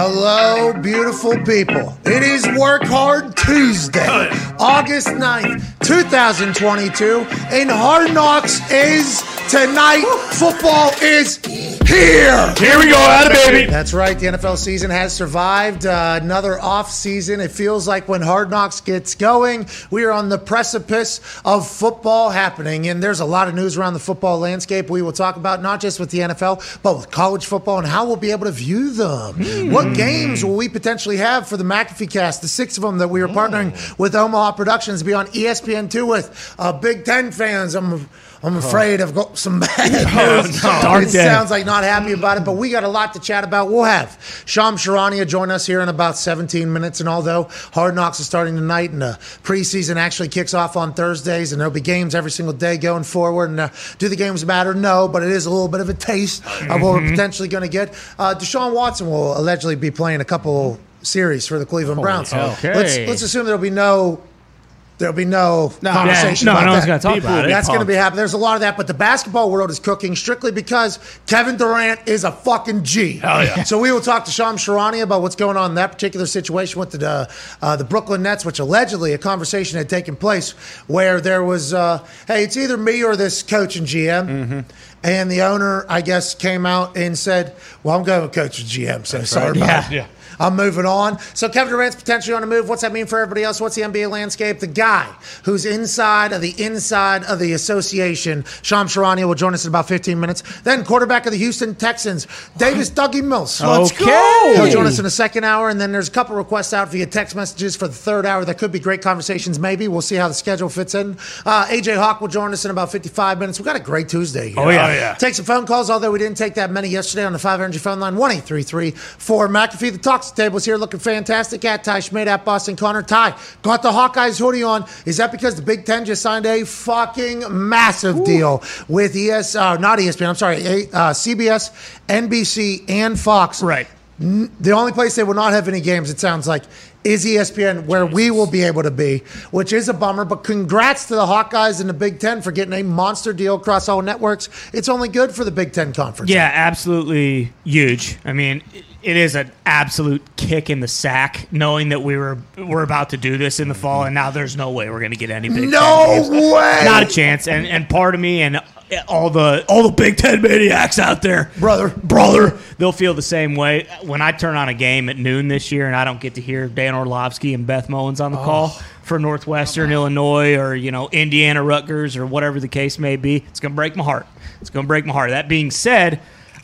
Hello, beautiful people. It is Work Hard Tuesday, August 9th, 2022, and Hard Knocks is tonight. Football is here. Here we go, out baby. That's right. The NFL season has survived uh, another off season. It feels like when Hard Knocks gets going, we are on the precipice of football happening. And there's a lot of news around the football landscape we will talk about, not just with the NFL, but with college football and how we'll be able to view them. What games will we potentially have for the McAfee cast, the six of them that we are partnering with Omaha Productions to be on E ESPN2 with uh, Big Ten fans? I'm, I'm afraid I've got some bad news. Dark it day. sounds like not happy about it, but we got a lot to chat about. We'll have Shams Charania join us here in about 17 minutes. And although Hard Knocks is starting tonight and the preseason actually kicks off on Thursdays and there'll be games every single day going forward, and uh, do the games matter? No, but it is a little bit of a taste of what we're potentially going to get. Uh, Deshaun Watson will allegedly be playing a couple series for the Cleveland Browns. Okay. Let's, let's assume there'll be no. There'll be no, conversation no, about no one's that. gonna talk about it. That's going to be happening. There's a lot of that, but the basketball world is cooking strictly because Kevin Durant is a fucking G. Hell yeah. So we will talk to Shams Charania about what's going on in that particular situation with the uh, uh, the Brooklyn Nets, which allegedly a conversation had taken place where there was, uh, hey, it's either me or this coach and GM. Mm-hmm. And the owner, I guess, came out and said, "Well, I'm going with coach and GM, so sorry about Yeah. it." Yeah. I'm moving on. So Kevin Durant's potentially on a move. What's that mean for everybody else? What's the NBA landscape? The guy who's inside of the inside of the association, Shams Charania, will join us in about 15 minutes. Then quarterback of the Houston Texans, Davis Dougie Mills. Let's Okay. go. He'll join us in a second hour, and then there's a couple requests out via text messages for the third hour. That could be great conversations. Maybe we'll see how the schedule fits in. Uh, AJ Hawk will join us in about 55 minutes. We've got a great Tuesday. Here. Oh, yeah. Oh, yeah. Take some phone calls, although we didn't take that many yesterday on the 5 Energy phone line, 1 4 McAfee. The Talks table is here looking fantastic. At Ty Schmidt, at Boston Connor. Ty, got the Hawkeyes hoodie on. Is that because the Big Ten just signed a fucking massive deal with ES, uh, not ESPN, I'm sorry, uh, CBS, NBC, and Fox? Right. The only place they will not have any games, it sounds like, is ESPN, where we will be able to be, which is a bummer. But congrats to the Hawkeyes and the Big Ten for getting a monster deal across all networks. It's only good for the Big Ten conference. Yeah, absolutely huge. I mean, it is an absolute kick in the sack knowing that we were we're about to do this in the fall, and now there's no way we're going to get any Big No Ten games. way! Not a chance. And and part of me and all the all the Big Ten maniacs out there, Brother. brother, they'll feel the same way when I turn on a game at noon this year, and I don't get to hear Dan Orlovsky and Beth Mowins on the call oh. for Northwestern Illinois or you know Indiana Rutgers or whatever the case may be. It's going to break my heart. It's going to break my heart. That being said.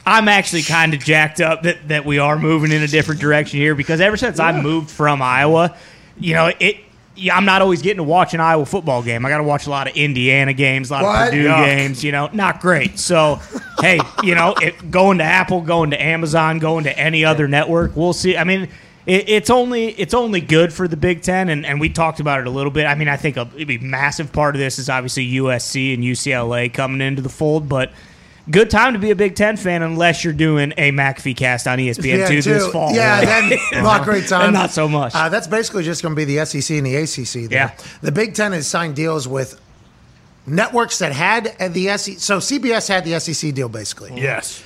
I'm actually kind of jacked up that, that we are moving in a different direction here because ever since I moved from Iowa, you know, it yeah, I'm not always getting to watch an Iowa football game. I got to watch a lot of Indiana games, a lot What? of Purdue Yuck. games. You know, not great. So, hey, you know, it, going to Apple, going to Amazon, going to any other network, we'll see. I mean, it, it's only it's only good for the Big Ten, and, and we talked about it a little bit. I mean, I think a, a massive part of this is obviously USC and UCLA coming into the fold, but. Good time to be a Big Ten fan unless you're doing a McAfee cast on ESPN two this fall. Yeah, right? then not great time. And not so much. Uh, that's basically just going to be the SEC and the ACC. There. Yeah. The Big Ten has signed deals with networks that had the SEC. So CBS had the SEC deal basically. Yes.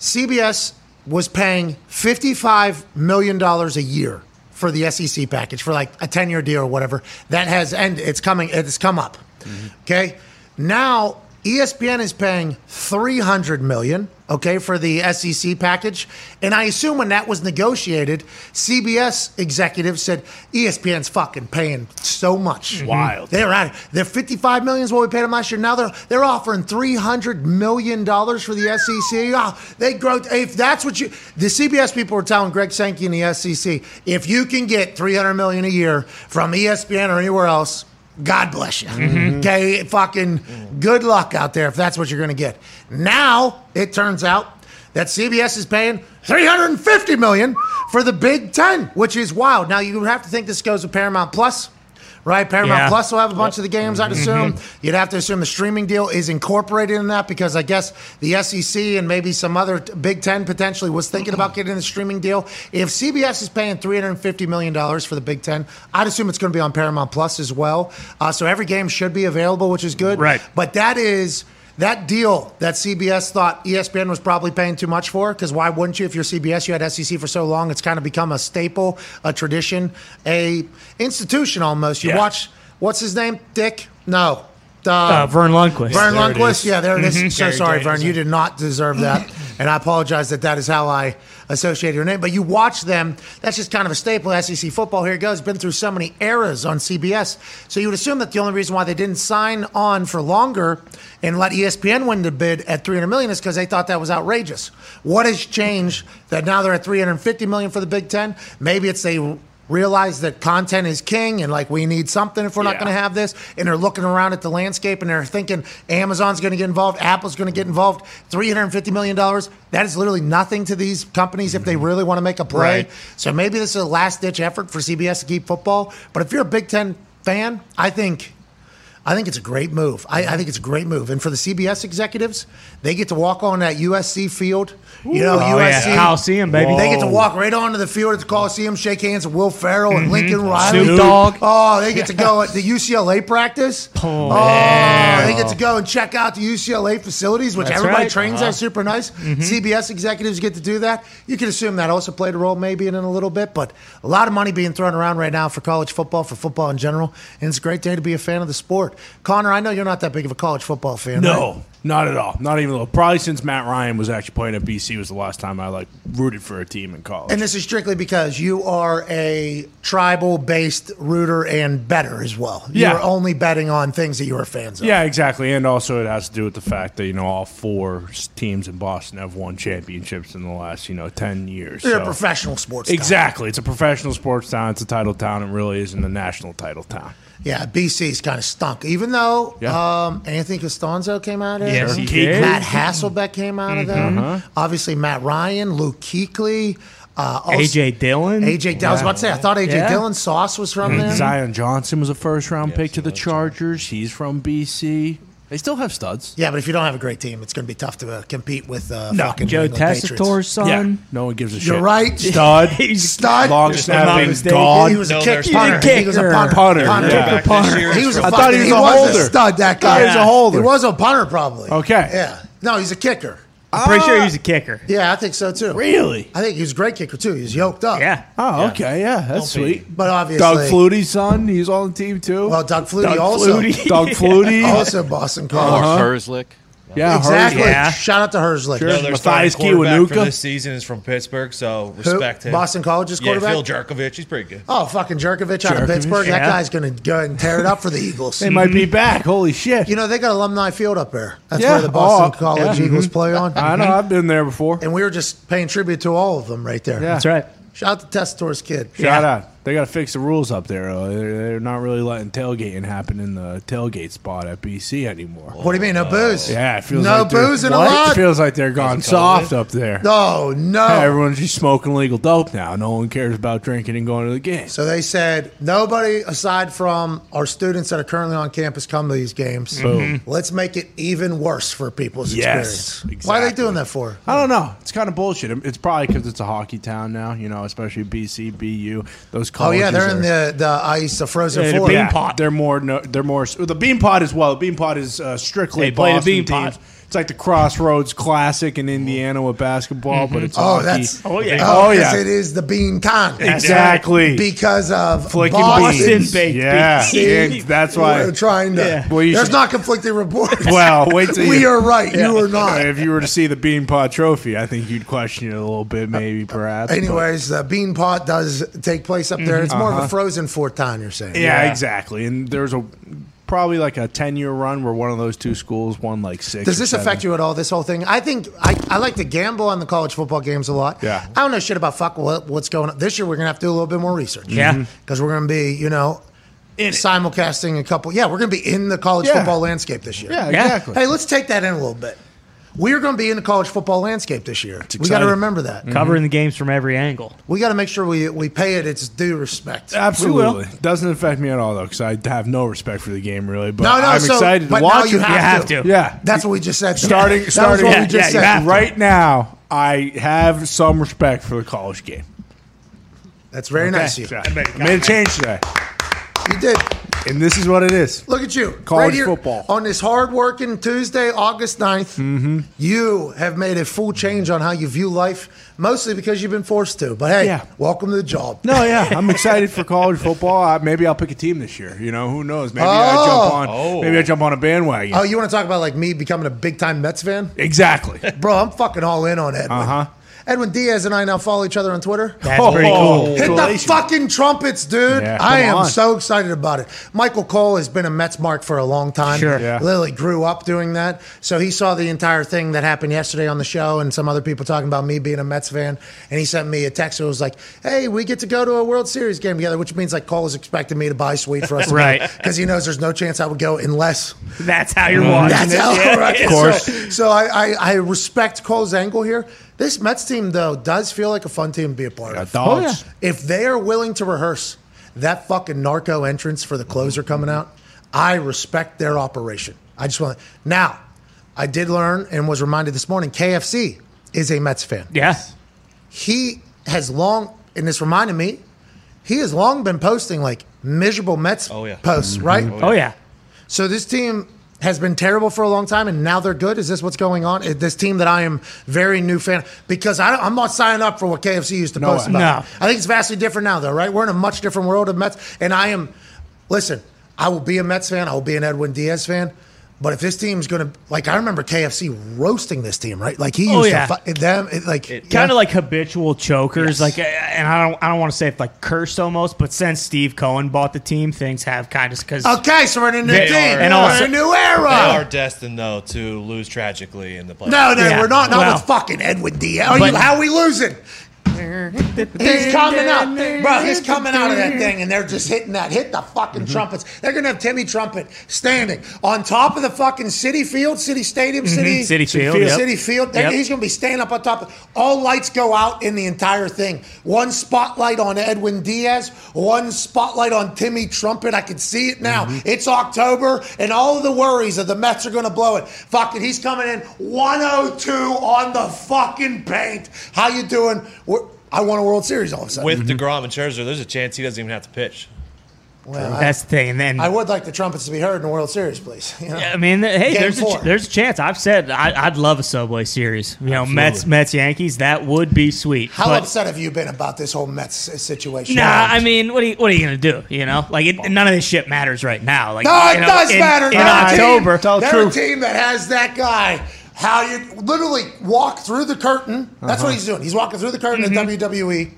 CBS was paying $55 million a year for the SEC package for like a 10 year deal or whatever. That has ended. It's coming, it's come up. Okay. Now ESPN is paying 300 million, okay, for the SEC package. And I assume when that was negotiated, CBS executives said ESPN's fucking paying so much. Mm-hmm. Wild. They're at it. They're 55 million is what we paid them last year. Now they're they're offering 300 million dollars for the SEC. Oh, ah, they grow. If that's what you, the CBS people were telling Greg Sankey in the SEC, if you can get 300 million a year from ESPN or anywhere else. God bless you. Mm-hmm. Okay, fucking good luck out there if that's what you're going to get. Now it turns out that CBS is paying 350 million for the Big Ten, which is wild. Now you have to think this goes with Paramount Plus, right? Paramount Yeah. Plus will have a bunch of the games, I'd assume. You'd have to assume the streaming deal is incorporated in that because I guess the SEC and maybe some other Big Ten potentially was thinking about getting the streaming deal. If CBS is paying $350 million for the Big Ten, I'd assume it's going to be on Paramount Plus as well. Uh, so every game should be available, which is good. Right. But that is that deal that CBS thought ESPN was probably paying too much for, because why wouldn't you? If you're CBS, you had SEC for so long, it's kind of become a staple, a tradition, a institution almost. You Yeah. watch, what's his name? Dick? No. Uh, Uh, Verne Lundquist. Verne There Lundquist. is. Yeah, there it is. So Gary sorry, Verne. You did not deserve that. and I apologize that that is how I associate your name. But you watch them. That's just kind of a staple of SEC football. Here it goes. Been through so many eras on CBS. So you would assume that the only reason why they didn't sign on for longer and let ESPN win the bid at 300 million is because they thought that was outrageous. What has changed that now they're at 350 million for the Big Ten? Maybe it's they realize that content is king and like we need something if we're not Yeah. going to have this and they're looking around at the landscape and they're thinking amazon's going to get involved apple's going to get involved $350 million that is literally nothing to these companies if they mm-hmm. really want to make a play Right. so maybe this is a last ditch effort for cbs to keep football but if you're a big ten fan i think I think it's a great move. I, I think it's a great move. And for the CBS executives, they get to walk on that USC field. You know, Oh, yeah. USC. Coliseum, baby. They get to Whoa. walk right onto the field at the Coliseum, shake hands with Will Ferrell and mm-hmm. Lincoln Riley. Snoop Dogg. Oh, they get to go at the UCLA practice. Oh, Oh, they get to go and check out the UCLA facilities, which That's everybody right. trains uh-huh. at. Super nice. Mm-hmm. CBS executives get to do that. You can assume that also played a role maybe in it a little bit, but a lot of money being thrown around right now for college football, for football in general, and it's a great day to be a fan of the sport. Connor, I know you're not that big of a college football fan. right? No, not at all. Not even a little. Probably since Matt Ryan was actually playing at BC was the last time I like rooted for a team in college. And this is strictly because you are a tribal based rooter and better as well. Yeah. You're only betting on things that you're fans of. yeah, exactly. And also, it has to do with the fact that you know all four teams in Boston have won championships in the last you know ten years. They're so- a professional sports guy. Exactly. It's a professional sports town. It's a title town. It really isn't a national title town. Yeah, BC's kind of stunk. Even though Yeah. um, Anthony Castonzo came out of there. Yes, he did. Matt Hasselbeck came out of there. Uh-huh. Obviously, Matt Ryan, Luke Kuechly. Uh, also- AJ Dillon. AJ, I was about to say, I thought AJ Yeah. Dillon Sauce was from there. Zion Johnson was a first round pick to the Chargers. He's from BC. They still have studs. Yeah, but if you don't have a great team, it's going to be tough to uh, compete with uh, No. fucking Joe New Tessitore's son. Yeah, no one gives a shit. You're right. Stud. He's Stud. Long If I'm not snapping god. He was a No, kick there's- punter. He was a punter. Punter, Punter. yeah. Back this He was a thought he was a was holder. stud. That guy. He was a holder. He was a punter, probably. Okay. Yeah. No, he's a kicker. I'm pretty sure he's a kicker. Yeah, I think so too. Really? I think he was a great kicker too. He was yoked up. Yeah. Oh, okay. Yeah, that's Don't be. sweet. But obviously, Doug Flutie's son, he's on the team too. Well, Doug Flutie Doug also. Flutie. Doug Flutie. Also Boston College. Uh-huh. Mark Herzlich. Yeah, Exactly. Yeah. Shout out to Herzlich. Sure. No, their starting Mathias quarterback for Kiwanuka. this season is from Pittsburgh, so Who? respect him. Boston College's Yeah, quarterback. Phil Jurkovec, he's pretty good. oh, fucking Jurkovec out of Jurkovec, Pittsburgh. That yeah. guy's going to go ahead and tear it up for the Eagles. They might be back. Holy shit. You know, they got alumni field up there. That's Yeah. where the Boston Oh, College yeah. Eagles mm-hmm. play on. I know. Mm-hmm. I've been there before. And we were just paying tribute to all of them right there. Yeah. That's right. Shout out to Tessitore's kid. Shout Yeah. out. They got to fix the rules up there. Though. They're, they're not really letting tailgating happen in the tailgate spot at BC anymore. What do you mean, no booze? Yeah, it feels no like they're- booze in a What? lot. It feels like they're gone soft up there. Oh no! Everyone's just smoking legal dope now. No one cares about drinking and going to the game. So they said nobody aside from our students that are currently on campus come to these games. Boom. Let's make it even worse for people's Yes, experience. Why are they exactly. doing that for? I don't know. It's kind of bullshit. It's probably because it's a hockey town now. You know, especially BC, BU. Those Oh colleges. yeah, they're in the the ice, the frozen Yeah, the floor. bean Yeah, pot. They're more. No, they're more. The bean pot as well. The bean pot is uh, strictly They play the Boston bean pot. Teams. It's like the Crossroads Classic in Indiana with basketball, but it's Oh, hockey. that's Oh, yeah. Oh, Oh, yeah. It is the bean con. exactly. Because of Flicking Boston. beans. baked Yeah, beans. yeah, that's We're why. trying to. Yeah. Well, you there's should- not conflicting reports. Well, wait till we you- are right. You are not. If you were to see the bean pot trophy, I think you'd question it a little bit, maybe perhaps. but- Anyways, the bean pot does take place up there. It's more of a Frozen Four town. You're saying? Mm-hmm. Uh-huh. yeah, Yeah. exactly. And there's a probably like a ten year run where one of those two schools won like six. Does or this seven. affect you at all? This whole thing? I think I, I like to gamble on the college football games a lot. Yeah. I don't know shit about fuck what, what's going on. This year we're gonna have to do a little bit more research. Yeah. Mm-hmm. Because we're gonna be, you know, simulcasting a couple. Yeah, we're gonna be in the college Yeah. football landscape this year. Yeah, Yeah. exactly. Hey, let's take that in a little bit. We are going to be in the college football landscape this year. We got to remember that. Mm-hmm. Covering the games from every angle. We got to make sure we we pay it its due respect. Absolutely. Doesn't affect me at all though, because I have no respect for the game really. But No, no, I'm so- excited to but now watch you it. have You have to. Yeah, That's what we just said. starting starting what Yeah, we just yeah, said. have to. right now. I have some respect for the college game. That's very nice of you. I made a change today. You did. And this is what it is. Look at you. College here football. On this hard working Tuesday, August 9th, Mm-hmm. you have made a full change on how you view life, mostly because you've been forced to. But hey, Yeah. welcome to the job. No, yeah, I'm excited for college football. I, maybe I'll pick a team this year. You know, who knows? Maybe I jump on. Oh. Maybe I jump on a bandwagon. Oh, you want to talk about like me becoming a big time Mets fan? exactly. Bro, I'm fucking all in on Edwin. Uh-huh. Edwin Diaz and I now follow each other on Twitter. That's pretty oh, cool. Hit the fucking trumpets, dude. Yeah, I am on. so excited about it. Michael Cole has been a Mets mark for a long time. Sure. Yeah. Literally grew up doing that. So he saw the entire thing that happened yesterday on the show and some other people talking about me being a Mets fan. And he sent me a text that was like, hey, we get to go to a World Series game together, which means like Cole is expecting me to buy suite for us. Right. Because he knows there's no chance I would go unless That's how you're watching that's it. how Yeah. right. Of course. So, so I, I, I respect Cole's angle here. This Mets team, though, does feel like a fun team to be a part Got of. dogs. Oh, if they are willing to rehearse that fucking narco entrance for the closer coming out, I respect their operation. I just want to. now. I did learn and was reminded this morning. KFC is a Mets fan. Yes. He has long, and this reminded me, he has long been posting like miserable Mets Oh, yeah. posts, right? Mm-hmm. Oh yeah. So this team has been terrible for a long time, and now they're good. Is this what's going on? Is This team that I am very new fan because I, don't- I'm not signing up for what KFC used to No post about. No. I think it's vastly different now, though, right? We're in a much different world of Mets, and I am. Listen, I will be a Mets fan. I will be an Edwin Diaz fan. But if this team's going to, like, I remember KFC roasting this team, right? Like he used Oh, yeah. to fight them, it, like Kind of like habitual chokers, like, uh, and I don't, I don't want to say it's like cursed almost, but since Steve Cohen bought the team, things have kind of because Okay, so we're in a new They team. are. And we're also- in a new era. They era. are destined though to lose tragically in the playoffs. No, no, Yeah. we're not. Not Well- with fucking Edwin Diaz. Are But- you, how are we losing? He's coming out, bro. He's coming out of that thing, and they're just hitting that. Hit the fucking Mm-hmm. trumpets. They're gonna have Timmy Trumpet standing on top of the fucking Citi Field, City Stadium, City Mm-hmm. Citi Field, City, yep. Citi Field. Yep. He's gonna be standing up on top. Of, all lights go out in the entire thing. One spotlight on Edwin Diaz. One spotlight on Timmy Trumpet. I can see it now. Mm-hmm. It's October, and all of the worries of the Mets are gonna blow it. Fucking, he's coming in 102 on the fucking paint. How you doing? We're, I won a World Series all of a sudden. With mm-hmm. Degrom and Scherzer, there's a chance he doesn't even have to pitch. Well, I, that's the thing. And then I would like the trumpets to be heard in the World Series, please. You know? I mean, th- hey, Game there's a, four. ch- there's a chance. I've said I, I'd love a Subway Series. You know, Mets Mets Yankees. That would be sweet. How but, upset have you been about this whole Mets situation? Nah, I mean, what are you what are you gonna do? You know, like it, none of this shit matters right now. Like, No, it you know, does in, matter. in They're a team- October. They're a team that has that guy. How you literally walk through the curtain. That's Uh-huh. what he's doing. He's walking through the curtain Mm-hmm. in WWE.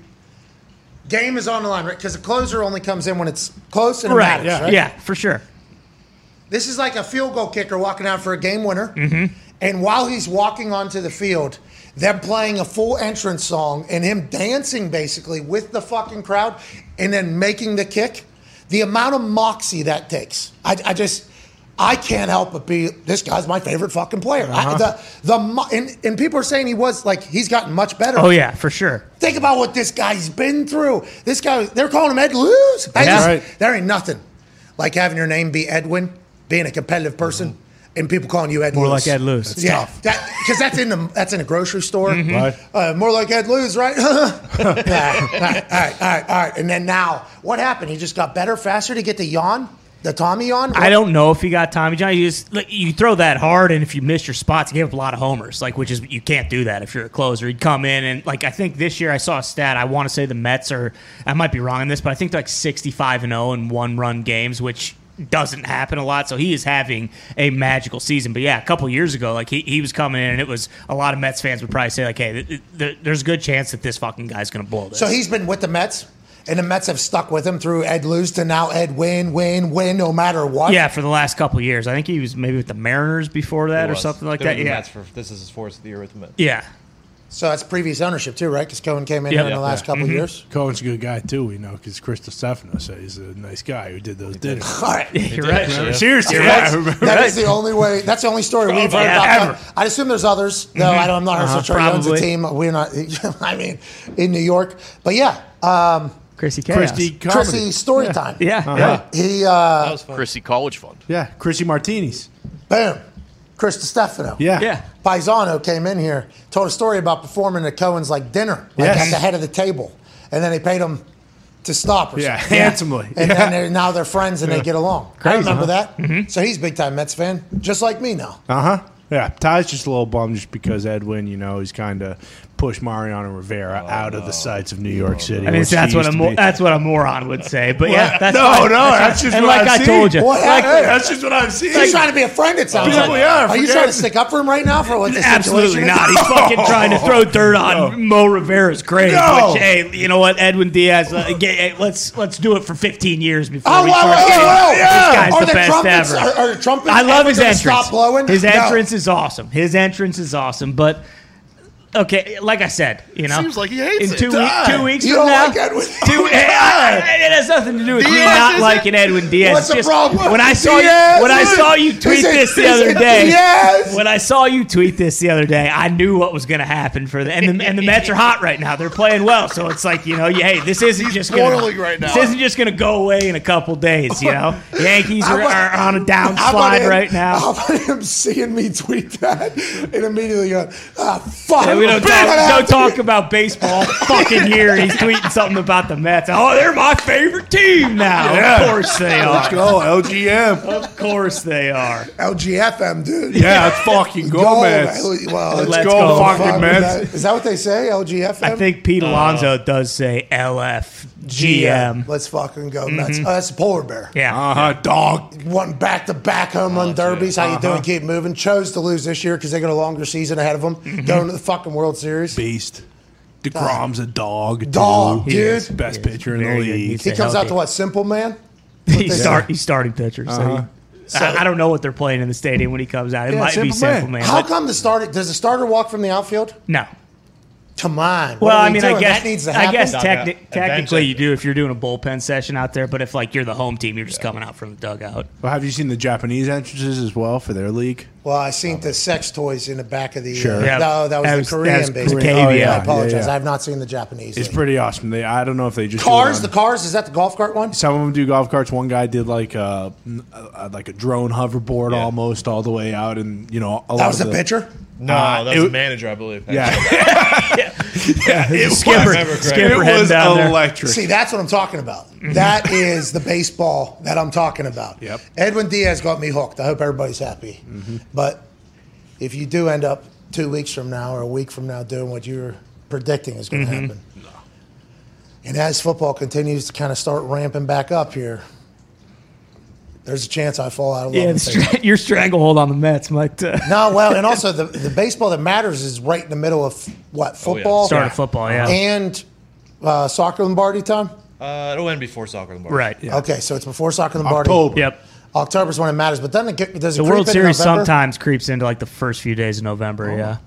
Game is on the line, right? Because the closer only comes in when it's close and it Right. matters, Yeah. right? for sure. This is like a field goal kicker walking out for a game winner. Mm-hmm. And while he's walking onto the field, they're playing a full entrance song and him dancing basically with the fucking crowd and then making the kick. The amount of moxie that takes. I, I just, I can't help but be, this guy's my favorite fucking player. Uh-huh. I, the, the, and, and people are saying he was like, he's gotten much better. Oh yeah, for sure. Think about what this guy's been through. This guy, they're calling him Ed Lose. I Yeah. just- Right. There ain't nothing like having your name be Edwin, being a competitive person, and people calling you Ed Mm-hmm. More Lose. like Ed Lose. It's yeah, because that's in the that's in a grocery store. Mm-hmm. Right. Uh, more like Ed Lose, right? all, right, all right, all right, all right, all right. And then now, what happened? He just got better, faster to get the yawn, the Tommy yawn. I don't know if he got Tommy John. You just like, you throw that hard, and if you miss your spots, you give up a lot of homers. Like, which is you can't do that if you're a closer. He'd come in and like I think this year I saw a stat. I want to say the Mets are. I might be wrong on this, but I think they're like 65 and 0 in one run games, which doesn't happen a lot. So he is having a magical season. But yeah, a couple years ago, like he, he was coming in, and it was a lot of Mets fans would probably say like, hey, th- th- there's a good chance that this fucking guy's going to blow this. So he's been with the Mets, and the Mets have stuck with him through Ed Lose to now Ed win, win, win, no matter what. yeah, for the last couple of years, I think he was maybe with the Mariners before that or something like They were that. Yeah, Mets for, this is his fourth year with the Mets. yeah. So that's previous ownership too, right? Because Cohen came in Yep. here in the Yeah. last couple Mm-hmm. years. Cohen's a good guy too, you know, because Chris Distefano said he's a nice guy who did those dinners. All right. You're right. Seriously, You're yeah, I That's, remember. the only way. That's the only story we've heard Yeah, about. ever. I assume there's others, though. I don't. I'm not Uh-huh, so sure he owns a probably. team. We're not. I mean, in New York, but yeah, um, Chrissy Chaos. Christy Comedy. Chrissy story time. Yeah, Uh-huh. yeah. He uh, That was fun. Chrissy College Fund. Yeah, Chrissy Martinis. boom, Chris Distefano. Yeah. Yeah. Paisano came in here, told a story about performing at Cohen's like dinner, like Yes. at the head of the table, and then they paid him to stop or Yeah, something. handsomely. And Yeah. then they're, now they're friends and they get along. I remember huh? that. So he's a big time Mets fan, just like me now. Uh huh. Yeah, Ty's just a little bummed just because Edwin, you know, he's kind of pushed Mariano Rivera out of the sights of New York City. I mean, which that's he what a to mo- be. that's what a moron would say. But yeah, that's no, fine. no, that's just and what like I've I seen. told you, What like, happened? that's just what I've seen. He's trying to be a friend. It sounds People, like. yeah, Are you forget- trying to stick up for him right now for what the Absolutely situation is? not. He's fucking trying to throw dirt on Mo Rivera's grave. No. Which, hey, you know what, Edwin Diaz? Uh, get, hey, let's let's do it for 15 years before Oh, we wait, start wait, getting- wait, wait. This guy's Are the the best trumpets- ever. Are, are the trumpets I love ever his gonna entrance. Stop blowing. His No. entrance is awesome. His entrance is awesome. But okay, like I said, you know, Seems like he hates in it. two, week, Die. two weeks You from don't now. like Edwin two, oh hey, I- I- it has nothing to do with me Diaz, not is liking Edwin Diaz. What's the Just problem? When I saw Diaz, you, when I saw you tweet it- this the other it day, Diaz? when I saw you tweet this the other day, I knew what was going to happen for the and the and the Mets are hot right now. They're playing well, so it's like you know, you- hey, this isn't just gonna, boiling right now. This isn't just going to go away in a couple days. You know, Yankees How are, about- are on a How about downslide him- right now. How about him seeing me tweet that and immediately going, ah, fuck. Yeah, we don't talk, don't talk about baseball fucking year. He's tweeting something about the Mets. Oh, they're my favorite team now. Of course they Let's are. go, LGM. Of course they are. LGFM, dude. Yeah, let's fucking go, Go, Mets. Well, Let's, Let's go, go. fucking fuck with Mets. that. Is that what they say? LGFM? I think Pete Alonso does say LFGM. Let's fucking go Mm-hmm. Mets. Oh, that's a polar bear. Yeah. Uh huh, dog. One back to back home run derbies. How you doing? Keep moving. Chose to lose this year because they got a longer season ahead of them. Mm-hmm. Going to the fucking World Series. Beast. DeGrom's a dog. Dog, dude. dude. He is Best pitcher in the league. He a comes out to what? Simple man. He's, start, he's starting pitcher. So, Uh-huh. He- I, I don't know what they're playing in the stadium when he comes out. It Yeah, might be simple man. man. How but- come the starter does the starter walk from the outfield? no. Come on. Well, I we mean, I guess that needs to I guess Dugout. techni- technically you do if you're doing a bullpen session out there. But if like you're the home team, you're just coming out from the dugout. Well, have you seen the Japanese entrances as well for their league? Well, I seen the sex toys in the back of the. Sure. Uh, Yeah. No, that was That the Korean that was baseball. Korean. Oh, I yeah, apologize. yeah, yeah. I have not seen the Japanese. It's league. pretty awesome. They, I don't know if they just do Cars, it the on- cars. Is that the golf cart one? Some of them do golf carts. One guy did like a, a like a drone hoverboard Yeah. almost all the way out, and you know a That lot was of the the pitcher. No, Uh, that it- was a manager, I believe. Yeah, It was skipper, skipper it was down there. electric. See, that's what I'm talking about. Mm-hmm. That is the baseball that I'm talking about. Yep. Edwin Diaz got me hooked. I hope everybody's happy. Mm-hmm. But if you do end up two weeks from now or a week from now doing what you're predicting is going to mm-hmm. happen, and as football continues to kind of start ramping back up here, there's a chance I fall out of love Yeah, the with baseball. stra- your stranglehold on the Mets might uh, No, well, and also the the baseball that matters is right in the middle of what football start of football. Yeah, and uh, soccer Lombardi time. Uh, it'll end before soccer. Lombardi. right. Yeah. Okay, so it's before soccer Lombardi. October. Yep. October is when it matters, but then it get, does it The creep World Series November? sometimes creeps into like the first few days of November. Yeah.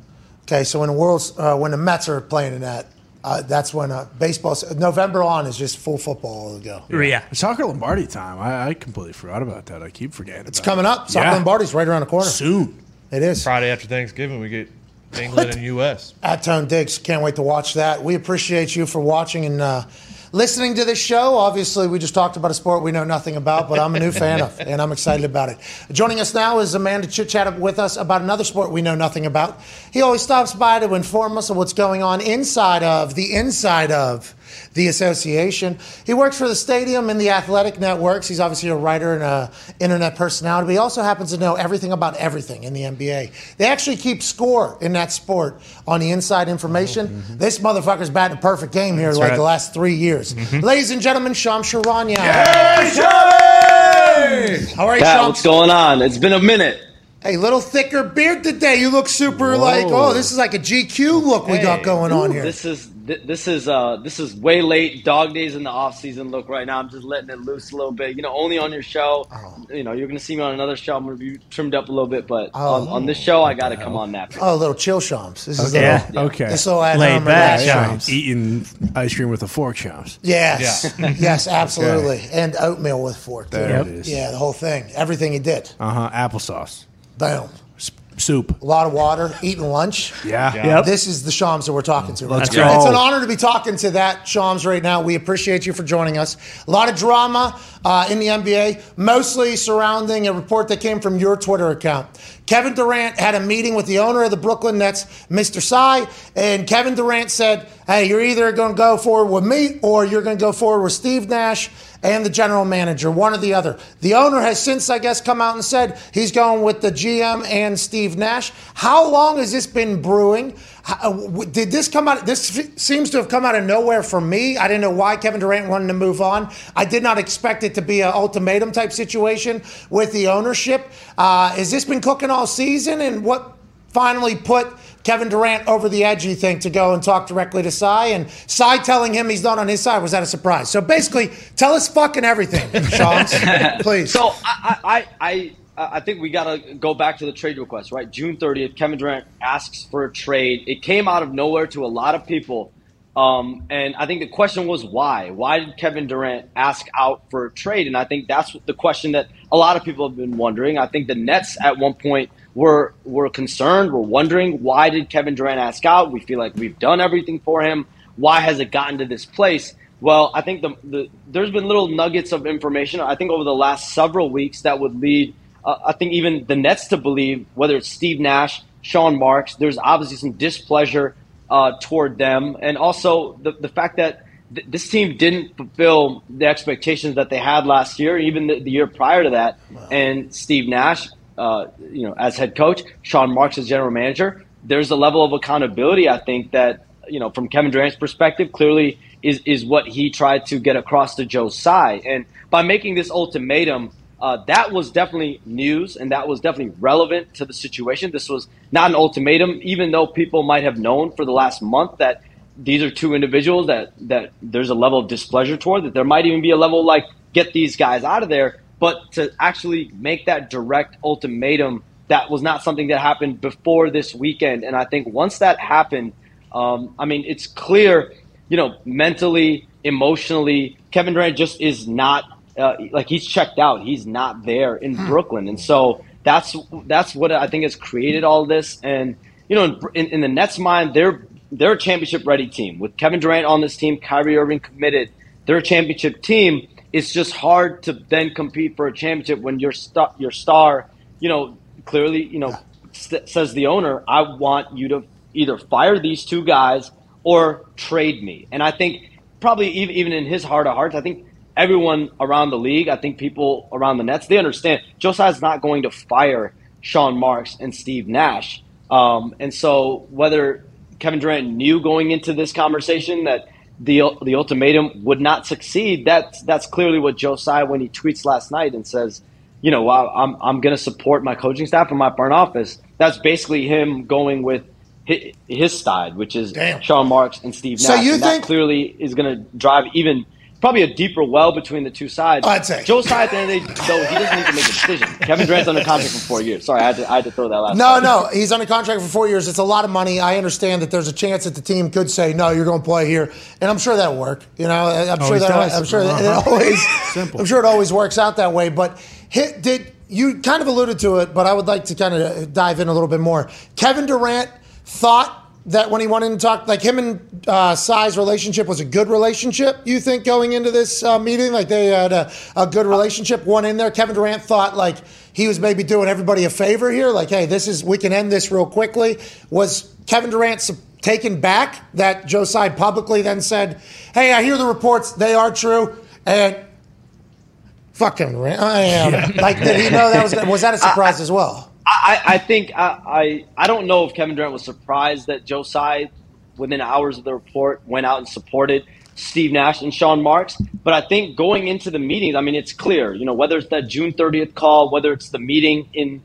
Okay, so when the world's uh, when the Mets are playing in that, uh, that's when uh, baseball November on is just full football to go. Yeah. It's Soccer Lombardi time. I, I completely forgot about that. I keep forgetting. It's coming up. Soccer Yeah. Lombardi's right around the corner. soon. It is. Friday after Thanksgiving, we get England and U.S. At Tone Diggs, can't wait to watch that. We appreciate you for watching and uh, listening to this show. Obviously, we just talked about a sport we know nothing about, but I'm a new fan of, and I'm excited about it. Joining us now is a man to chit chat with us about another sport we know nothing about. He always stops by to inform us of what's going on inside of the inside of the association. He works for the stadium and the athletic networks. He's obviously a writer and a internet personality, but he also happens to know everything about everything in the NBA. They actually keep score in that sport on the inside information. Mm-hmm, mm-hmm. This motherfucker's batting a perfect game here like right. the last three years. Mm-hmm. Ladies and gentlemen, Shams Charania. Hey, How are you, Pat, Sham? what's going on? It's been a minute. Hey, little thicker beard today. You look super like, oh, this is like a GQ look we got Hey, going on here. This is th- this is uh this is way late. Dog days in the off season look right now. I'm just letting it loose a little bit. You know, only on your show. Oh. You know, you're gonna see me on another show. I'm gonna be trimmed up a little bit, but on, on this show, I got to come on that. Oh, little chill shams. This is Okay. a little, Okay. this little at Laid back shams. shams. Eating ice cream with a fork, Shams. Yes, yes, absolutely, and oatmeal with fork. There Yep. it is. Yeah, the whole thing, everything he did. Uh huh. Applesauce. Boom. S- soup. A lot of water, eating lunch. Yeah. Yep. This is the Shams that we're talking to. Right Let's go. It's an honor to be talking to that Shams right now. We appreciate you for joining us. A lot of drama uh, in the NBA, mostly surrounding a report that came from your Twitter account. Kevin Durant had a meeting with the owner of the Brooklyn Nets, Mr. Tsai, and Kevin Durant said, Hey, you're either going to go forward with me or you're going to go forward with Steve Nash and the general manager, one or the other. The owner has since, I guess, come out and said he's going with the GM and Steve Nash. How long has this been brewing? Uh, did this come out? This seems to have come out of nowhere for me. I didn't know why Kevin Durant wanted to move on. I did not expect it to be an ultimatum type situation with the ownership. Uh, has this been cooking all season? And what finally put Kevin Durant over the edge, you think, to go and talk directly to Tsai? And Tsai telling him he's not on his side, was that a surprise? So basically, tell us fucking everything, Sean, please. So I, I, I, I think we got to go back to the trade request, right? June 30th, Kevin Durant asks for a trade. It came out of nowhere to a lot of people. Um, and I think the question was why? Why did Kevin Durant ask out for a trade? And I think that's the question that a lot of people have been wondering. I think the Nets at one point – we're we're concerned. We're wondering why did Kevin Durant ask out? We feel like we've done everything for him. Why has it gotten to this place? Well, I think the, the there's been little nuggets of information. I think over the last several weeks that would lead. Uh, I think even the Nets to believe whether it's Steve Nash, Sean Marks. There's obviously some displeasure uh, toward them, and also the the fact that th- this team didn't fulfill the expectations that they had last year, even the, the year prior to that. Wow. And Steve Nash uh, you know, as head coach, Sean Marks as general manager, there's a level of accountability I think that you know from Kevin Durant's perspective clearly is is what he tried to get across to Joe Tsai, and by making this ultimatum. Uh, that was definitely news and that was definitely relevant to the situation. This was not an ultimatum, even though people might have known for the last month that these are two individuals that, that there's a level of displeasure toward, that there might even be a level like, get these guys out of there. But to actually make that direct ultimatum, that was not something that happened before this weekend. And I think once that happened, um, I mean, it's clear, you know, mentally, emotionally, Kevin Durant just is not uh, like he's checked out. He's not there in hmm. Brooklyn, and so that's that's what I think has created all this. And you know, in, in, in the Nets' mind, they're they're a championship ready team with Kevin Durant on this team, Kyrie Irving committed. They're a championship team it's just hard to then compete for a championship when your star, your star, you know, clearly, you know, st- says the owner, I want you to either fire these two guys or trade me. And I think probably even in his heart of hearts, I think everyone around the league, I think people around the Nets, they understand Joe Tsai's not going to fire Sean Marks and Steve Nash. Um, and so whether Kevin Durant knew going into this conversation that the the ultimatum would not succeed. That's that's clearly what Joe Tsai when he tweets last night and says, you know, I'm I'm going to support my coaching staff and my front office. That's basically him going with his, his side, which is Damn. Sean Marks and Steve Nash. So you and think that clearly is going to drive even probably a deeper well between the two sides. I'd say Joe Tsai at the end of the day, though, he doesn't need to make a decision. Kevin Durant's under contract for four years. Sorry, I had to, I had to throw that last. No, time. no, he's under contract for four years. It's a lot of money. I understand that there's a chance that the team could say, "No, you're going to play here," and I'm sure that'll work. You know, I'm sure that does. I'm sure that it uh-huh. always. Simple. I'm sure it always works out that way. But hit, did you kind of alluded to it? But I would like to kind of dive in a little bit more. Kevin Durant thought that when he went in and talked, like him and uh, Tsai's relationship was a good relationship, you think, going into this uh, meeting? Like they had a, a good relationship, one in there. Kevin Durant thought like he was maybe doing everybody a favor here, like, hey, this is, we can end this real quickly. Was Kevin Durant taken back that Joe Tsai publicly then said, hey, I hear the reports, they are true, and fucking, I am. like, did he know that was, was that a surprise as well? I, I think I, I, I don't know if Kevin Durant was surprised that Joe Tsai, within hours of the report, went out and supported Steve Nash and Sean Marks. But I think going into the meetings, I mean, it's clear, you know, whether it's that June 30th call, whether it's the meeting in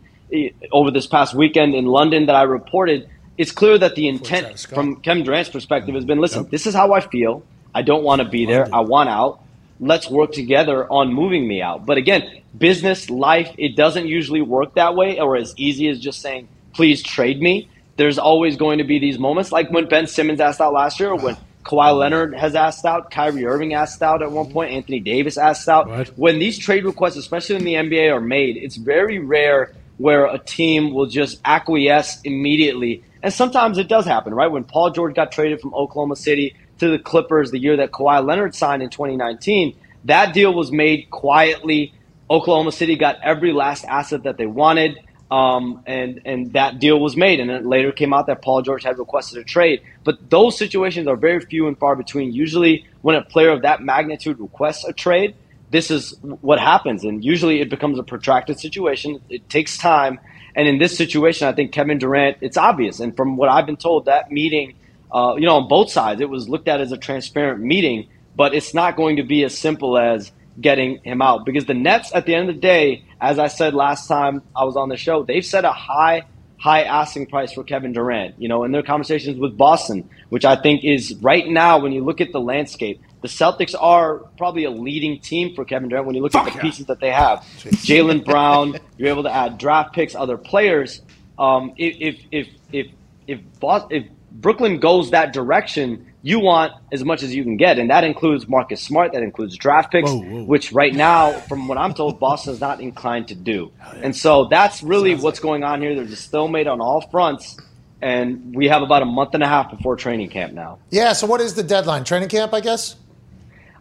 over this past weekend in London that I reported, it's clear that the intent from Kevin Durant's perspective has been, listen, yep. this is how I feel. I don't want to be there. I want out let's work together on moving me out. But again, business, life, it doesn't usually work that way or as easy as just saying, please trade me. There's always going to be these moments like when Ben Simmons asked out last year or when Kawhi Leonard has asked out, Kyrie Irving asked out at one point, Anthony Davis asked out. What? When these trade requests, especially in the NBA, are made, it's very rare where a team will just acquiesce immediately. And sometimes it does happen, right? When Paul George got traded from Oklahoma City, to the Clippers the year that Kawhi Leonard signed in 2019. That deal was made quietly. Oklahoma City got every last asset that they wanted. Um, and and that deal was made, and it later came out that Paul George had requested a trade. But those situations are very few and far between. Usually, when a player of that magnitude requests a trade, this is what happens, and usually it becomes a protracted situation. It takes time, and in this situation, I think Kevin Durant, it's obvious, and from what I've been told, that meeting, uh, you know, on both sides, it was looked at as a transparent meeting, but it's not going to be as simple as getting him out because the Nets, at the end of the day, as I said last time I was on the show, they've set a high, high asking price for Kevin Durant. You know, in their conversations with Boston, which I think is right now when you look at the landscape, the Celtics are probably a leading team for Kevin Durant when you look Fuck at the yeah. pieces that they have. Jalen Brown, you're able to add draft picks, other players. Um, if if if if if, Bos- if Brooklyn goes that direction, you want as much as you can get, and that includes Marcus Smart, that includes draft picks, which right now, from what I'm told, Boston's not inclined to do. And so that's really what's going on here. There's a stalemate on all fronts, and we have about a month and a half before training camp now. Yeah. So what is the deadline? Training camp, I guess.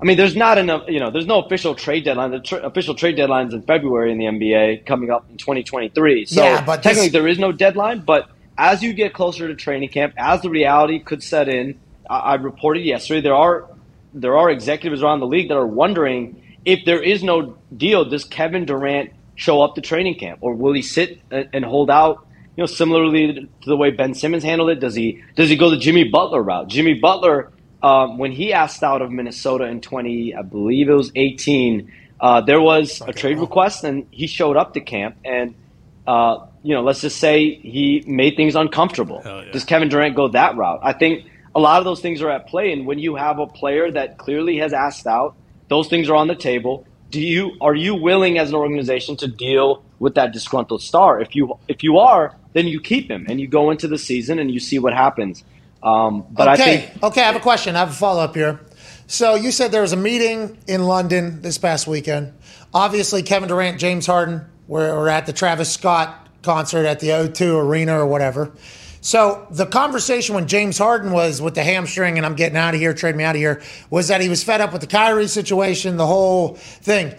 I mean, there's not enough, you know, there's no official trade deadline. The tr- official trade deadline's in February in the NBA coming up in 2023. So Yeah, but technically this- there is no deadline, but as you get closer to training camp, as the reality could set in, I, I reported yesterday there are there are executives around the league that are wondering if there is no deal, does Kevin Durant show up to training camp or will he sit and, and hold out? You know, similarly to the way Ben Simmons handled it, does he does he go the Jimmy Butler route? Jimmy Butler um, when he asked out of Minnesota in 20, I believe it was 18, uh, there was a trade request and he showed up to camp and, uh, you know, let's just say he made things uncomfortable. Does Kevin Durant go that route? I think a lot of those things are at play. And when you have a player that clearly has asked out, those things are on the table. Do you are you willing as an organization to deal with that disgruntled star? If you if you are, then you keep him and you go into the season and you see what happens. Um, but okay. I think okay. I have a question. I have a follow up here. So you said there was a meeting in London this past weekend. Obviously, Kevin Durant, James Harden were, were at the Travis Scott concert at the O2 Arena or whatever. So the conversation when James Harden was with the hamstring and I'm getting out of here, trade me out of here, was that he was fed up with the Kyrie situation, the whole thing.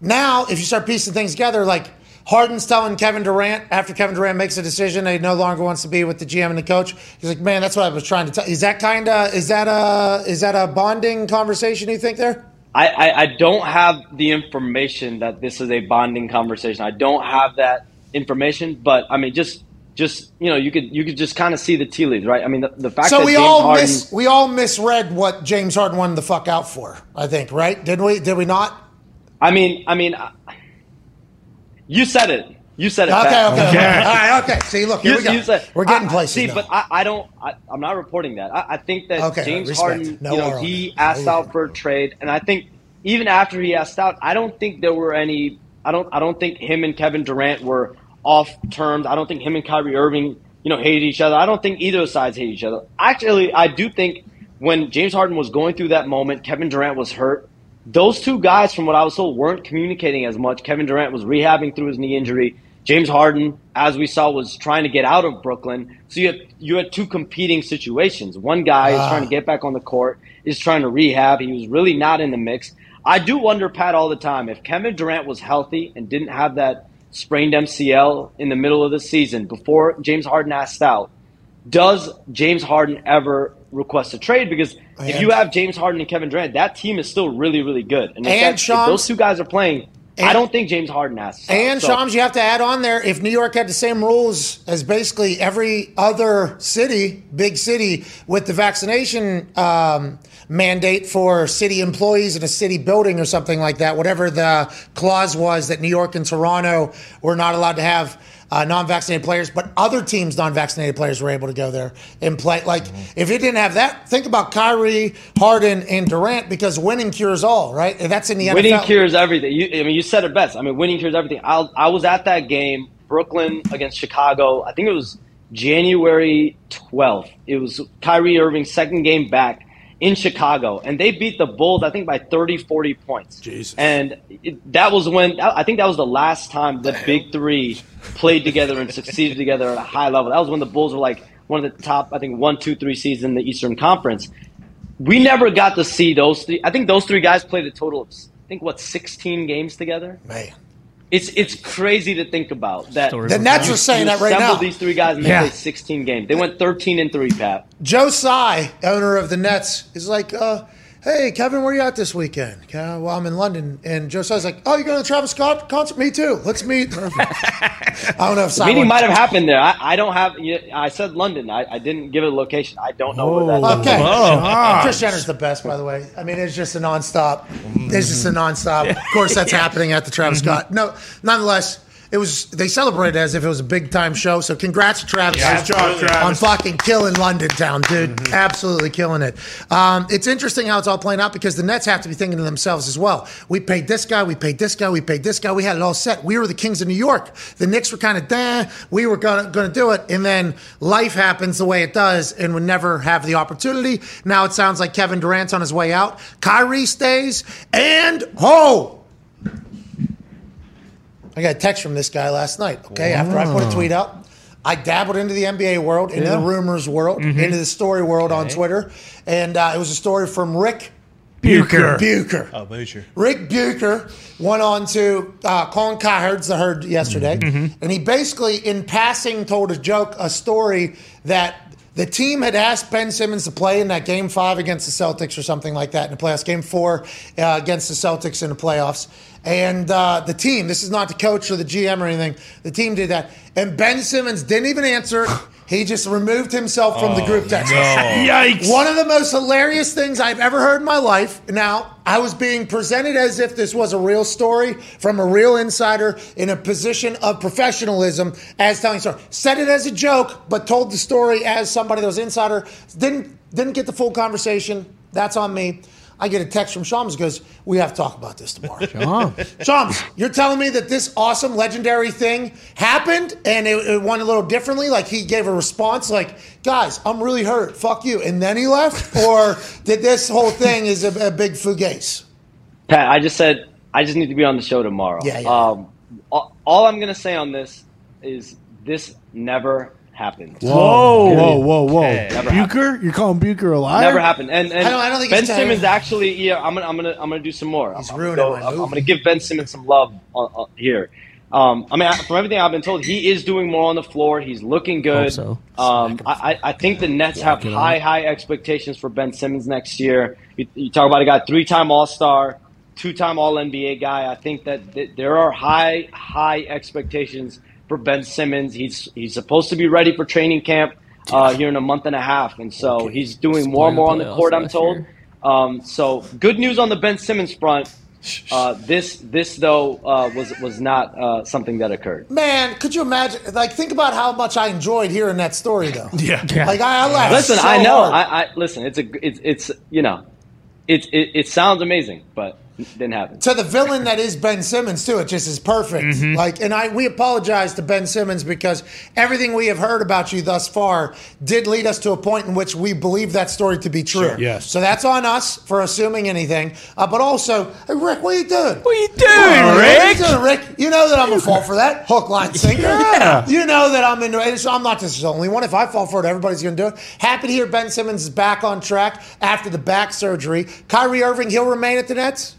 Now, if you start piecing things together, like Harden's telling Kevin Durant after Kevin Durant makes a decision that he no longer wants to be with the GM and the coach. He's like, "Man, that's what I was trying to tell." Is that kind of is that a is that a bonding conversation? You think there? I, I, I don't have the information that this is a bonding conversation. I don't have that information, but I mean, just just you know, you could you could just kind of see the tea leaves, right? I mean, the, the fact So that we James all Harden, mis we all misread what James Harden wanted the fuck out for. I think, right? Didn't we? Did we not? I mean, I mean, uh, you said it. You said it. Okay, Pat. okay, okay. All right, okay. See, look, here You, we go. you said, We're getting I- I- places See, now. but I, I don't. I, I'm not reporting that. I, I think that Okay, James respect. Harden, No you know, he asked No out for a trade, and I think even after he asked out, I don't think there were any. I don't. I don't think him and Kevin Durant were off terms. I don't think him and Kyrie Irving, you know, hated each other. I don't think either sides hate each other. Actually, I do think when James Harden was going through that moment, Kevin Durant was hurt. Those two guys, from what I was told, weren't communicating as much. Kevin Durant was rehabbing through his knee injury. James Harden, as we saw, was trying to get out of Brooklyn. So you had you had two competing situations. One guy is ah. trying to get back on the court, is trying to rehab. He was really not in the mix. I do wonder, Pat, all the time if Kevin Durant was healthy and didn't have that sprained MCL in the middle of the season before James Harden asked out, does James Harden ever request a trade? Because if you have James Harden and Kevin Durant, that team is still really, really good. And if, And that- Shams- those two guys are playing, I don't think James Harden asks. And So- Shams, you have to add on there if New York had the same rules as basically every other city, big city, with the vaccination um, mandate for city employees in a city building or something like that, whatever the clause was that New York and Toronto were not allowed to have. Uh, non-vaccinated players, but other teams' non-vaccinated players were able to go there and play. Like, if it didn't have that, think about Kyrie, Harden, and Durant because winning cures all, right? And that's in the winning NFL. cures everything. You, I mean, you said it best. I mean, winning cures everything. I, I was at that game, Brooklyn against Chicago. I think it was January 12th. It was Kyrie Irving's second game back in Chicago, and they beat the Bulls, I think, by 30, 40 points. Jesus. And it, that was when, I think that was the last time the Big Three played together and succeeded together at a high level. That was when the Bulls were like one of the top, I think, one, two, three seeds in the Eastern Conference we never got to see those three. I think those three guys played a total of, I think, what, 16 games together? Man. It's it's crazy to think about that. Story The Nets are saying that right now. These three guys and they Yeah. played 16 games. They went 13 and three, Pat. Joe Tsai, owner of the Nets, is like, uh, "Hey, Kevin, where are you at this weekend?" "Uh, well, I'm in London, and Joe says, like, "Oh, you're going to the Travis Scott concert? Me too. Let's meet." I don't know if Tsai Meeting might have happened there. I, I don't have. yeah, I said London. I, I didn't give it a location. I don't know where that. is. Okay. Whoa. Kris Jenner's the best, by the way. I mean, it's just a nonstop. It's just a nonstop. Of course, that's happening at the Travis Scott. No, nonetheless, it was. They celebrated as if it was a big time show. So, congrats to Travis. Nice job, on fucking killing London town, dude. Absolutely killing it. Um, it's interesting how it's all playing out because the Nets have to be thinking to themselves as well. We paid this guy. We paid this guy. We paid this guy. We had it all set. We were the kings of New York. The Knicks were kind of, nah, we were going to do it. And then life happens the way it does and would never have the opportunity. Now it sounds like Kevin Durant's on his way out. Kyrie stays. And, oh, I got a text from this guy last night, okay, after I put a tweet up. I dabbled into the NBA world, into the rumors world, into the story world on Twitter. And uh, it was a story from Ric Bucher. Bucher. Oh, Butcher. Ric Bucher went on to uh, Colin Cowherd's the herd yesterday, and he basically, in passing, told a joke, a story that the team had asked Ben Simmons to play in that Game Five against the Celtics or something like that in the playoffs. Game Four uh, against the Celtics in the playoffs, and uh, the team. This is not the coach or the GM or anything. The team did that, and Ben Simmons didn't even answer. He just removed himself from the oh, group text. Yikes. One of the most hilarious things I've ever heard in my life. Now, I was being presented as if this was a real story from a real insider in a position of professionalism as telling a story. Said it as a joke, but told the story as somebody that was insider. Didn't didn't get the full conversation. That's on me. I get a text from Shams goes, "We have to talk about this tomorrow." Shams, you're telling me that this awesome, legendary thing happened and it, it went a little differently? Like he gave a response, like, "Guys, I'm really hurt. Fuck you," and then he left, or did this whole thing is a, a big fugace? Pat, I just said I just need to be on the show tomorrow. Yeah, yeah. Um, all, all I'm gonna say on this is this never happened. Whoa, whoa, whoa, whoa! Never Bucher, you're calling Bucher a liar? Never happened. And, and I don't- I don't think Ben. Simmons actually. Yeah, I'm gonna I'm gonna I'm gonna do some more. He's I'm, ruining I'm, my gonna I'm. I'm gonna give Ben Simmons some love on, on, here. Um, I mean, from everything I've been told, he is doing more on the floor. He's looking good. Hope Um, I, I I think the Nets have high, high expectations for Ben Simmons next year. You, you talk about a guy, three-time All-Star, two-time All-NBA guy. I think that th- there are high, high expectations for Ben Simmons. He's he's supposed to be ready for training camp uh, here in a month and a half, and so he's doing more and more on the court. I'm told. Um, so good news on the Ben Simmons front. Uh, this this though uh, was was not uh, something that occurred. Man, could you imagine? Like, think about how much I enjoyed hearing that story, though. Yeah. Like, I, I laughed. Listen, so I know. hard. I, I listen. It's a it's it's you know, it it, it sounds amazing, but it didn't happen. to the villain that is Ben Simmons too. It just is perfect. Mm-hmm. Like, and I we apologize to Ben Simmons because everything we have heard about you thus far did lead us to a point in which we believe that story to be true. Yes. So that's on us for assuming anything. Uh, but also, hey, Rick, what are you doing? What are you doing, What are Rick? you doing, Rick? You know that I'm a fall for that hook, line, sinker. Yeah. You know that I'm into it. So I'm not just the only one. If I fall for it, everybody's going to do it. Happy to hear Ben Simmons is back on track after the back surgery. Kyrie Irving, he'll remain at the Nets.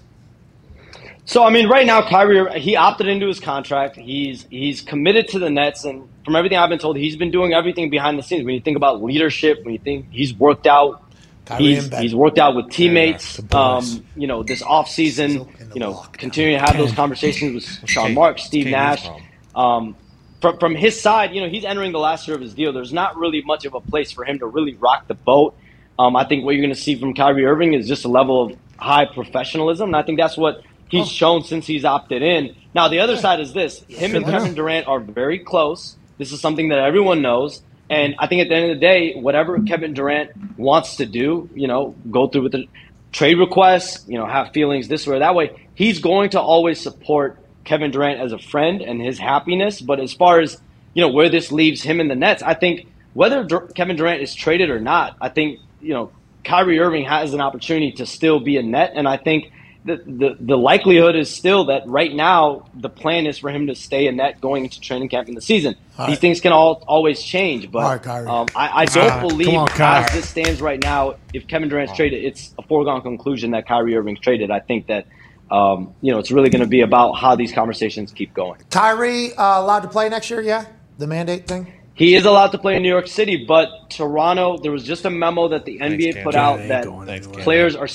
So I mean, right now, Kyrie he opted into his contract. He's he's committed to the Nets, and from everything I've been told, he's been doing everything behind the scenes. When you think about leadership, when you think he's worked out, Kyrie he's, he's worked out with teammates. boys. um, you know, this off season, you know, lock. continuing to have those conversations with Sean Marks, Steve Nash. Um, from from his side, you know, he's entering the last year of his deal. There's not really much of a place for him to really rock the boat. Um, I think what you're going to see from Kyrie Irving is just a level of high professionalism, and I think that's what he's oh. shown since he's opted in. Now, the other side is this: him and Kevin Durant are very close. This is something that everyone knows, and I think at the end of the day, whatever Kevin Durant wants to do, you know, go through with the trade requests, you know, have feelings this way or that way. He's going to always support Kevin Durant as a friend and his happiness. But as far as you know, where this leaves him in the Nets, I think whether Dur- Kevin Durant is traded or not, I think you know Kyrie Irving has an opportunity to still be a net, and I think. The, the, the likelihood is still that right now the plan is for him to stay in net going into training camp in the season. All These things can all always change, but All right, um, I, I don't Ah, believe come on, as Kyrie. this stands right now, if Kevin Durant's traded, it's a foregone conclusion that Kyrie Irving's traded. I think that um, you know, it's really going to be about how these conversations keep going. Kyrie uh, allowed to play next year? Yeah, the mandate thing. He is allowed to play in New York City, but Toronto, there was just a memo that the NBA Cam. put out that going players are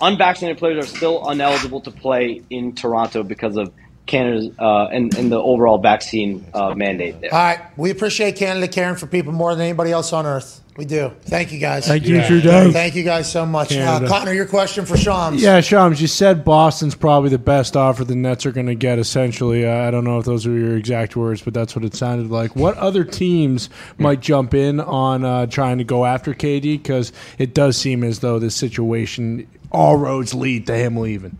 unvaccinated players are still ineligible to play in Toronto because of Canada's uh, and, and the overall vaccine uh, mandate there. All right, we appreciate Canada caring for people more than anybody else on earth. We do. Thank you guys. Thank you, Yeah. Trudeau. Thank you guys so much. Uh, Canada. Connor, your question for Shams. Yeah, Shams, you said Boston's probably the best offer the Nets are going to get, essentially. Uh, I don't know if those are your exact words, but that's what it sounded like. What other teams might jump in on uh, trying to go after KD? Because it does seem as though this situation, all roads lead to him leaving.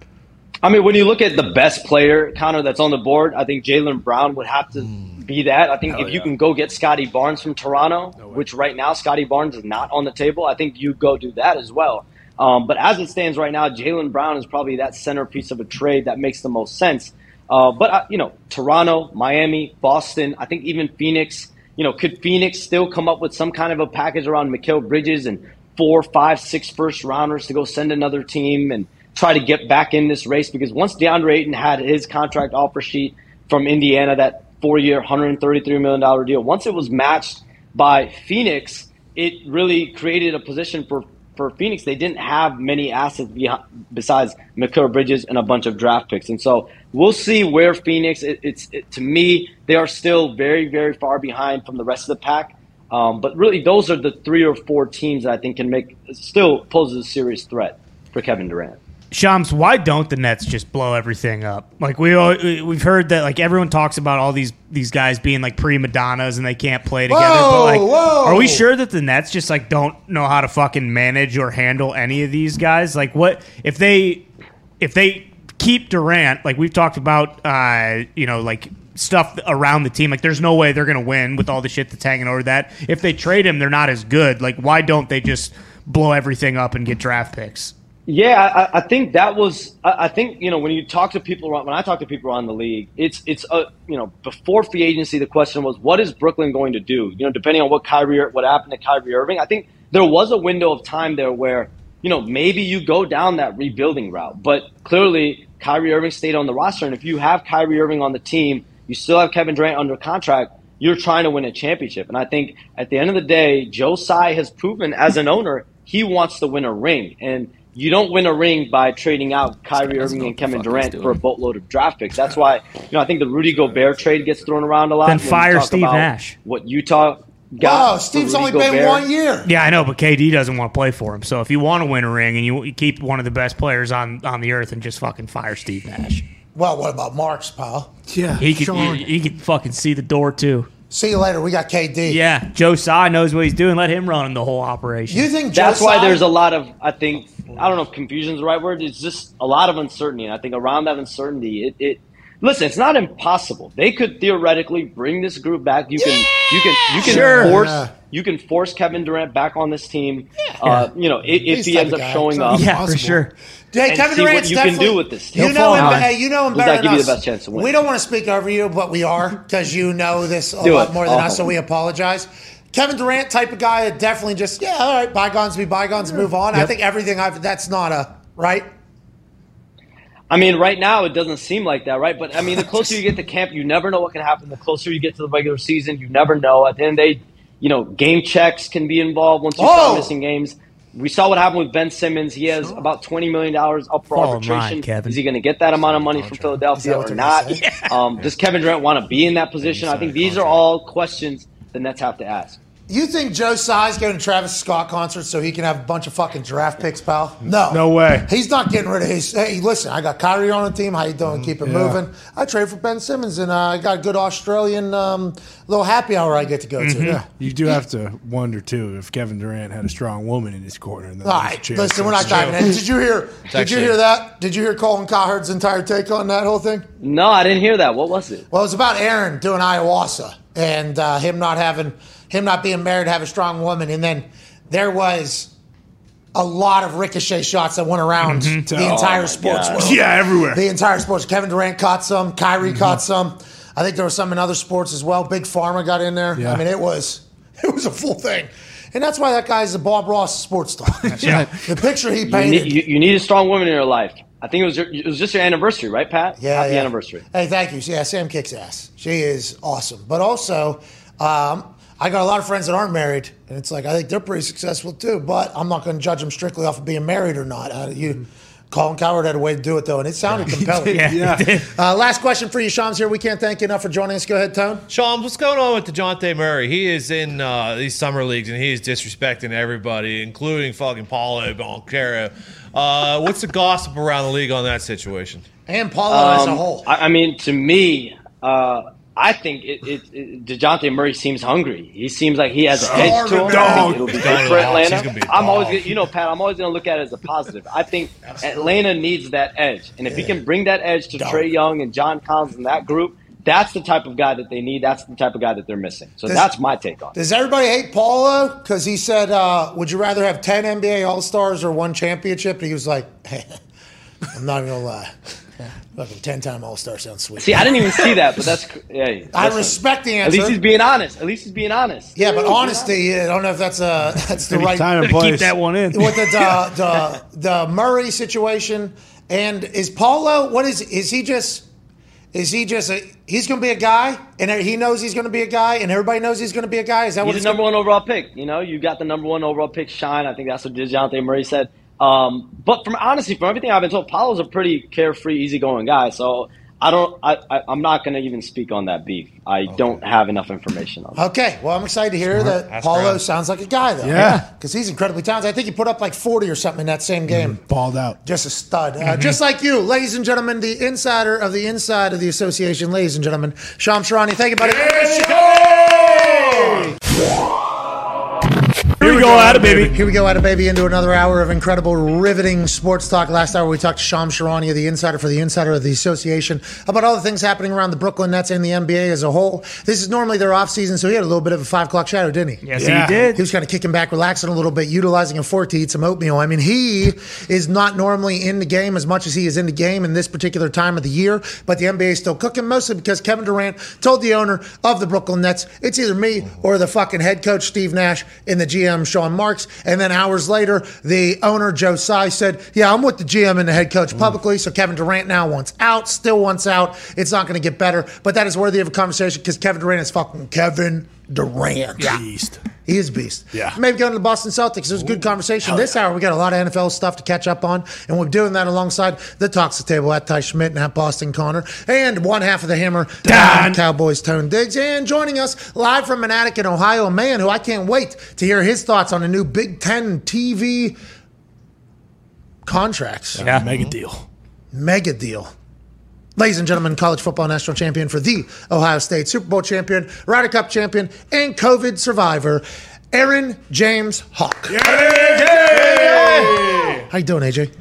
I mean, when you look at the best player, Connor, that's on the board, I think Jaylen Brown would have to be that. I think if you can go get Scottie Barnes from Toronto, which right now Scottie Barnes is not on the table, I think you go do that as well. Um, but as it stands right now, Jaylen Brown is probably that centerpiece of a trade that makes the most sense. Uh, but uh, you know, Toronto, Miami, Boston, I think even Phoenix. You know, could Phoenix still come up with some kind of a package around Mikal Bridges and four, five, six first rounders to go send another team and try to get back in this race? Because once DeAndre Ayton had his contract offer sheet from Indiana, that four-year, $133 million deal, once it was matched by Phoenix, it really created a position for for Phoenix, they didn't have many assets besides Mikal Bridges and a bunch of draft picks. And so we'll see where Phoenix. It, it's it, to me, they are still very, very far behind from the rest of the pack. Um, but really, those are the three or four teams that I think can make still poses a serious threat for Kevin Durant. Shams, why don't the Nets just blow everything up? Like we all- we've heard that like everyone talks about all these these guys being like prima donnas and they can't play together. Whoa, but like, whoa. are we sure that the Nets just like don't know how to fucking manage or handle any of these guys? Like, what if they if they keep Durant? Like we've talked about, uh, you know, like stuff around the team. Like, there's no way they're gonna win with all the shit that's hanging over that. If they trade him, they're not as good. Like, why don't they just blow everything up and get draft picks? Yeah, I, I think that was. I think you know when you talk to people around, when I talk to people around the league, it's it's a you know before free agency, the question was what is Brooklyn going to do? You know, depending on what Kyrie, what happened to Kyrie Irving, I think there was a window of time there where you know maybe you go down that rebuilding route, but clearly Kyrie Irving stayed on the roster, and if you have Kyrie Irving on the team, you still have Kevin Durant under contract. You're trying to win a championship, and I think at the end of the day, Joe Tsai has proven as an owner he wants to win a ring, and you don't win a ring by trading out Kyrie Irving and Kevin Durant for a boatload of draft picks. That's why you know I think the Rudy Gobert trade gets thrown around a lot. Then fire Steve Nash. What Utah got? Oh, Steve's Rudy only been one year. Yeah, I know, but KD doesn't want to play for him. So if you want to win a ring and you, you keep one of the best players on, on the earth and just fucking fire Steve Nash, Well, what about Marks, pal? Yeah, he could he, he could fucking see the door too. See you later. We got KD. Yeah, Joe Tsai knows what he's doing. Let him run the whole operation. You think That's Joe why Tsai- there's a lot of I think I don't know if confusion is the right word. It's just a lot of uncertainty, and I think around that uncertainty, it. it Listen, it's not impossible. They could theoretically bring this group back. You can, you can, you can Sure. force, Yeah. you can force Kevin Durant back on this team. Uh, you know, if, if he ends up guy. showing up. yeah, Possible. for sure. Hey, Kevin see what Durant's you can do with this You know, him, hey, you know him Does better that than give you us. the best chance to win? We don't want to speak over you, but we are because you know this a Do lot it. more than Oh. us, so we apologize. Kevin Durant type of guy that definitely just yeah, all right, bygones be bygones, move on. I think everything I've that's not a right. I mean, right now it doesn't seem like that, right? But I mean, the closer you get to camp, you never know what can happen. The closer you get to the regular season, you never know. At the end of the day, you know, game checks can be involved once you Oh! start missing games. We saw what happened with Ben Simmons. He has about twenty million dollars up for in arbitration. Kevin. Is he going to get that amount of money from Philadelphia Is that what or not? gonna? Um, does Kevin Durant want to be in that position? I think these are all questions the Nets have to ask. You think Joe Tsai's going to Travis Scott concert so he can have a bunch of fucking draft picks, pal? No, No way. He's not getting rid of his. Hey, listen, I got Kyrie on the team. How you doing? Keep it Yeah. moving. I trade for Ben Simmons, and uh, I got a good Australian um, little happy hour I get to go to. Yeah. You do have to wonder too if Kevin Durant had a strong woman in his corner. Then All there's a listen, we're not that's- diving in. Did you hear? Did you hear that? Did you hear Colin Cowherd's entire take on that whole thing? No, I didn't hear that. What was it? Well, it was about Aaron doing ayahuasca and uh, him not having, him not being married, to have a strong woman, and then there was a lot of ricochet shots that went around the Oh entire sports God. world. Yeah, everywhere. The entire sports. Kevin Durant caught some. Kyrie caught some. I think there was some in other sports as well. Big Pharma got in there. Yeah. I mean, it was it was a full thing, and that's why that guy's a Bob Ross sports star. right. The picture he You painted. need, you, you need a strong woman in your life. I think it was your, it was just your anniversary, right, Pat? Yeah, Happy yeah. anniversary. Hey, thank you. Yeah, Sam kicks ass. She is awesome. But also, um, I got a lot of friends that aren't married, and it's like I think they're pretty successful too. But I'm not going to judge them strictly off of being married or not. Uh, you, Colin Cowherd had a way to do it though, and it sounded compelling. Yeah. Uh, last question for you, Shams. Here, we can't thank you enough for joining us. Go ahead, Tone. Sean, what's going on with Dejounte Murray? He is in uh, these summer leagues and he is disrespecting everybody, including fucking Paolo Banchero. Uh, what's the gossip around the league on that situation? And Paolo as a Um, whole. I, I mean, to me, uh, I think it, it, it, Dejounte Murray seems hungry. He seems like he has an edge to him. I Dog. think it'll be good Dog. for He's Atlanta. gonna be a I'm always, gonna, you know, Pat. I'm always going to look at it as a positive. I think Atlanta needs that edge, and if he can bring that edge to Dog. Trae Young and John Collins and that group, that's the type of guy that they need. That's the type of guy that they're missing. So Does- that's my take on it. Does everybody hate Paolo? Because he said, uh, "Would you rather have ten NBA All Stars or one championship?" And he was like, "I'm not even gonna lie, fucking ten-time All Star sounds sweet." See, I didn't even see that, but that's yeah. I respect the answer. At least he's being honest. At least he's being honest. yeah, but He's being honesty, I don't know if that's uh that's the right time and Keep place. that one in. with the, the the the Murray situation. And is Paolo? What is is he just? Is he just a? He's going to be a guy, and he knows he's going to be a guy, and everybody knows he's going to be a guy. Is that what He's the number gonna, one overall pick. You know, you got the number one overall pick, Shine. I think that's what Dejounte Murray said. Um, but from honestly, from everything I've been told, Paolo's a pretty carefree, easygoing guy. So I don't. I, I I'm not going to even speak on that beef. I don't have enough information on. it. Okay, well, I'm excited to hear that Ask Paolo around. sounds like a guy, though. Yeah. because he's incredibly talented. I think he put up like 40 or something in that same game. Balled out. Just a stud. Mm-hmm. Uh, just like you, ladies and gentlemen, the insider of the inside of the association, ladies and gentlemen, Shams Charania. Thank you, buddy. Here we go, at it, baby. Here we go, Ada Baby, into another hour of incredible, riveting sports talk. Last hour, we talked to Shams Charania, the insider for the insider of the association, about all the things happening around the Brooklyn Nets and the NBA as a whole. This is normally their offseason, so he had a little bit of a five o'clock shadow, didn't he? Yes, Yeah. he did. He was kind of kicking back, relaxing a little bit, utilizing a fork to eat some oatmeal. I mean, he is not normally in the game as much as he is in the game in this particular time of the year, but the NBA is still cooking, mostly because Kevin Durant told the owner of the Brooklyn Nets, it's either me or the fucking head coach, Steve Nash, and the GM, Sean Marks. And then hours later, the owner, Joe Tsai, said, Yeah, I'm with the GM and the head coach publicly. So Kevin Durant now wants out, still wants out. It's not going to get better, but that is worthy of a conversation because Kevin Durant is fucking Kevin Durant. Beast. He is a beast. Yeah. Maybe going to the Boston Celtics. It was a good conversation. Oh, this hour, we got a lot of NFL stuff to catch up on, and we're doing that alongside the Talks the Table at Ty Schmidt and at Boston Connor, and one half of the Hammer, Dan. Cowboys Tone Diggs, and joining us live from an attic in Ohio, a man who I can't wait to hear his thoughts on a new Big Ten TV contracts. Yeah. Mega deal. Mega deal. Ladies and gentlemen, college football national champion for the Ohio State Super Bowl champion, Ryder Cup champion, and COVID survivor, Aaron James Hawk. How you doing, AJ?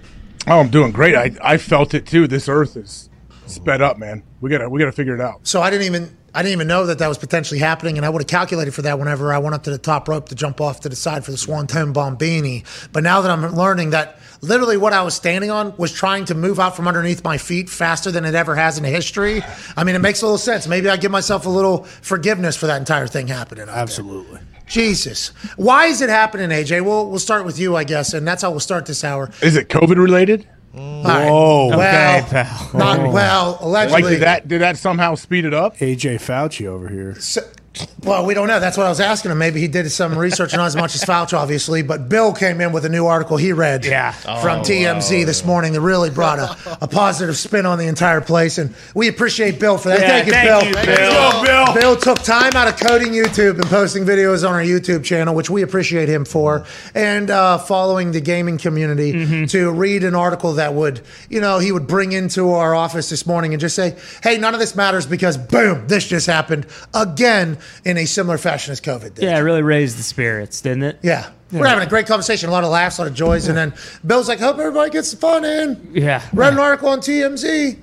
Oh, I'm doing great. I, I felt it too. This earth is sped up, man. We gotta we gotta figure it out. So I didn't even I didn't even know that that was potentially happening, and I would have calculated for that whenever I went up to the top rope to jump off to the side for the Swanton Bombini. But now that I'm learning that literally what I was standing on was trying to move out from underneath my feet faster than it ever has in history. I mean, it makes a little sense. Maybe I give myself a little forgiveness for that entire thing happening. out there. Absolutely. Jesus, why is it happening, AJ? We'll we'll start with you, I guess, and that's how we'll start this hour. Is it COVID related? All right. Whoa. Well, Okay, pal. not oh. well. Allegedly, Like did that did that somehow speed it up? AJ Fauci over here. Well, we don't know. That's what I was asking him. Maybe he did some research, not as much as Fauci, obviously. But Bill came in with a new article he read Yeah. from TMZ this morning that really brought a, a positive spin on the entire place. And we appreciate Bill for that. Yeah, thank you, thank Bill. you, Let's Bill. Bill. Bill took time out of coding YouTube and posting videos on our YouTube channel, which we appreciate him for, and uh, following the gaming community Mm-hmm. to read an article that would, you know, he would bring into our office this morning and just say, hey, none of this matters because, boom, this just happened again in a similar fashion as COVID did. Yeah, it really raised the spirits, didn't it? Yeah. We're having a great conversation, a lot of laughs, a lot of joys, and then Bill's like, "Hope everybody gets some fun in." Yeah. Read an article on TMZ.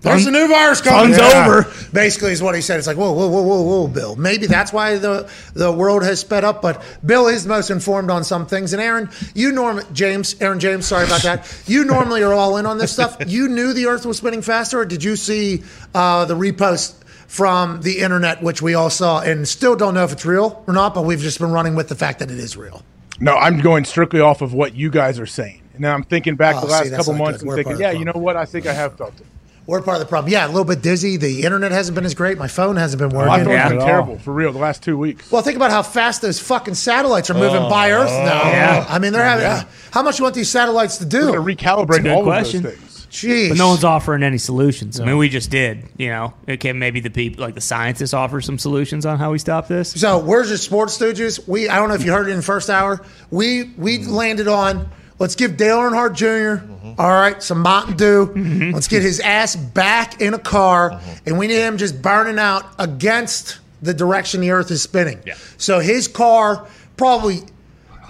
There's a new virus coming. fun's over. Basically, is what he said. It's like, whoa, whoa, whoa, whoa, whoa, Bill. Maybe that's why the the world has sped up. But Bill is the most informed on some things. And Aaron, you norm James, Aaron James, sorry about that. You normally are all in on this stuff. You knew the Earth was spinning faster, or did you see uh, the repost? From the internet, which we all saw, and still don't know if it's real or not, but we've just been running with the fact that it is real. No, I'm going strictly off of what you guys are saying. And then I'm thinking back Oh, the last that's couple months good. and We're thinking, yeah, you know what? I think I have felt it. We're part of the problem. Yeah, a little bit dizzy. The internet hasn't been as great. My phone hasn't been My working. phone's Yeah. been At all. terrible for real the last two weeks. Well, think about how fast those fucking satellites are moving by Earth now. Yeah. I mean, they're having. How much you want these satellites to We're do? gonna recalibrate all question. of those things. Jeez. But no one's offering any solutions. I mean, we just did. You know, okay, maybe the people, like the scientists, offer some solutions on how we stop this. So where's your sports stooges? We I don't know if you heard it in the first hour. We we mm-hmm. landed on let's give Dale Earnhardt junior mm-hmm. all right, some Mountain Dew. Mm-hmm. Let's get his ass back in a car, and we need him just burning out against the direction the Earth is spinning. Yeah. So his car probably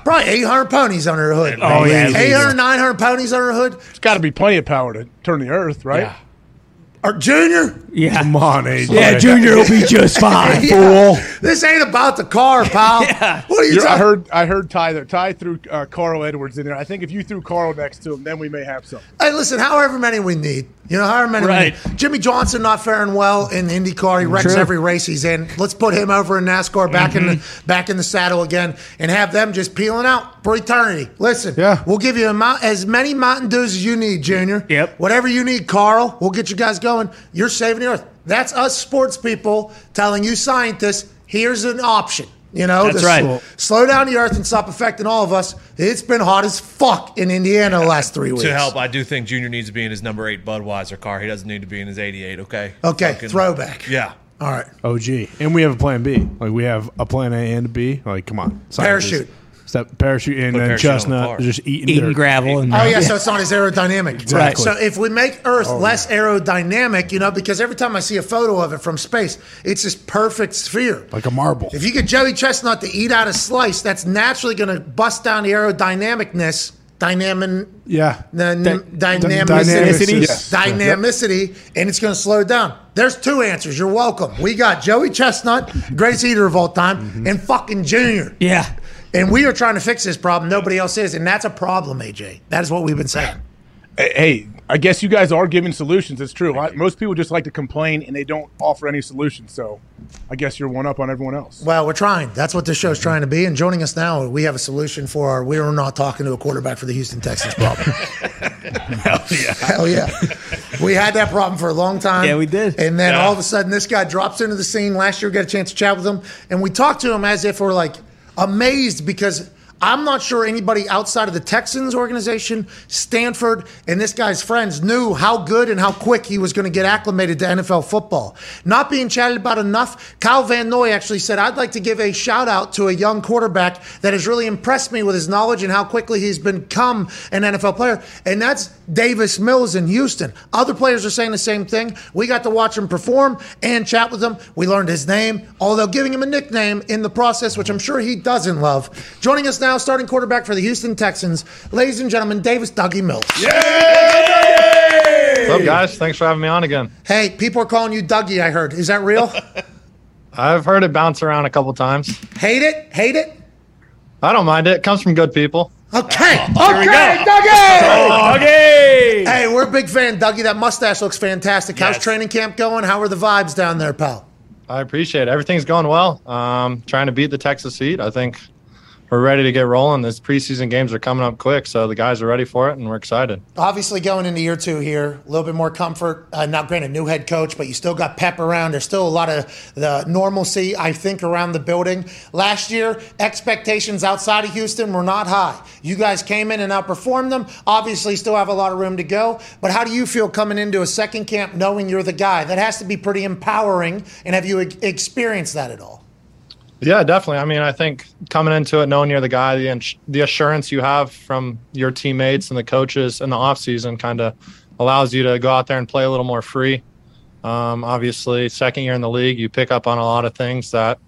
probably 800 ponies under her hood. Oh, yeah, at least. 800, 900 ponies under her hood. There's got to be plenty of power to turn the Earth, right? Or Junior? Yeah. Come on, AJ. Yeah, Junior will be just fine. Yeah. This ain't about the car, pal. What are you You're- I heard I heard Ty there. Ty threw uh, Carl Edwards in there. I think if you threw Carl next to him, then we may have some. Hey, listen, however many we need. You know, however many Right. we need. Jimmie Johnson not faring well in the IndyCar. He wrecks True. every race he's in. Let's put him over in NASCAR back in the back in the saddle again and have them just peeling out for eternity. Listen, Yeah. we'll give you a mount, as many Mountain Dews as you need, Junior. Yep. Whatever you need, Carl, we'll get you guys going. You're saving the earth. That's us sports people telling you scientists, here's an option. You know, That's right. s- slow down the earth and stop affecting all of us. It's been hot as fuck in Indiana the last three weeks. To help, I do think Junior needs to be in his number eight Budweiser car. He doesn't need to be in his 88, okay? Okay, Fucking- throwback. Yeah. All right. OG. And we have a plan B. Like we have a plan A and a B. Like, come on. Scientists. Parachute. Step parachute in Put and parachute on the chestnut car. just eating, Eating dirt. gravel and Oh yeah, so it's not as aerodynamic. Exactly. So if we make Earth less aerodynamic, you know, because every time I see a photo of it from space, it's this perfect sphere. Like a marble. If you get Joey Chestnut to eat out a slice, that's naturally going to bust down the aerodynamicness, dynamic, Yeah. the Dy- dynamicity, Yes. dynamicity, and it's going to slow down. There's two answers. You're welcome. We got Joey Chestnut, greatest eater of all time, Mm-hmm. and fucking Junior. yeah. And we are trying to fix this problem. Nobody else is, and that's a problem, AJ. That is what we've been saying. Hey, hey, I guess you guys are giving solutions. It's true. I- Most people just like to complain and they don't offer any solutions. So I guess you're one up on everyone else. Well, we're trying. That's what this show's trying to be. And joining us now, we have a solution for our "We are not talking to a quarterback for the Houston Texans" problem. Hell yeah. Hell yeah, we had that problem for a long time. Yeah, we did. And then Yeah. all of a sudden, this guy drops into the scene. Last year, we got a chance to chat with him, and we talked to him as if we're like amazed because. I'm not sure anybody outside of the Texans organization, Stanford, and this guy's friends knew how good and how quick he was going to get acclimated to NFL football. Not being chatted about enough, Kyle Van Noy actually said, I'd like to give a shout out to a young quarterback that has really impressed me with his knowledge and how quickly he's become an NFL player, and that's Davis Mills in Houston. Other players are saying the same thing. We got to watch him perform and chat with him. We learned his name, although giving him a nickname in the process, which I'm sure he doesn't love. Joining us now, starting quarterback for the Houston Texans, ladies and gentlemen, Davis Dougie Mills. What's up, guys? Thanks for having me on again. Hey, people are calling you Dougie, I heard. Is that real? I've heard it bounce around a couple times. Hate it? Hate it? I don't mind it. It comes from good people. Okay. okay, we go. Dougie! Hey, we're a big fan, Dougie. That mustache looks fantastic. How's Yes. training camp going? How are the vibes down there, pal? I appreciate it. Everything's going well. Um, trying to beat the Texas Heat. I think we're ready to get rolling. These preseason games are coming up quick, so the guys are ready for it, and we're excited. Obviously, going into year two here, a little bit more comfort. Uh, now, granted, new head coach, but you still got pep around. There's still a lot of the normalcy, I think, around the building. Last year, expectations outside of Houston were not high. You guys came in and outperformed them. Obviously, still have a lot of room to go. But how do you feel coming into a second camp knowing you're the guy? That has to be pretty empowering. And have you experienced that at all? Yeah, definitely. I mean, I think coming into it, knowing you're the guy, the, ins- the assurance you have from your teammates and the coaches in the offseason kind of allows you to go out there and play a little more free. Um, obviously, second year in the league, you pick up on a lot of things that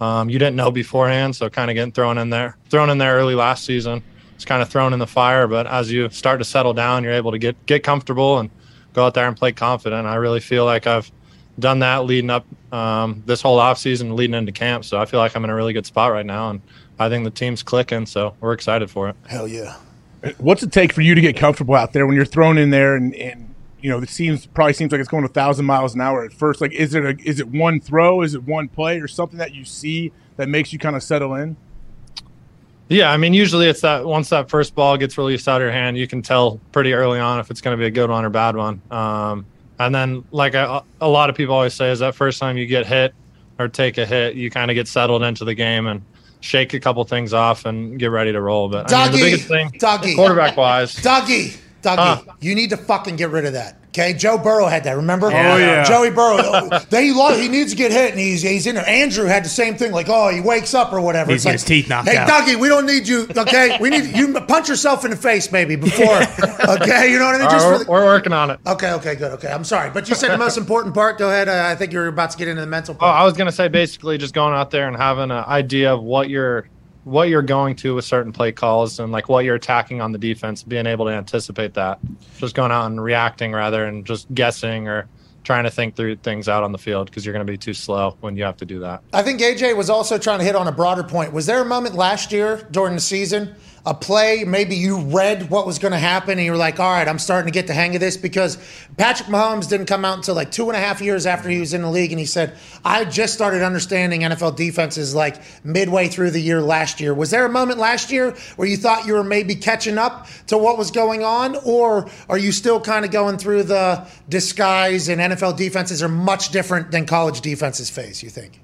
um, you didn't know beforehand. So, kind of getting thrown in there, thrown in there early last season. It's kind of thrown in the fire, but as you start to settle down, you're able to get get comfortable and go out there and play confident. I really feel like I've done that leading up um, this whole offseason, leading into camp. So I feel like I'm in a really good spot right now, and I think the team's clicking. So we're excited for it. Hell yeah. What's it take for you to get comfortable out there when you're thrown in there and, and you know it seems probably seems like it's going a thousand miles an hour at first? Like, is it a, is it one throw? Is it one play or something that you see that makes you kind of settle in? Yeah, I mean, usually it's that once that first ball gets released out of your hand, you can tell pretty early on if it's going to be a good one or bad one. Um, and then, like a, a lot of people always say, is that first time you get hit or take a hit, you kind of get settled into the game and shake a couple things off and get ready to roll. But I mean, the biggest thing, Dougie. quarterback wise, Dougie, Dougie, Huh. you need to fucking get rid of that. Okay, Joe Burrow had that. Remember? Oh, yeah. Joey Burrow. they he, he needs to get hit, and he's he's in there. Andrew had the same thing. Like, oh, he wakes up or whatever. He's It's like, his teeth knocked hey, out. Dougie, we don't need you. Okay, we need you punch yourself in the face maybe before. Okay, you know what I mean? All Just right, for the, we're, we're working on it. okay, okay, good. Okay, I'm sorry, but you said the most important part. Go ahead. Uh, I think you're about to get into the mental Oh, part. I was gonna say basically just going out there and having an idea of what you're what you're going to with certain play calls and like what you're attacking on the defense, being able to anticipate that. Just going out and reacting rather than just guessing or trying to think through things out on the field because you're going to be too slow when you have to do that. I think AJ was also trying to hit on a broader point. Was there a moment last year during the season, a play, maybe you read what was going to happen and you were like, all right, I'm starting to get the hang of this? Because Patrick Mahomes didn't come out until like two and a half years after he was in the league. And he said, I just started understanding NFL defenses like midway through the year last year. Was there a moment last year where you thought you were maybe catching up to what was going on? Or are you still kind of going through the disguise and NFL defenses are much different than college defenses face, you think?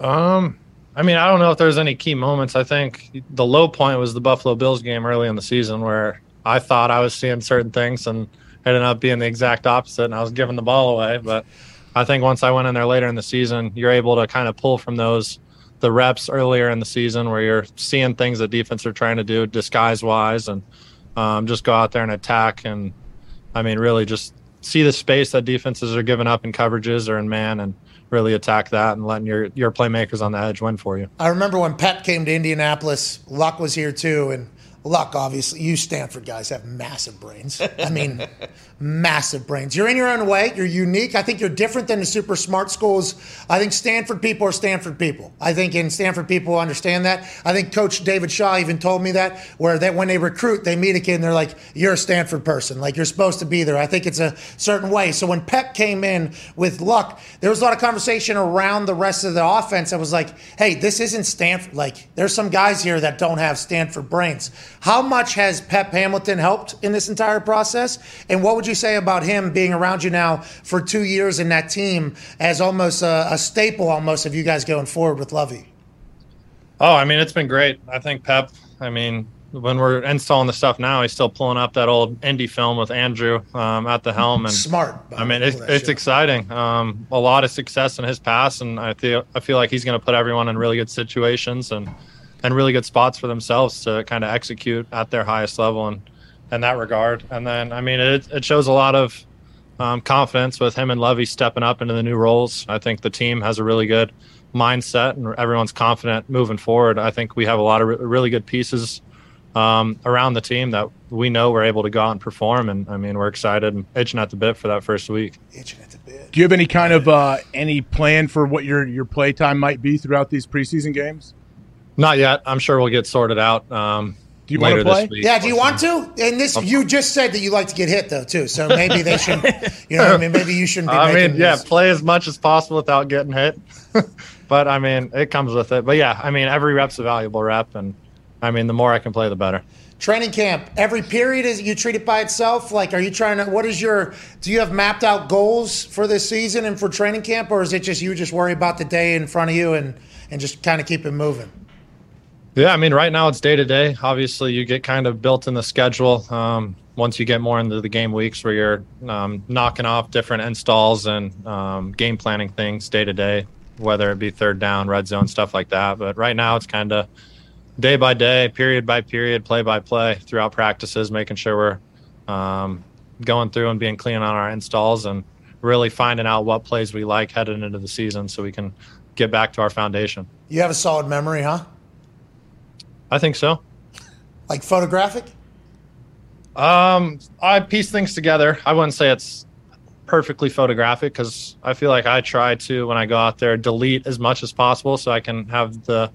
Um, I mean, I don't know if there's any key moments. I think the low point was the Buffalo Bills game early in the season where I thought I was seeing certain things and ended up being the exact opposite, and I was giving the ball away. But I think once I went in there later in the season, you're able to kind of pull from those the reps earlier in the season where you're seeing things that defense are trying to do disguise wise, and um, just go out there and attack. And I mean, really just see the space that defenses are giving up in coverages or in man, and really attack that and letting your your playmakers on the edge win for you. I remember when Pep came to Indianapolis, Luck was here too, and Luck, obviously, you Stanford guys have massive brains. I mean, massive brains. You're in your own way. You're unique. I think you're different than the super smart schools. I think Stanford people are Stanford people. I think in Stanford people understand that. I think Coach David Shaw even told me that, where that when they recruit, they meet a kid and they're like, "You're a Stanford person. Like you're supposed to be there." I think it's a certain way. So when Pep came in with Luck, there was a lot of conversation around the rest of the offense. that was like, "Hey, this isn't Stanford. Like there's some guys here that don't have Stanford brains." How much has Pep Hamilton helped in this entire process? And what would you say about him being around you now for two years in that team as almost a, a staple, almost of you guys going forward with Lovie? Oh, I mean, it's been great. I think Pep. I mean, when we're installing the stuff now, he's still pulling up that old Indy film with Andrew um, at the helm, and Smart. I mean, it's, it's exciting. Um, a lot of success in his past, and I feel I feel like he's going to put everyone in really good situations and and really good spots for themselves to kind of execute at their highest level and in that regard. And then, I mean, it it shows a lot of um, confidence with him and Lovie stepping up into the new roles. I think the team has a really good mindset, and everyone's confident moving forward. I think we have a lot of re- really good pieces um, around the team that we know we're able to go out and perform. And I mean, we're excited and itching at the bit for that first week. Itching at the bit. Do you have any kind of uh, any plan for what your your play time might be throughout these preseason games? Not yet. I'm sure we'll get sorted out. Um, Do you wanna play? Yeah, do you want to? And this, you just said that you like to get hit though too. So maybe they should, you know, I mean, maybe you shouldn't be. I making mean, yeah, these- play as much as possible without getting hit. but I mean, it comes with it. But yeah, I mean, every rep's a valuable rep, and I mean, the more I can play, the better. Training camp. Every period is you treat it by itself. Like, are you trying to? What is your? Do you have mapped out goals for this season and for training camp, or is it just you just worry about the day in front of you and and just kind of keep it moving? Yeah, I mean, right now it's day to day. Obviously, you get kind of built in the schedule. Um, once you get more into the game weeks where you're um, knocking off different installs and um, game planning things day to day, whether it be third down, red zone, stuff like that. But right now it's kind of day by day, period by period, play by play throughout practices, making sure we're um, going through and being clean on our installs and really finding out what plays we like heading into the season so we can get back to our foundation. You have a solid memory, huh? I think so. Like photographic. Um, I piece things together. I wouldn't say it's perfectly photographic because I feel like I try to when I go out there delete as much as possible so I can have the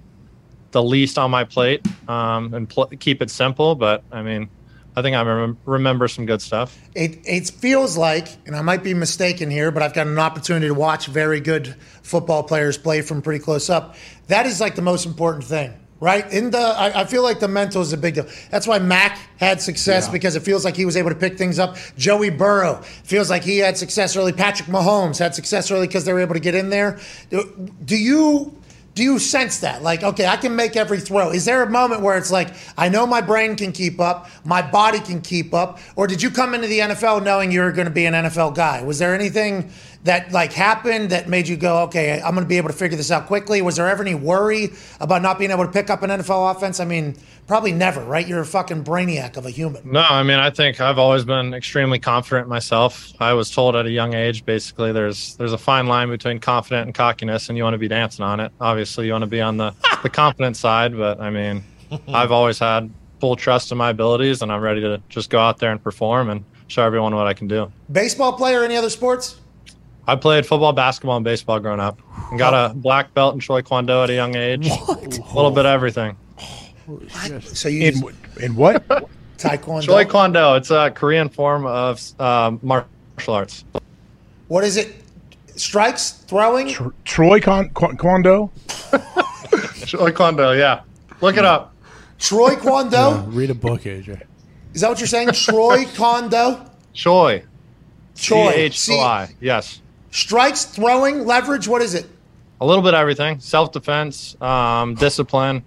the least on my plate um, and pl- keep it simple. But I mean, I think I rem- remember some good stuff. It it feels like, and I might be mistaken here, but I've got an opportunity to watch very good football players play from pretty close up. That is like the most important thing, right? In the, I, I, feel like the mental is a big deal. That's why Mac had success yeah. because it feels like he was able to pick things up. Joey Burrow feels like he had success early. Patrick Mahomes had success early because they were able to get in there. Do, do you? Do you sense that? Like, okay, I can make every throw. Is there a moment where it's like, I know my brain can keep up, my body can keep up? Or did you come into the NFL knowing you were going to be an NFL guy? Was there anything that like happened that made you go, okay, I'm going to be able to figure this out quickly? Was there ever any worry about not being able to pick up an NFL offense? I mean, probably never, right? You're a fucking brainiac of a human. No, I mean, I think I've always been extremely confident myself. I was told at a young age, basically, there's there's a fine line between confident and cockiness, and you want to be dancing on it. Obviously, you want to be on the the confident side, but I mean, I've always had full trust in my abilities, and I'm ready to just go out there and perform and show everyone what I can do. Baseball player, any other sports? I played football, basketball, and baseball growing up. And got a black belt in Choi Kwon Do at a young age. What? A little bit of everything. So you in, in what? Taekwondo. Choi Kwon Do. It's a Korean form of uh, martial arts. What is it? Strikes, throwing. Tr- Troy Con- Kwon Do. Choi Kwon Do. Yeah, look it up. Troy Kwon Do. Yeah, read a book, AJ. Is that what you're saying? Troy Kwon Do. Choi. Choi. C H O I. Yes. Strikes, throwing, leverage. What is it? A little bit of everything. Self defense, um, discipline.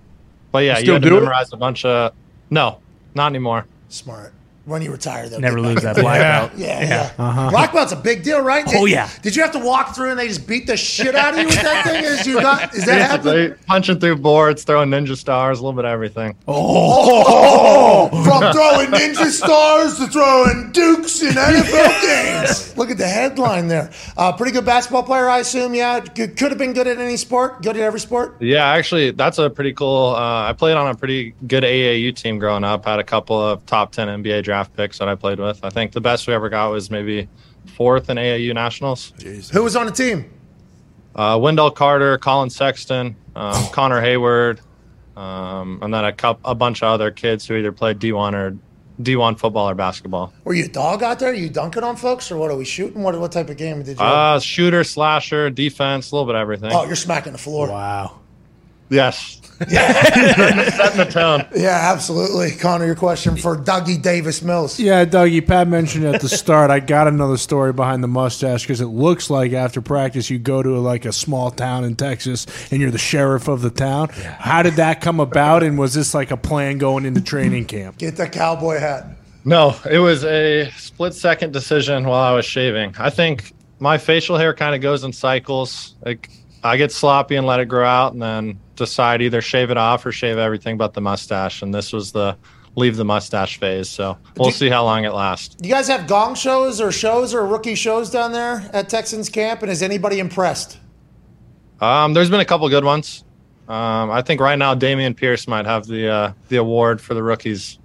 But yeah, you, you had to memorize it? a bunch of. No, not anymore. Smart when you retire, though. Never lose that black belt. Yeah, yeah. yeah. Uh-huh. Black belt's a big deal, right? Did, oh yeah. Did you have to walk through and they just beat the shit out of you with that thing? Is you got? Is that happening? Punching through boards, throwing ninja stars, a little bit of everything. Oh, from throwing ninja stars to throwing dukes in NFL games. Look at the headline there. Uh, pretty good basketball player, I assume. Yeah, could, could have been good at any sport. Good at every sport. Yeah, actually, that's a pretty cool. Uh, I played on a pretty good AAU team growing up. Had a couple of top ten NBA draft draft picks that I played with. I think the best we ever got was maybe fourth in AAU nationals. Jeez. Who was on the team? Uh, Wendell Carter, Collin Sexton, um, Connor Hayward, um, and then a, couple, a bunch of other kids who either played D1 or D1 football or basketball. Were you a dog out there? Are you dunking on folks, or what are we shooting? What what type of game did you? Uh, shooter, slasher, defense, a little bit of everything. Oh, you're smacking the floor. Wow. Yes. Yeah. Setting the tone. Yeah, absolutely. Connor, your question for Dougie Davis Mills. Yeah, Dougie, Pat mentioned at the start, I got another story behind the mustache because it looks like after practice you go to like a small town in Texas and you're the sheriff of the town. Yeah. How did that come about? And was this like a plan going into training camp? Get the cowboy hat. No, it was a split second decision while I was shaving. I think my facial hair kind of goes in cycles. Like I get sloppy and let it grow out, and then decide either shave it off or shave everything but the mustache. And this was the leave the mustache phase. So we'll do, see how long it lasts. Do you guys have gong shows or shows or rookie shows down there at Texans camp? And is anybody impressed? Um, there's been a couple good ones. Um, I think right now Dameon Pierce might have the uh, the award for the rookies.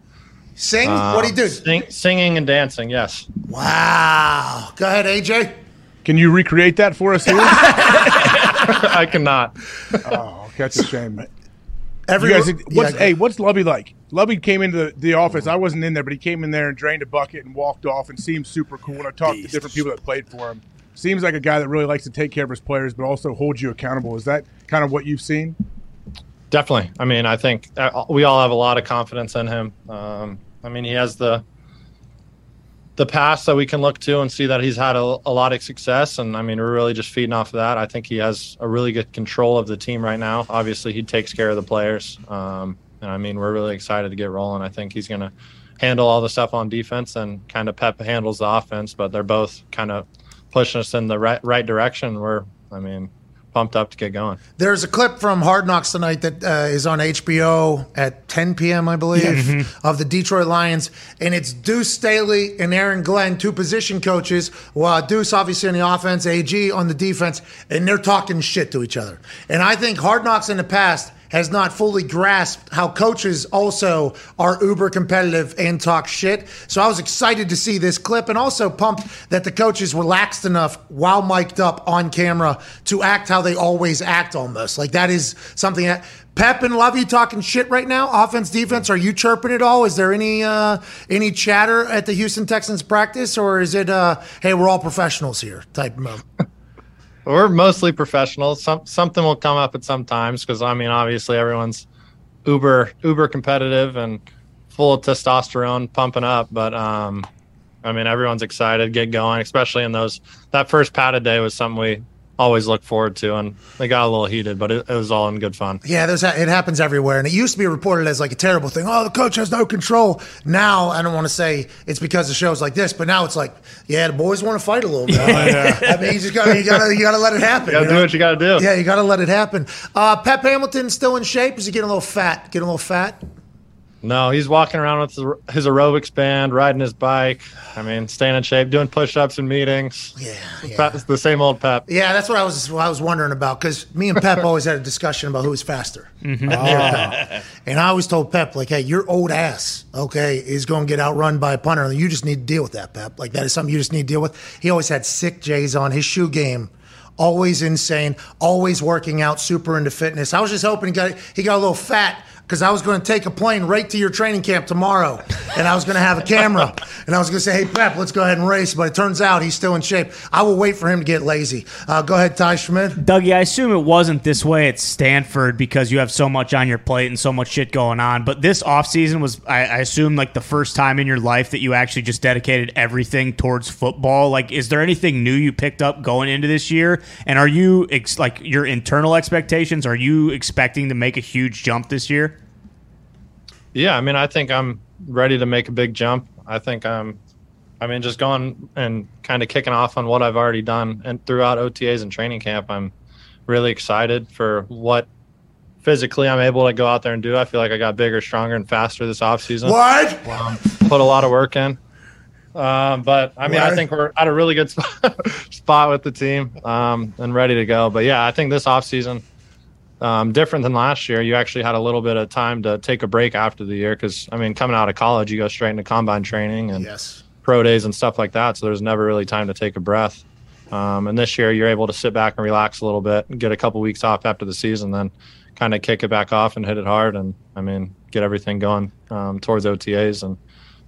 Sing? Uh, what do you do? Sing, singing and dancing. Yes. Wow. Go ahead, AJ. Can you recreate that for us here? I cannot. Oh, that's a shame. Every, you guys, what's, yeah, hey, what's Lovie like? Lovie came into the, the, office. I wasn't in there, but he came in there and drained a bucket and walked off and seemed super cool. And I talked Beast. to different people that played for him. Seems like a guy that really likes to take care of his players, but also holds you accountable. Is that kind of what you've seen? Definitely. I mean, I think uh, we all have a lot of confidence in him. Um, I mean, he has the the past that we can look to and see that he's had a, a, lot of success. And I mean, we're really just feeding off of that. I think he has a really good control of the team right now. Obviously, he takes care of the players. Um, and I mean, we're really excited to get rolling. I think he's going to handle all the stuff on defense and kind of Pep handles the offense, but they're both kind of pushing us in the right, right direction. We're, I mean, pumped up to get going. There's a clip from Hard Knocks tonight that uh, is on HBO at 10 p.m., I believe, mm-hmm. of the Detroit Lions, and it's Deuce Staley and Aaron Glenn, two position coaches. Well, Deuce obviously on the offense, AG on the defense, and they're talking shit to each other. And I think Hard Knocks in the past has not fully grasped how coaches also are uber competitive and talk shit. So I was excited to see this clip and also pumped that the coaches relaxed enough while mic'd up on camera to act how they always act almost. Like that is something that Pep and Lovie talking shit right now. Offense, defense. Are you chirping at all? Is there any uh, any chatter at the Houston Texans practice, or is it uh, hey we're all professionals here type moment? We're mostly professionals. Some something will come up at some times because I mean, obviously, everyone's uber uber competitive and full of testosterone pumping up. But um, I mean, everyone's excited, get going, especially in those. That first padded day was something we always look forward to, and they got a little heated, but it, it was all in good fun. Yeah, there's it happens everywhere, and it used to be reported as like a terrible thing. Oh, the coach has no control. Now I don't want to say it's because of shows like this, but now it's like, yeah, the boys want to fight a little bit. yeah. I mean, you just got you got to you got to let it happen. You got to do know? what you got to do. Yeah, you got to let it happen. Uh, Pep Hamilton still in shape? Is he getting a little fat? Getting a little fat? No, he's walking around with his aerobics band, riding his bike. I mean, staying in shape, doing push-ups in meetings. Yeah, yeah. It's the same old Pep. Yeah, that's what I was. What I was wondering about because me and Pep always had a discussion about who was faster. Mm-hmm. Oh. and I always told Pep, like, "Hey, your old ass, okay, is going to get outrun by a punter, and you just need to deal with that, Pep. Like that is something you just need to deal with." He always had sick J's on his shoe game always insane, always working out, super into fitness. I was just hoping he got he got a little fat because I was going to take a plane right to your training camp tomorrow, and I was going to have a camera, and I was going to say, "Hey Pep, let's go ahead and race." But it turns out he's still in shape. I will wait for him to get lazy. Uh, go ahead, Ty Schmidt. Dougie, I assume it wasn't this way at Stanford because you have so much on your plate and so much shit going on. But this offseason was, I, I assume, like the first time in your life that you actually just dedicated everything towards football. Like, is there anything new you picked up going into this year? And are you ex- like your internal expectations? Are you expecting to make a huge jump this year? Yeah, I mean, I think I'm ready to make a big jump. I think I'm, I mean, just going and kind of kicking off on what I've already done and throughout OTAs and training camp. I'm really excited for what physically I'm able to go out there and do. I feel like I got bigger, stronger, and faster this offseason. What? Um, put a lot of work in. Um, but I mean, what? I think we're at a really good spot with the team um, and ready to go. But yeah, I think this offseason um, different than last year. You actually had a little bit of time to take a break after the year because, I mean, coming out of college, you go straight into combine training and yes. pro days and stuff like that. So there's never really time to take a breath. Um, and this year, you're able to sit back and relax a little bit, and get a couple weeks off after the season, then kind of kick it back off and hit it hard. And I mean, get everything going um, towards OTAs and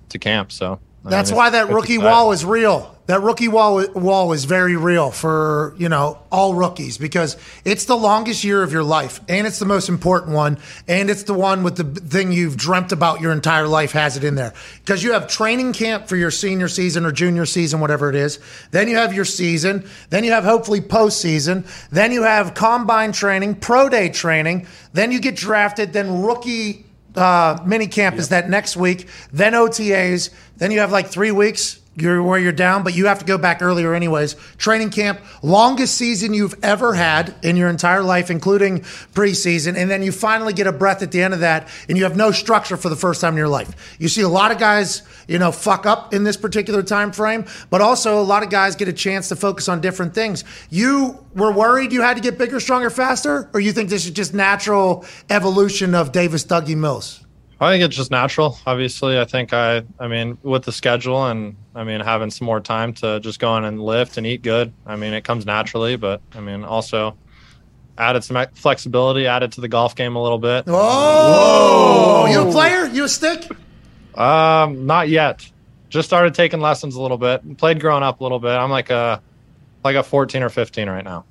to camp. So that's why that rookie wall is real. That rookie wall wall is very real for you know all rookies because it's the longest year of your life and it's the most important one and it's the one with the thing you've dreamt about your entire life has it in there. Because you have training camp for your senior season or junior season whatever it is. Then you have your season. Then you have hopefully postseason. Then you have combine training pro day training. Then you get drafted. Then rookie uh, mini camp yep. is that next week, then OTAs, then you have like three weeks you're where you're down, but you have to go back earlier anyways. Training camp, longest season you've ever had in your entire life, including preseason, and then you finally get a breath at the end of that, and you have no structure for the first time in your life. You see a lot of guys, you know, fuck up in this particular time frame, but also a lot of guys get a chance to focus on different things. You were worried you had to get bigger, stronger, faster, or you think this is just natural evolution of Davis Dougie Mills? I think it's just natural. Obviously, I think I, I mean, with the schedule and I mean having some more time to just go in and lift and eat good. I mean, it comes naturally, but I mean also added some flexibility, added to the golf game a little bit. Whoa! Whoa. You a player? You a stick? Um, not yet. Just started taking lessons a little bit. Played growing up a little bit. I'm like a like a 14 or 15 right now.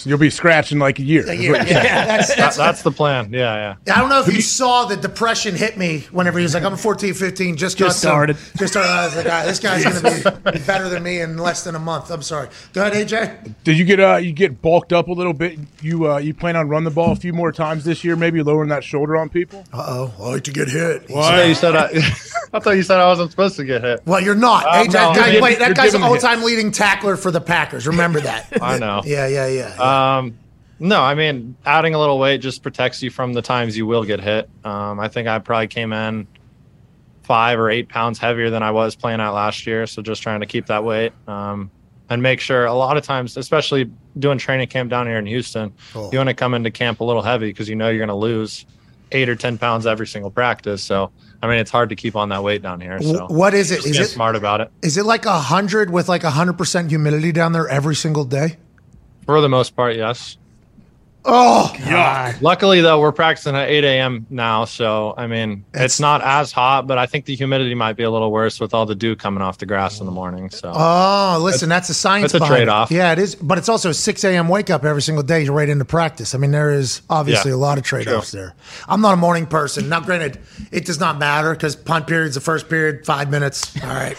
So you'll be scratching like a year. A year. Yeah, that's, that's, that's, the plan. Yeah, yeah. I don't know if you saw the depression hit me whenever he was like, I'm 14, 15, just, just started. Some, just started. I was like, right, this guy's going to be better than me in less than a month. I'm sorry. Go ahead, AJ. Did you get uh you get bulked up a little bit? You uh you plan on run the ball a few more times this year, maybe lowering that shoulder on people? Uh oh. I like to get hit. Why? You said I, I thought you said I wasn't supposed to get hit. Well, you're not. Um, AJ, no, guy, wait, that guy's an all-time leading tackler for the Packers. Remember that. I know. Yeah, yeah, yeah. yeah. Um no, I mean, adding a little weight just protects you from the times you will get hit. Um, I think I probably came in five or eight pounds heavier than I was playing out last year. So just trying to keep that weight um, and make sure a lot of times, especially doing training camp down here in Houston, cool. you want to come into camp a little heavy because you know you're going to lose eight or 10 pounds every single practice. So, I mean, it's hard to keep on that weight down here. So what is it? Is it smart about it? Is it like a hundred with like a hundred percent humidity down there every single day? For the most part, yes. Oh, God. Luckily, though, we're practicing at 8 a.m. now, so I mean, it's, it's, not as hot, but I think the humidity might be a little worse with all the dew coming off the grass in the morning. So, oh, listen, that's a science. It's a trade off. Yeah, it is, but it's also a 6 a.m. wake up every single day. You're right into practice. I mean, there is obviously yeah, a lot of trade offs there. I'm not a morning person. Now, granted, it does not matter because punt period's the first period, five minutes. All right.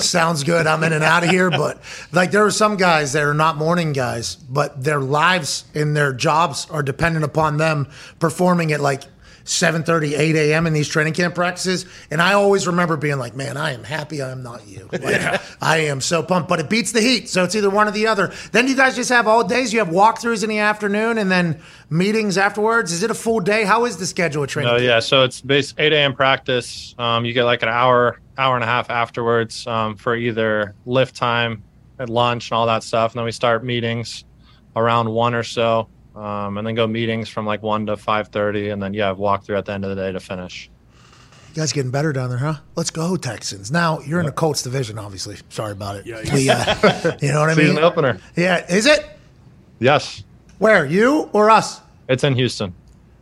Sounds good. I'm in and out of here. But like there are some guys that are not morning guys, but their lives and their jobs are dependent upon them performing at like 7.30 8 a.m in these training camp practices and i always remember being like man i am happy i am not you. Like, yeah. i am so pumped but it beats the heat so it's either one or the other. Then you guys just have all days. You have walkthroughs in the afternoon and then meetings afterwards. Is it a full day? How is the schedule of training oh yeah so it's base 8 a.m practice. Um, you get like an hour hour and a half afterwards um, for either lift time at lunch and all that stuff and then we start meetings around one or so um, and then go meetings from like one to five thirty, and then yeah, walk through at the end of the day to finish. You guys getting better down there, huh? Let's go, Texans. Now you're in the Colts division, obviously. Sorry about it. Yeah, yeah. uh, you know what I mean. Season opener. Yeah, is it? Yes. Where you or us? It's in Houston.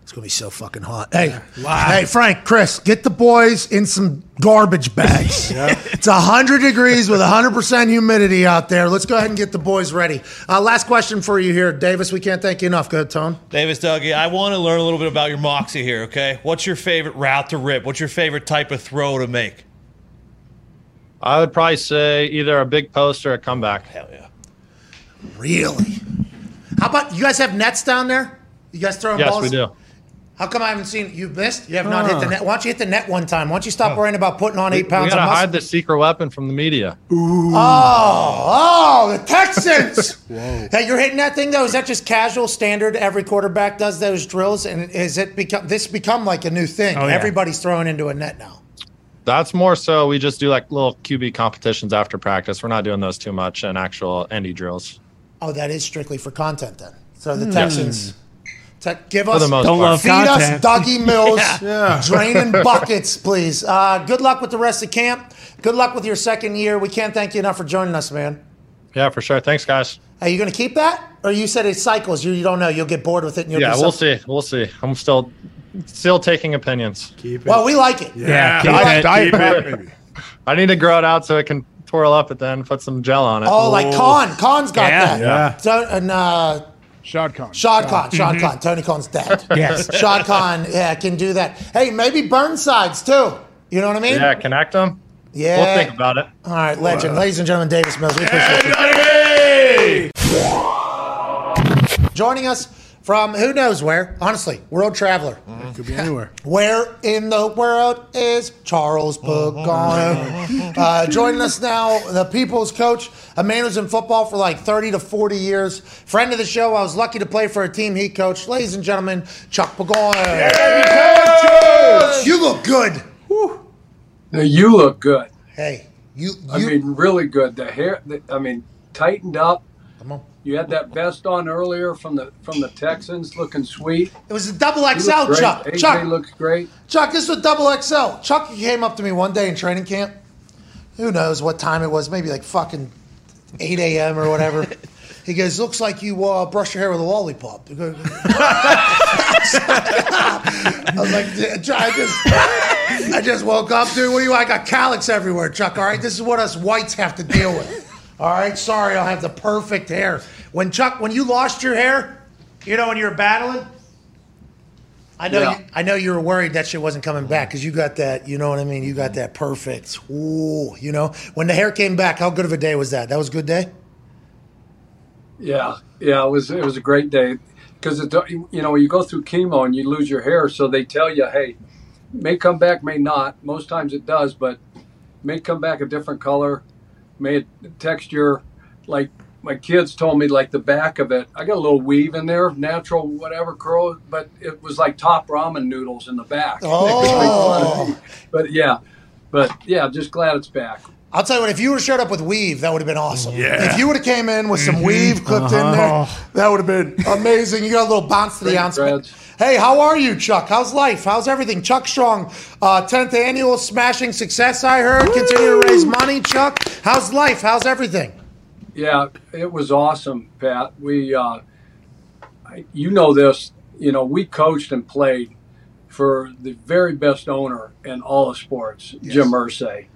It's gonna be so fucking hot. Hey, wow. hey, Frank, Chris, get the boys in some garbage bags. yeah. It's hundred degrees with hundred percent humidity out there. Let's go ahead and get the boys ready. Uh, last question for you here, Davis. We can't thank you enough. Go ahead, Tone. Davis, Dougie, I want to learn a little bit about your moxie here. Okay, what's your favorite route to rip? What's your favorite type of throw to make? I would probably say either a big post or a comeback. Hell yeah. Really? How about you guys have nets down there? You guys throwing yes, balls? Yes, we do. How come I haven't seen you've missed? You have not hit the net. Why don't you hit the net one time? Why don't you stop worrying about putting on eight pounds? We gotta of hide the secret weapon from the media. Ooh. Oh, oh, the Texans! Whoa. Hey, you're hitting that thing though. Is that just casual, standard? Every quarterback does those drills, and is it become this become like a new thing? Oh, yeah. Everybody's throwing into a net now. That's more so. We just do like little QB competitions after practice. We're not doing those too much in actual indy drills. Oh, that is strictly for content then. So the mm. Texans to give us, don't love feed content. us Dougie Mills, yeah. draining buckets, please. Uh, good luck with the rest of camp. Good luck with your second year. We can't thank you enough for joining us, man. Yeah, for sure. Thanks, guys. Are you going to keep that, or you said it cycles? You, you don't know. You'll get bored with it. And you'll yeah, we'll see. We'll see. I'm still still taking opinions. Keep it. Well, we like it. Yeah, yeah. Diet, diet I need to grow it out so it can twirl up it then put some gel on it. Oh, like Khan. Khan's got yeah, that. Yeah. So, and uh, Shad Khan. Shad Khan. Shad mm-hmm. Khan. Tony Khan's dead. yes. Shad Khan, yeah, can do that. Hey, maybe Burnsides too. You know what I mean? Yeah, connect them. Yeah. We'll think about it. All right, legend. Ladies and gentlemen, Davis Mills. We appreciate you. Joining us from who knows where. Honestly, world traveler. Mm-hmm. Could be anywhere. Where in the world is Charles Pagano? uh, joining us now, the people's coach. A man who's in football for like 30 to 40 years. Friend of the show. I was lucky to play for a team he coached. Ladies and gentlemen, Chuck Pagano. Yeah, you look good. Whew. Now you look good. Hey, you, you. I mean, really good. The hair, the, I mean, tightened up. Come on. You had that vest on earlier from the from the Texans, looking sweet. It was a double XL, Chuck. AJ Chuck looks great. Chuck, this was double XL. Chuck came up to me one day in training camp. Who knows what time it was? Maybe like fucking eight a.m. or whatever. He goes, "Looks like you uh, brush your hair with a lollipop." I was like, I just, I just woke up, dude. What do you? I got calyx everywhere, Chuck. All right, this is what us whites have to deal with. All right, sorry, I will have the perfect hair. When Chuck, when you lost your hair, you know, when you were battling, I know, yeah. you, I know you were worried that shit wasn't coming back because you got that. You know what I mean? You got that perfect. Ooh, you know, when the hair came back, how good of a day was that? That was a good day. Yeah, yeah, it was. It was a great day because it you know when you go through chemo and you lose your hair, so they tell you, hey, may come back, may not. Most times it does, but may come back a different color made texture like my kids told me like the back of it. I got a little weave in there natural whatever curl but it was like top ramen noodles in the back. Oh. but yeah but yeah just glad it's back I'll tell you what, if you would have showed up with weave, that would have been awesome. Yeah. If you would have came in with some mm-hmm. weave clipped uh-huh. in there, uh-huh. that would have been amazing. You got a little bounce to the ounce. Hey, how are you, Chuck? How's life? How's everything? Chuck Strong, uh, 10th annual smashing success, I heard. Woo! Continue to raise money, Chuck. How's life? How's everything? Yeah, it was awesome, Pat. We, uh, you know this. You know, we coached and played for the very best owner in all of sports, yes. Jim Irsay,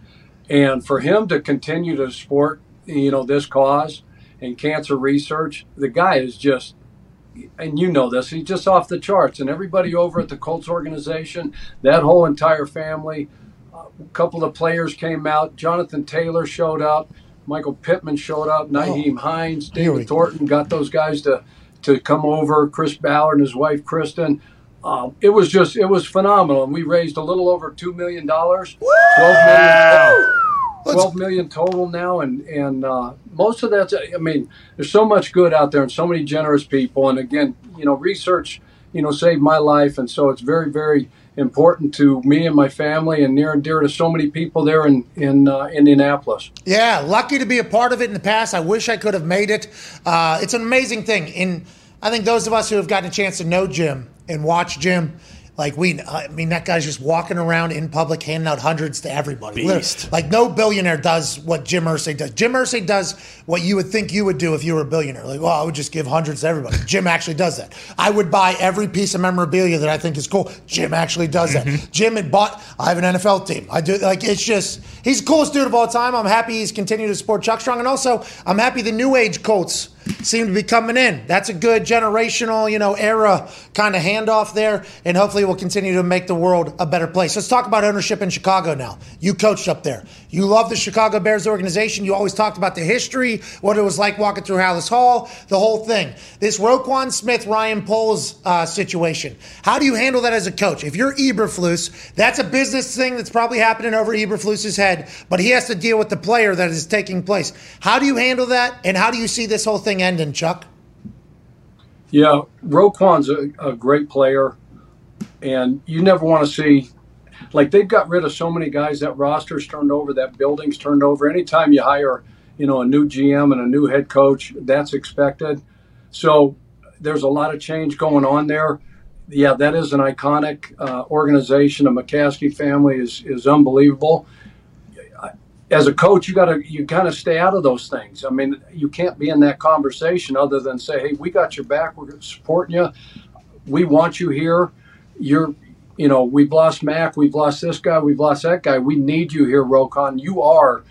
and for him to continue to support, you know, this cause and cancer research, the guy is just and you know this, he's just off the charts. And everybody over at the Colts organization, that whole entire family, a couple of players came out. Jonathan Taylor showed up. Michael Pittman showed up. Nyheim oh, Hines, David Thornton got those guys to to come over. Chris Ballard and his wife Kristen. Um, it was just it was phenomenal, and we raised a little over two million dollars. Twelve million. 12 million total now. And and uh, most of that's i mean there's so much good out there and so many generous people. And again you know research you know saved my life. And so it's very very important to me and my family and near and dear to so many people there in in uh, indianapolis. Yeah lucky to be a part of it in the past. I wish i could have made it. Uh, it's an amazing thing. In i think those of us who have gotten a chance to know jim and watch jim like we, I mean, that guy's just walking around in public handing out hundreds to everybody. Beast. Like no billionaire does what Jim Irsay does. Jim Irsay does what you would think you would do if you were a billionaire. Like, well, I would just give hundreds to everybody. Jim actually does that. I would buy every piece of memorabilia that I think is cool. Jim actually does that. Mm-hmm. Jim had bought. I have an NFL team. I do like it's just he's the coolest dude of all time. I'm happy he's continued to support Chuck Strong, and also I'm happy the new age Colts seem to be coming in. That's a good generational, you know, era kind of handoff there, and hopefully we'll continue to make the world a better place. Let's talk about ownership in Chicago now. You coached up there. You love the Chicago Bears organization. You always talked about the history, what it was like walking through Halas Hall, the whole thing. This Roquan Smith, Ryan Poles uh, situation. How do you handle that as a coach? If you're Eberflus, that's a business thing that's probably happening over Eberflus's head, but he has to deal with the player that is taking place. How do you handle that, and how do you see this whole thing ending, Chuck? Yeah, Roquan's a, a great player, and you never want to see like they've got rid of so many guys. That roster's turned over, that building's turned over. Anytime you hire, you know, a new GM and a new head coach, that's expected. So there's a lot of change going on there. Yeah, that is an iconic uh, organization. The McCaskey family is is unbelievable. As a coach, you got to you of stay out of those things. I mean, you can't be in that conversation other than say, "Hey, we got your back. We're supporting you. We want you here. You're you know, we've lost Mac, we've lost this guy, we've lost that guy. We need you here, Roquan. You are,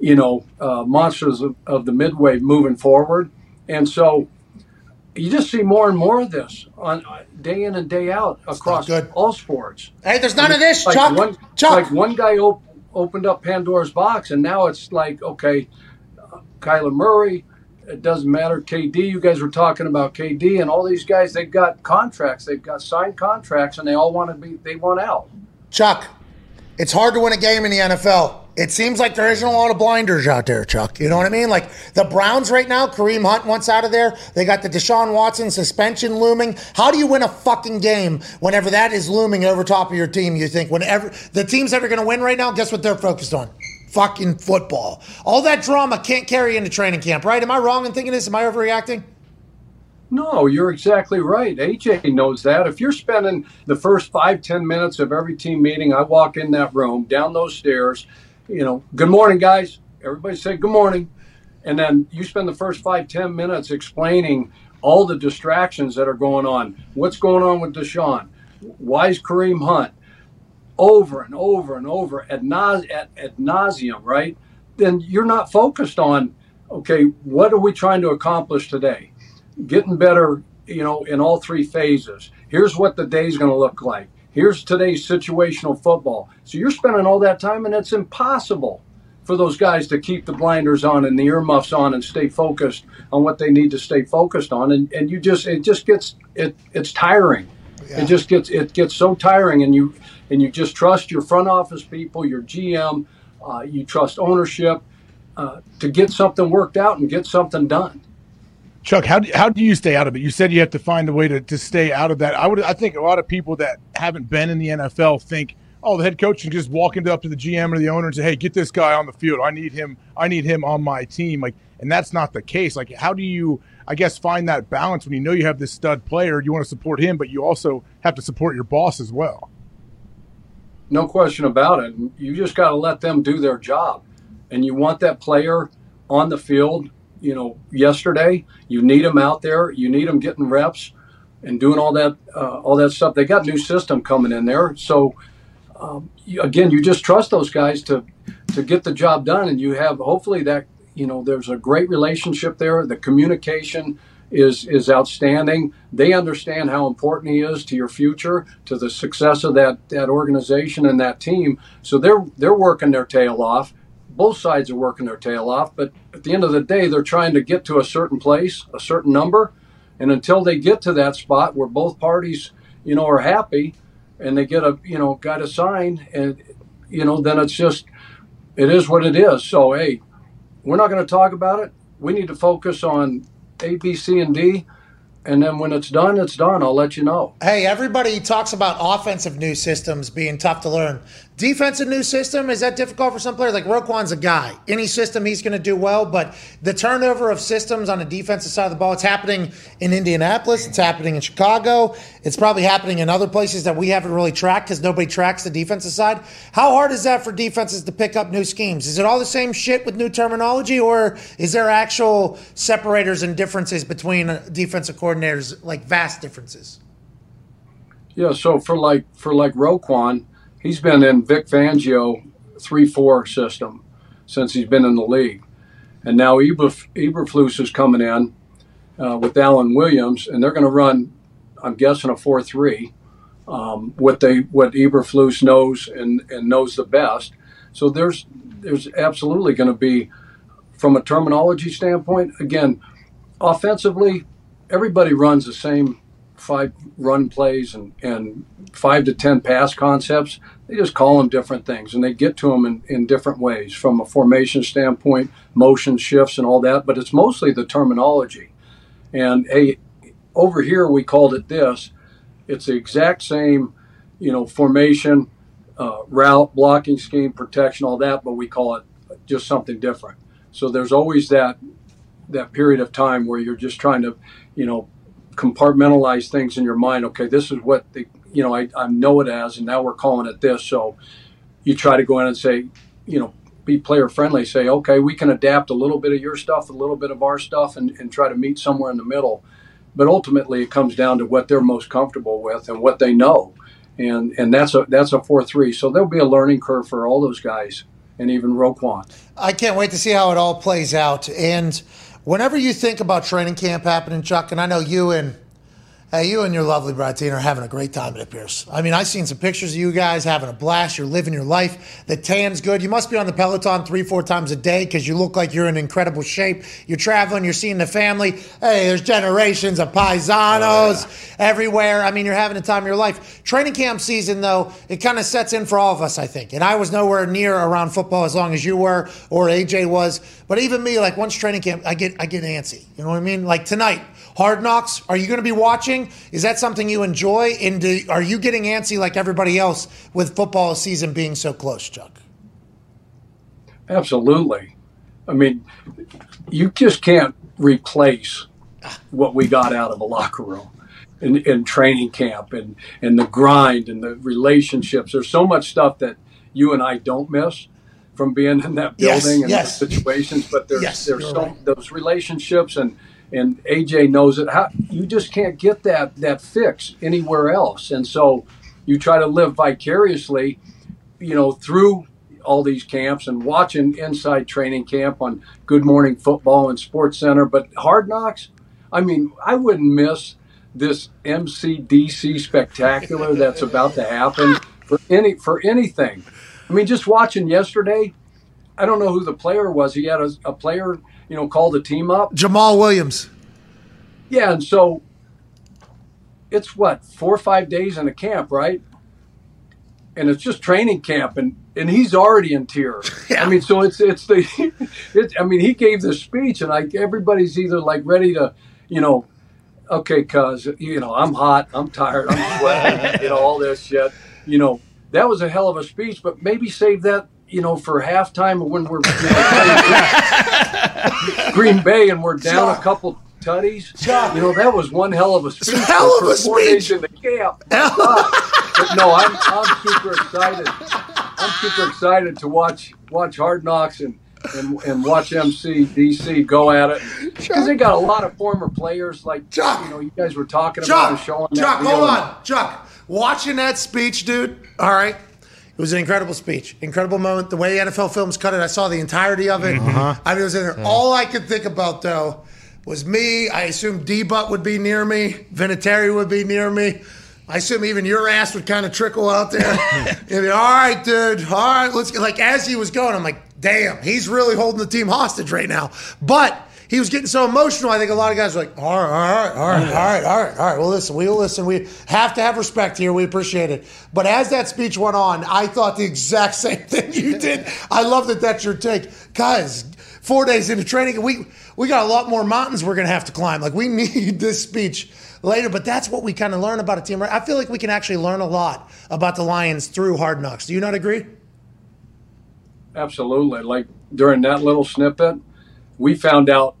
you know, uh, monsters of, of, the midway moving forward. And so you just see more and more of this on uh, day in and day out across all sports. Hey, there's none I mean, of this, like Chuck. One, Chuck. Like one guy op- opened up Pandora's box, and now it's like, okay, uh, Kyler Murray, it doesn't matter. KD, you guys were talking about KD and all these guys. They've got contracts. They've got signed contracts, and they all want to be. They want out. Chuck, it's hard to win a game in the NFL. It seems like there isn't a lot of blinders out there, Chuck. You know what I mean? Like the Browns right now, Kareem Hunt wants out of there. They got the Deshaun Watson suspension looming. How do you win a fucking game whenever that is looming over top of your team? You think whenever the team's ever going to win right now, guess what they're focused on? Fucking football. All that drama can't carry into training camp, right? Am I wrong in thinking this? Am I overreacting? No, you're exactly right. AJ knows that. If you're spending the first five, ten minutes of every team meeting, I walk in that room, down those stairs, you know, good morning, guys. Everybody say good morning. And then you spend the first five, ten minutes explaining all the distractions that are going on. What's going on with Deshaun? Why is Kareem Hunt? Over and over and over at nause, ad, ad nauseum, right? Then you're not focused on, okay, what are we trying to accomplish today? Getting better, you know, in all three phases. Here's what the day's going to look like. Here's today's situational football. So you're spending all that time, and it's impossible for those guys to keep the blinders on and the earmuffs on and stay focused on what they need to stay focused on. And, and you just, it just gets, it, it's tiring. Yeah. It just gets, it gets so tiring. And you, and you just trust your front office people, your GM, uh, you trust ownership uh, to get something worked out and get something done. Chuck, how do, how do you stay out of it? You said you have to find a way to, to stay out of that. I would I think a lot of people that haven't been in the NFL think, oh, the head coach can just walk into up to the GM or the owner and say, hey, get this guy on the field. I need him. I need him on my team. Like, and that's not the case. Like, how do you, I guess, find that balance when you know you have this stud player? You want to support him, but you also have to support your boss as well. No question about it. You just got to let them do their job. And you want that player on the field, you know, yesterday. You need them out there. You need them getting reps. and doing all that uh, all that stuff. They got new system coming in there, so um, you, again, you just trust those guys to to get the job done, and you have hopefully that you know there's a great relationship there. The communication is is outstanding. They understand how important he is to your future, to the success of that that organization and that team. So they're they're working their tail off. Both sides are working their tail off, but at the end of the day, they're trying to get to a certain place, a certain number, and until they get to that spot where both parties, you know, are happy, and they get a you know got a sign, and you know, then it's just it is what it is. So hey, we're not going to talk about it. We need to focus on A, B, C, and D. And then when it's done, it's done. I'll let you know. Hey, everybody talks about offensive new systems being tough to learn. Defensive new system, is that difficult for some players? Like Roquan's a guy. Any system he's going to do well, but the turnover of systems on the defensive side of the ball, it's happening in Indianapolis, it's happening in Chicago, it's probably happening in other places that we haven't really tracked because nobody tracks the defensive side. How hard is that for defenses to pick up new schemes? Is it all the same shit with new terminology, or is there actual separators and differences between uh, defensive coordinators, like vast differences? Yeah, so for like for like Roquan, he's been in Vic Fangio three four system since he's been in the league, and now Eberf- Eberflus is coming in uh, with Alan Williams, and they're going to run, I'm guessing a four three, um, what they what Eberflus knows and and knows the best. So there's there's absolutely going to be, from a terminology standpoint, again, offensively, everybody runs the same five run plays and, and five to 10 pass concepts. They just call them different things and they get to them in, in different ways from a formation standpoint, motion shifts and all that, but it's mostly the terminology. And hey, over here we called it this. It's the exact same, you know, formation, uh, route, blocking scheme, protection, all that, but we call it just something different. So there's always that that period of time where you're just trying to, you know, compartmentalize things in your mind. Okay, this is what the you know I, I know it as, and now we're calling it this. So you try to go in and say, you know, be player friendly. Say, okay, we can adapt a little bit of your stuff, a little bit of our stuff, and, and try to meet somewhere in the middle. But ultimately, it comes down to what they're most comfortable with and what they know, and and that's a that's a four three. So there'll be a learning curve for all those guys, and even Roquan. I can't wait to see how it all plays out. And whenever you think about training camp happening, Chuck, and I know you and Hey, you and your lovely bride Tina are having a great time, it appears. I mean, I've seen some pictures of you guys having a blast. You're living your life. The tan's good. You must be on the Peloton three, four times a day because you look like you're in incredible shape. You're traveling, you're seeing the family. Hey, there's generations of paisanos oh, yeah. everywhere. I mean, you're having a time of your life. Training camp season, though, it kind of sets in for all of us, I think. And I was nowhere near around football as long as you were or AJ was. But even me, like once training camp, I get I get antsy. You know what I mean? Like tonight, Hard Knocks. Are you going to be watching? Is that something you enjoy? And do, are you getting antsy like everybody else with football season being so close, Chuck? Absolutely. I mean, you just can't replace what we got out of the locker room in, in training camp and, and the grind and the relationships. There's so much stuff that you and I don't miss from being in that building yes, and yes. the situations, but there's yes, there's so, right. those relationships and and AJ knows it. How you just can't get that that fix anywhere else, and so you try to live vicariously, you know, through all these camps and watching inside training camp on Good Morning Football and Sports Center. But Hard Knocks, I mean, I wouldn't miss this MCDC spectacular that's about to happen for any for anything. I mean, just watching yesterday, I don't know who the player was. He had a, a player you know, called the team up. Jamaal Williams. Yeah, and so it's what four or five days in the camp, right? And it's just training camp, and and he's already in tears. Yeah. I mean, so it's it's the, it, I mean, he gave the speech, and like everybody's either like ready to, you know, okay, cuz you know, I'm hot, I'm tired, I'm sweating, you know, all this shit. You know, that was a hell of a speech, but maybe save that you know, for halftime when we're you know, Green Bay and we're down a couple tutties. You know, that was one hell of a speech. Hell of a speech in the camp. but no, I'm I'm super excited. I'm super excited to watch watch Hard Knocks and and, and watch MCDC go at it because they got a lot of former players like Chuck. You know, you guys were talking Chuck, about Chuck, that. hold on, Chuck. Watching that speech, dude. All right. It was an incredible speech, incredible moment. The way NFL Films cut it, I saw the entirety of it. Uh-huh. I mean, it was in there. Yeah. All I could think about though was me. I assume D Butt would be near me. Vinatieri would be near me. I assume even your ass would kind of trickle out there. You'd be, all right, dude. All right, let's get like as he was going, I'm like, damn, he's really holding the team hostage right now. But he was getting so emotional. I think a lot of guys were like, all right, all right, all right, all right, all right, all right. Well, listen, we'll listen. We have to have respect here. We appreciate it. But as that speech went on, I thought the exact same thing you did. I love that that's your take. Guys, four days into training, we we got a lot more mountains we're gonna have to climb. Like we need this speech later, but that's what we kind of learn about a team, right? I feel like we can actually learn a lot about the Lions through hard knocks. Do you not agree? Absolutely. Like during that little snippet, we found out,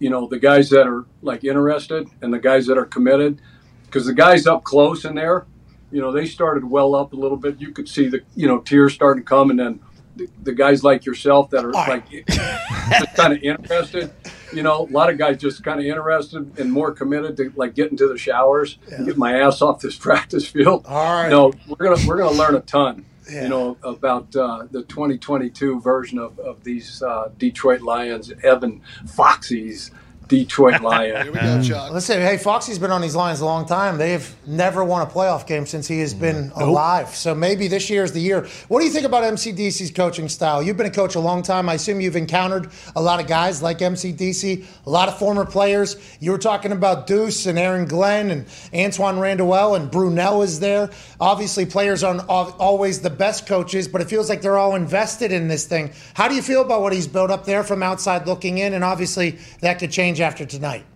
you know, the guys that are like interested and the guys that are committed. Because the guys up close in there, you know, they started well up a little bit. You could see the, you know, tears starting to come. And then the, the guys like yourself that are like kind of interested, you know, a lot of guys just kind of interested and more committed to like getting to the showers and get my ass off this practice field. All right. No, we're gonna we're gonna learn a ton. You know about uh, the 2022 version of, of these uh, Detroit Lions, Evan Foxy's Detroit Lions. Here we go, Chuck. Let's say, hey, Foxy's been on these lines a long time. They've never won a playoff game since he has been alive. So maybe this year is the year. What do you think about MCDC's coaching style? You've been a coach a long time. I assume you've encountered a lot of guys like MCDC, a lot of former players. You were talking about Duce and Aaron Glenn and Antwaan Randle El and Brunell is there. Obviously, players aren't always the best coaches, but it feels like they're all invested in this thing. How do you feel about what he's built up there from outside looking in? And obviously, that could change after tonight.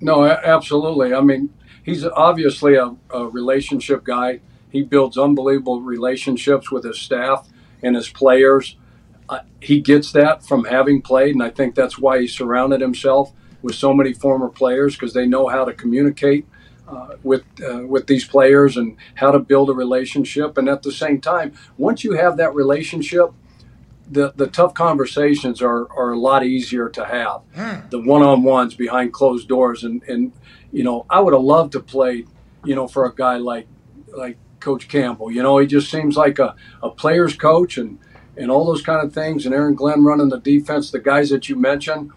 No, absolutely. I mean, he's obviously a, a relationship guy. He builds unbelievable relationships with his staff and his players. Uh, he gets that from having played, and I think that's why he surrounded himself with so many former players because they know how to communicate uh, with uh, with these players and how to build a relationship. And at the same time, once you have that relationship, the, the tough conversations are, are a lot easier to have. The one on ones behind closed doors. And, and, you know, I would have loved to play, you know, for a guy like like Coach Campbell. You know, he just seems like a, a player's coach and, and all those kind of things. And Aaron Glenn running the defense, the guys that you mentioned,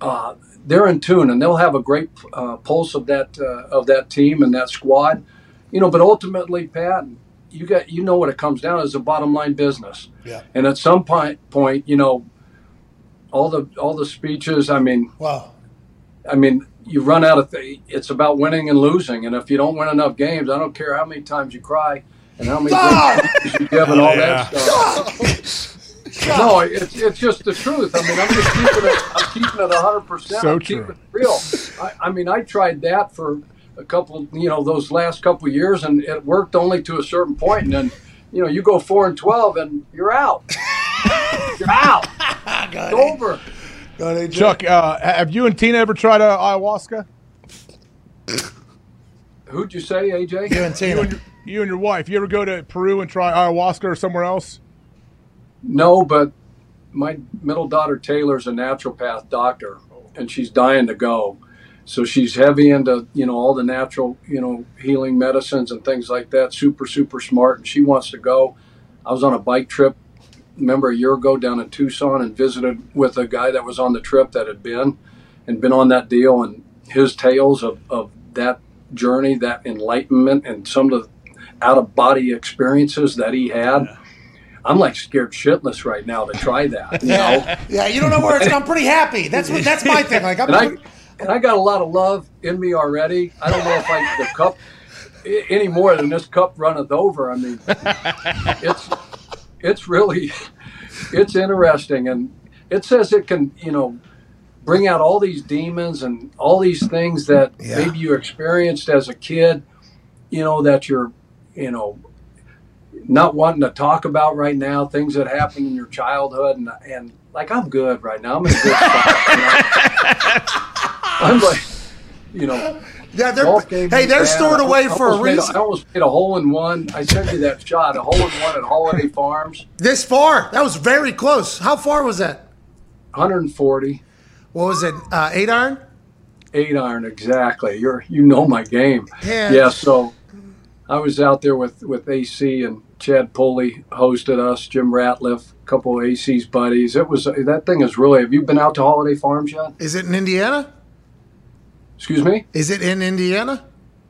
uh, they're in tune and they'll have a great uh, pulse of that uh, of that team and that squad. You know, but ultimately, Pat, you got you know what it comes down to is a bottom line business. Yeah. And at some point, point, you know, all the all the speeches. I mean, wow. I mean, you run out of. Th- it's about winning and losing, and if you don't win enough games, I don't care how many times you cry and how many great you give and all that stuff. No, it's, it's just the truth. I mean, I'm just keeping it. I'm keeping it 100. percent So I'm true. it real. I, I mean, I tried that for a couple, you know, those last couple years, and it worked only to a certain point. point, and then, you know, you go four and twelve, and you're out. you're out. It's over. Chuck, uh, have you and Tina ever tried uh, ayahuasca? Who'd you say, AJ? You and Tina. You and, your, you and your wife. You ever go to Peru and try ayahuasca or somewhere else? No, but my middle daughter Taylor's a naturopath doctor, and she's dying to go. So she's heavy into you know all the natural you know healing medicines and things like that. Super super smart, and she wants to go. I was on a bike trip, remember a year ago down in Tucson, and visited with a guy that was on the trip that had been and been on that deal, and his tales of, of that journey, that enlightenment, and some of the out of body experiences that he had. I'm like scared shitless right now to try that. You know? Yeah, yeah. You don't know where it's. I'm pretty happy. That's what. That's my thing. Like I'm. and I and I got a lot of love in me already. I don't know if I the cup any more than this cup runneth over. I mean, it's it's really it's interesting, and it says it can you know bring out all these demons and all these things that Yeah. maybe you experienced as a kid. You know that you're you know not wanting to talk about right now things that happened in your childhood and and like I'm good right now. I'm in a good spot. I'm like, you know, Yeah, they're hey, they're stored away I, for I a reason. A, I almost hit a hole in one. I sent you that shot, a hole in one at Holliday Farms. This far? That was very close. How far was that? 140. What was it? Uh, eight iron. Eight iron, exactly. You're you know my game. Yeah. Yeah. So I was out there with with AC and Chad Pulley hosted us. Jim Ratliff, a couple of AC's buddies. It was that thing is really. Have you been out to Holliday Farms yet? Is it in Indiana? Excuse me. Is it in Indiana?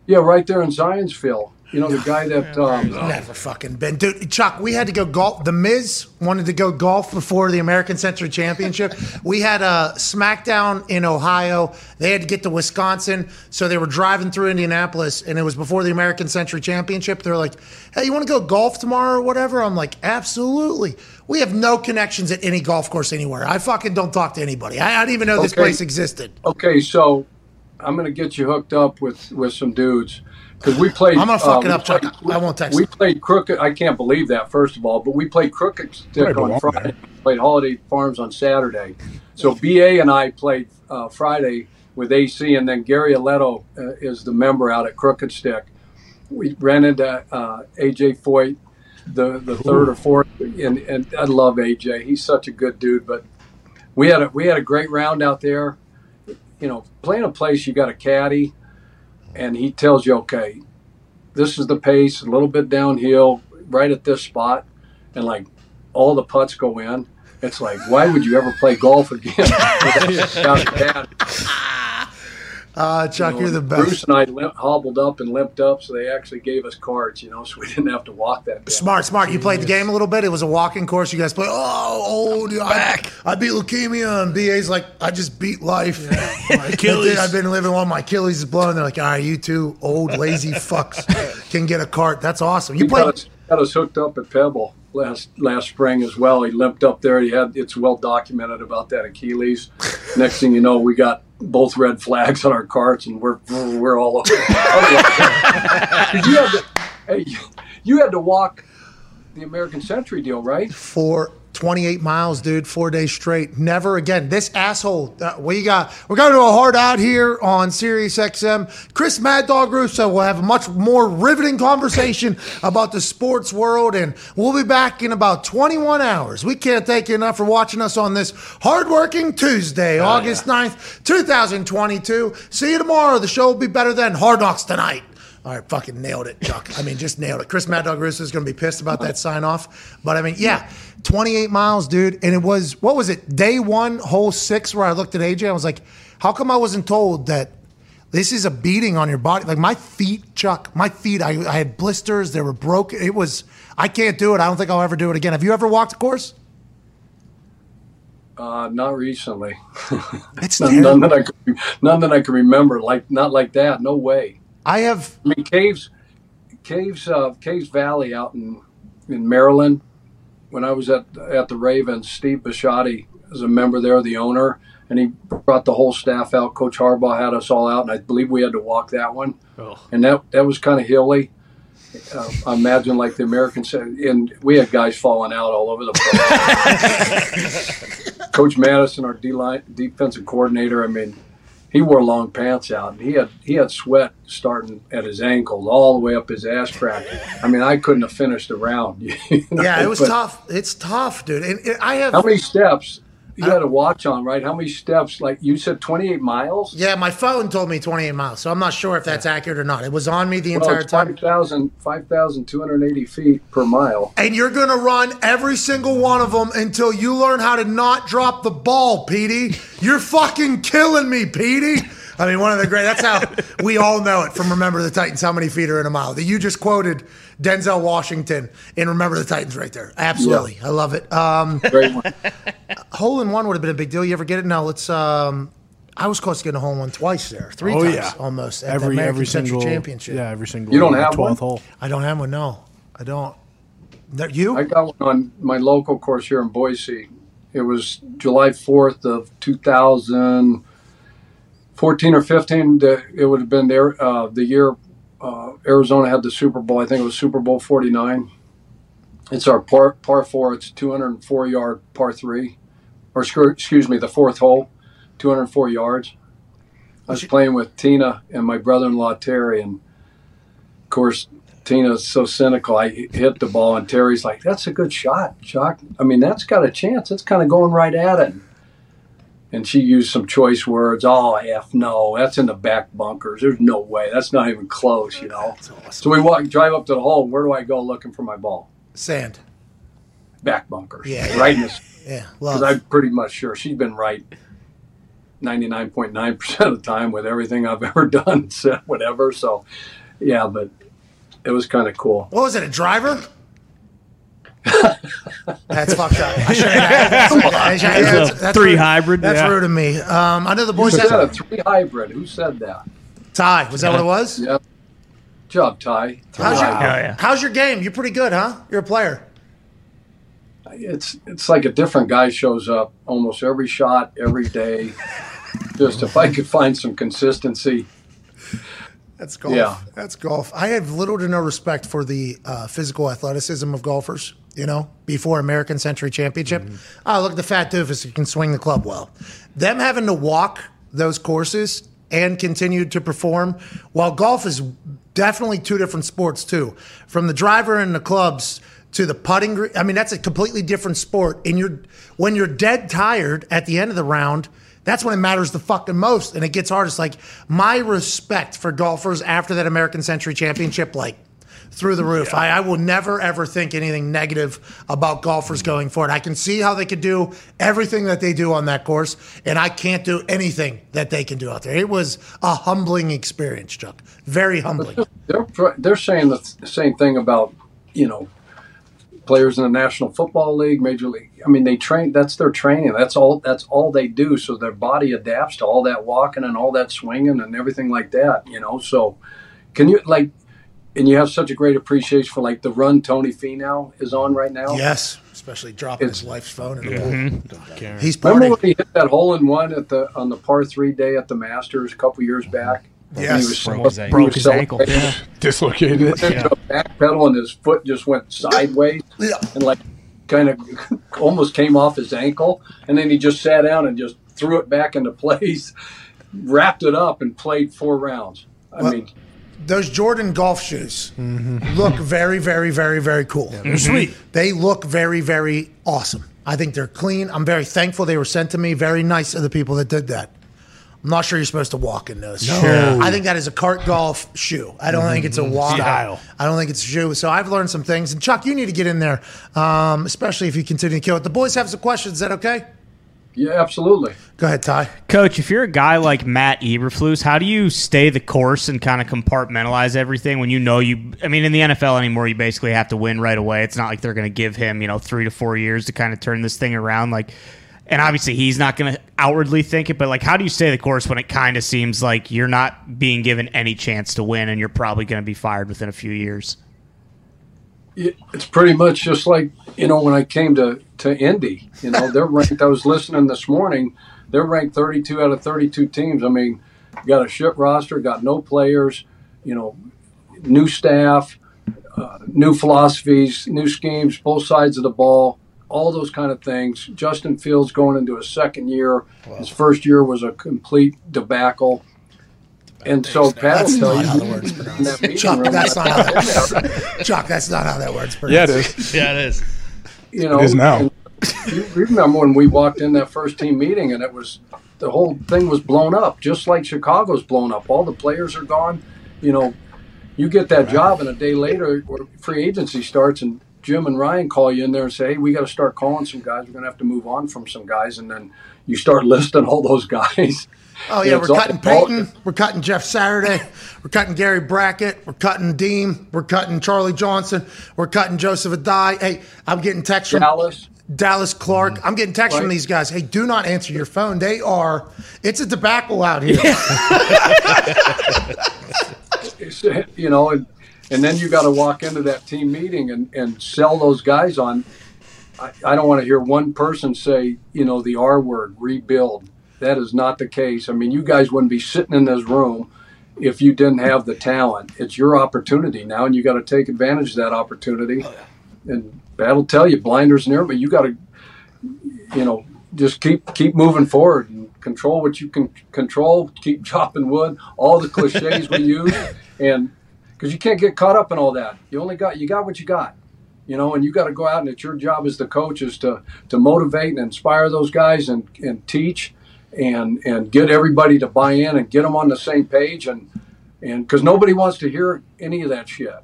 Yeah, right there in Zionsville. You know the guy that um, never fucking been, dude. Chuck, we had to go golf. The Miz wanted to go golf before the American Century Championship. we had a SmackDown in Ohio. They had to get to Wisconsin, so they were driving through Indianapolis, and it was before the American Century Championship. They're like, "Hey, you want to go golf tomorrow or whatever?" I'm like, "Absolutely." We have no connections at any golf course anywhere. I fucking don't talk to anybody. I, I didn't even know okay. this place existed. Okay, so I'm going to get you hooked up with with some dudes because we played. I'm gonna fuck uh, it up, played, Chuck. I won't text. We played crooked. I can't believe that. First of all, but we played crooked stick on Friday. Played Holiday Farms on Saturday. So BA and I played uh, Friday with AC, and then Gary Aletto uh, is the member out at Crooked Stick. We ran into uh, AJ Foyt, the the third or fourth, and, and I love AJ. He's such a good dude. But we had a we had a great round out there. You know, playing a place you got a caddy and he tells you, okay, this is the pace, a little bit downhill, right at this spot, and like all the putts go in. It's like, why would you ever play golf again? Uh, Chuck, you are the best. Bruce and I limp, hobbled up and limped up, so they actually gave us carts, you know, so we didn't have to walk that. Down. Smart, smart. You played the game a little bit. It was a walking course. You guys played. Oh, old back. I, I, beat leukemia, and BA's like, I just beat life. Yeah. My Achilles. I've been living while My Achilles is blown. They're like, all right, you two old lazy fucks can get a cart. That's awesome. You played. Got us, got us hooked up at Pebble last last spring as well. He limped up there. He had it's well documented about that Achilles. Next thing you know, we got both red flags on our carts, and we're we're all over. you, had to, hey, you had to walk the American Century deal, right? For 28 miles, dude, four days straight. Never again. This asshole. Uh, we got. We're going to a hard out here on Sirius XM. Chris Mad Dog Russo will have a much more riveting conversation about the sports world, and we'll be back in about 21 hours. We can't thank you enough for watching us on this hardworking Tuesday, oh, August yeah. 9th, 2022. See you tomorrow. The show will be better than Hard Knocks tonight. All right, fucking nailed it, Chuck. I mean, just nailed it. Chris Mad Dog Russo is going to be pissed about that sign off. But I mean, yeah, 28 miles, dude. And it was, what was it, day one, hole six, where I looked at AJ. I was like, how come I wasn't told that this is a beating on your body? Like my feet, Chuck, my feet, I, I had blisters. They were broken. It was, I can't do it. I don't think I'll ever do it again. Have you ever walked a course? Uh, not recently. It's none, none, that I can, none that I can remember. Like not like that. No way. I have. I mean, Caves, Caves, uh, Caves Valley out in in Maryland. When I was at at the Ravens, Steve Bisciotti is a member there, the owner, and he brought the whole staff out. Coach Harbaugh had us all out, and I believe we had to walk that one. Oh. And that that was kind of hilly. Uh, I imagine like the Americans, and we had guys falling out all over the place. Coach Madison, our D-line, defensive coordinator, I mean, he wore long pants out and he had he had sweat starting at his ankles all the way up his ass crack. I mean, I couldn't have finished the round. You know? Yeah, it was but tough. It's tough, dude. And, and I have how many steps? You had a watch on, right? How many steps? Like you said, 28 miles? Yeah, my phone told me 28 miles, so I'm not sure if that's yeah. accurate or not. It was on me the well, entire time. 5,000, 5,280 feet per mile. And you're going to run every single one of them until you learn how to not drop the ball, Petey. You're fucking killing me, Petey. I mean, one of the great, that's how we all know it from Remember the Titans, how many feet are in a mile. That you just quoted Denzel Washington in Remember the Titans right there. Absolutely. Yeah. I love it. Um, great one. hole in one would have been a big deal. You ever get it? No, let's. Um, I was close to getting a hole in one twice there, three oh, times yeah. almost at every, the American every Central single, Championship. Yeah, every single. You don't have 12th one? hole. I don't have one. No, I don't. That you? I got one on my local course here in Boise. It was July fourth of two thousand 14 or 15, it would have been there uh, the year uh, Arizona had the Super Bowl. I think it was Super Bowl 49. It's our par, par four. It's 204 yard par three, or excuse me, the fourth hole, 204 yards. I was playing with Tina and my brother-in-law Terry, and of course Tina's so cynical. I hit the ball, and Terry's like, "That's a good shot, Chuck. I mean, that's got a chance. It's kind of going right at it." And she used some choice words. Oh, f no, that's in the back bunkers. There's no way. That's not even close, you know. Awesome. So we walk, drive up to the hole. Where do I go looking for my ball? Sand. Back bunkers. Yeah. Right in this. yeah. Because I'm pretty much sure she's been right 99.9% of the time with everything I've ever done, said whatever. So, yeah, but it was kind of cool. What was it, a driver? that's fucked up. I that's, that's, that's three rude. hybrid. That's yeah. rude of me. Um, I know the boys said a three hybrid. Who said that? Ty. Was that yeah. what it was? Yep. Job, Ty. How's your, yeah. how's your game? You're pretty good, huh? You're a player. It's it's like a different guy shows up almost every shot, every day. Just if I could find some consistency. That's golf. Yeah. That's golf. I have little to no respect for the uh, physical athleticism of golfers you know, before American Century Championship. Mm-hmm. Oh, look, the fat doofus who can swing the club well. Them having to walk those courses and continue to perform, while golf is definitely two different sports too. From the driver and the clubs to the putting, I mean, that's a completely different sport. And you're when you're dead tired at the end of the round. That's when it matters the fucking most, and it gets hard. It's like my respect for golfers after that American Century Championship, like through the roof. Yeah. I, I, will never ever think anything negative about golfers going forward. I can see how they could do everything that they do on that course, and I can't do anything that they can do out there. It was a humbling experience, Chuck. Very humbling. They're they're saying the same thing about you know players in the National Football League, Major League. I mean, they train. That's their training. That's all. That's all they do. So their body adapts to all that walking and all that swinging and everything like that. You know. So can you like? and you have such a great appreciation for like the run Tony Finau is on right now. Yes, especially dropping it's, his wife's phone. In yeah. mm-hmm. He's partying. Remember when he hit that hole in one at the on the par three day at the Masters a couple years back. Yes, he was, broke his ankle. Broke his ankle. Yeah. Dislocated. He went into a back pedal and his foot just went sideways yeah. and like kind of almost came off his ankle, and then he just sat down and just threw it back into place, wrapped it up, and played four rounds. I well, mean those Jordan golf shoes mm-hmm. look very, very, very, very cool. Yeah, they're sweet. They look very, very awesome. I think they're clean. I'm very thankful they were sent to me. Very nice of the people that did that. I'm not sure you're supposed to walk in those. No. I think that is a cart golf shoe. I don't mm-hmm. think it's a walk. Style. I don't think it's a shoe. So I've learned some things. And Chuck, you need to get in there, um, especially if you continue to kill it. The boys have some questions. Is that okay? Yeah, absolutely. Go ahead, Ty. Coach, if you're a guy like Matt Eberflus, how do you stay the course and kind of compartmentalize everything when you know you? I mean, in the NFL anymore, you basically have to win right away. It's not like they're going to give him, you know, three to four years to kind of turn this thing around. Like, and obviously he's not going to outwardly think it, but like, how do you stay the course when it kind of seems like you're not being given any chance to win and you're probably going to be fired within a few years? It's pretty much just like you know when I came to to Indy. You know they're ranked. I was listening this morning. They're ranked 32 out of 32 teams. I mean, got a shit roster, got no players. You know, new staff, uh, new philosophies, new schemes, both sides of the ball, all those kind of things. Justin Fields going into his second year. Wow. His first year was a complete debacle. And so Pat will tell you. How the word's pronounced. Chuck, that's not how that. Chuck, that's not how that word's pronounced. Yeah, it is. yeah, it is. You know, it is now. You remember when we walked in that first team meeting and it was the whole thing was blown up, just like Chicago's blown up. All the players are gone. You know, you get that job, and a day later, free agency starts, and Jim and Ryan call you in there and say, "Hey, we got to start calling some guys. We're going to have to move on from some guys." And then you start listing all those guys. Oh yeah, we're cutting Peyton. We're cutting Jeff Saturday. We're cutting Gary Brackett. We're cutting Dean. We're cutting Charlie Johnson. We're cutting Joseph Addai. Hey, I'm getting texts from Dallas. Dallas Clark. Mm-hmm. I'm getting texts right. from these guys. Hey, do not answer your phone. They are. It's a debacle out here. you know, and then you got to walk into that team meeting and and sell those guys on. I, I don't want to hear one person say, you know, the R word, rebuild that is not the case. I mean, you guys wouldn't be sitting in this room if you didn't have the talent. It's your opportunity now, and you got to take advantage of that opportunity. Oh, yeah. And that'll tell you blinders near, but you got to, you know, just keep keep moving forward and control what you can control. Keep chopping wood. All the cliches we use, and because you can't get caught up in all that. You only got you got what you got, you know, and you got to go out and it's your job as the coach is to to motivate and inspire those guys and and teach and and get everybody to buy in and get them on the same page and and because nobody wants to hear any of that shit.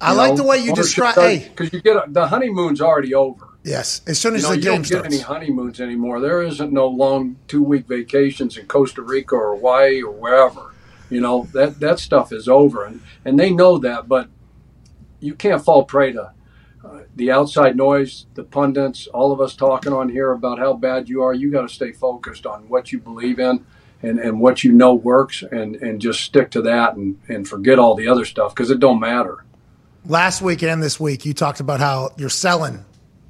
I like know? the way you describe. Hey, because you get the honeymoon's already over. Yes, as soon as you know, the game don't starts. get any honeymoons anymore. There isn't no long two week vacations in Costa Rica or Hawaii or wherever. You know that that stuff is over, and and they know that, but you can't fall prey to uh, the outside noise, the pundits, all of us talking on here about how bad you are. You got to stay focused on what you believe in. And, and what you know works and, and just stick to that and, and forget all the other stuff because it don't matter last week and this week you talked about how you're selling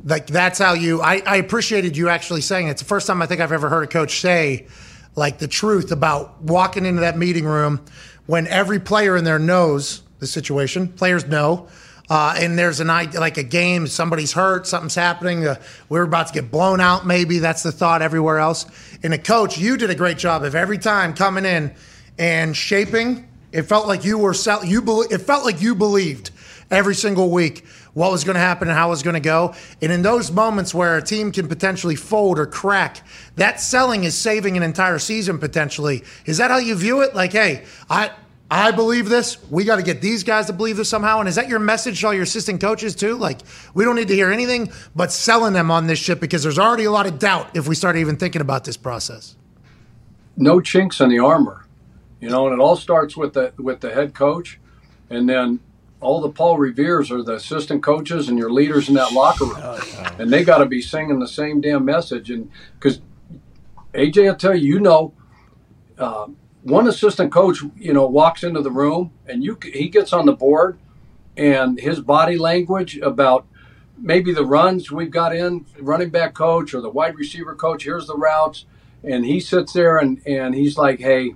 like that's how you I, I appreciated you actually saying it. it's the first time i think i've ever heard a coach say like the truth about walking into that meeting room when every player in there knows the situation players know uh, and there's an idea like a game somebody's hurt something's happening uh, we're about to get blown out maybe that's the thought everywhere else. And a coach you did a great job of every time coming in and shaping it felt like you were sell- you be- it felt like you believed every single week what was going to happen and how it was going to go. And in those moments where a team can potentially fold or crack, that selling is saving an entire season potentially. Is that how you view it? Like, hey, I. I believe this. We got to get these guys to believe this somehow. And is that your message to all your assistant coaches too? Like, we don't need to hear anything but selling them on this ship because there's already a lot of doubt if we start even thinking about this process. No chinks in the armor, you know, and it all starts with the with the head coach, and then all the Paul Reveres are the assistant coaches and your leaders in that locker room, and they got to be singing the same damn message. And because AJ, I'll tell you, you know, uh, one assistant coach, you know, walks into the room and you he gets on the board, and his body language about maybe the runs we've got in, running back coach or the wide receiver coach. Here's the routes, and he sits there and and he's like, hey.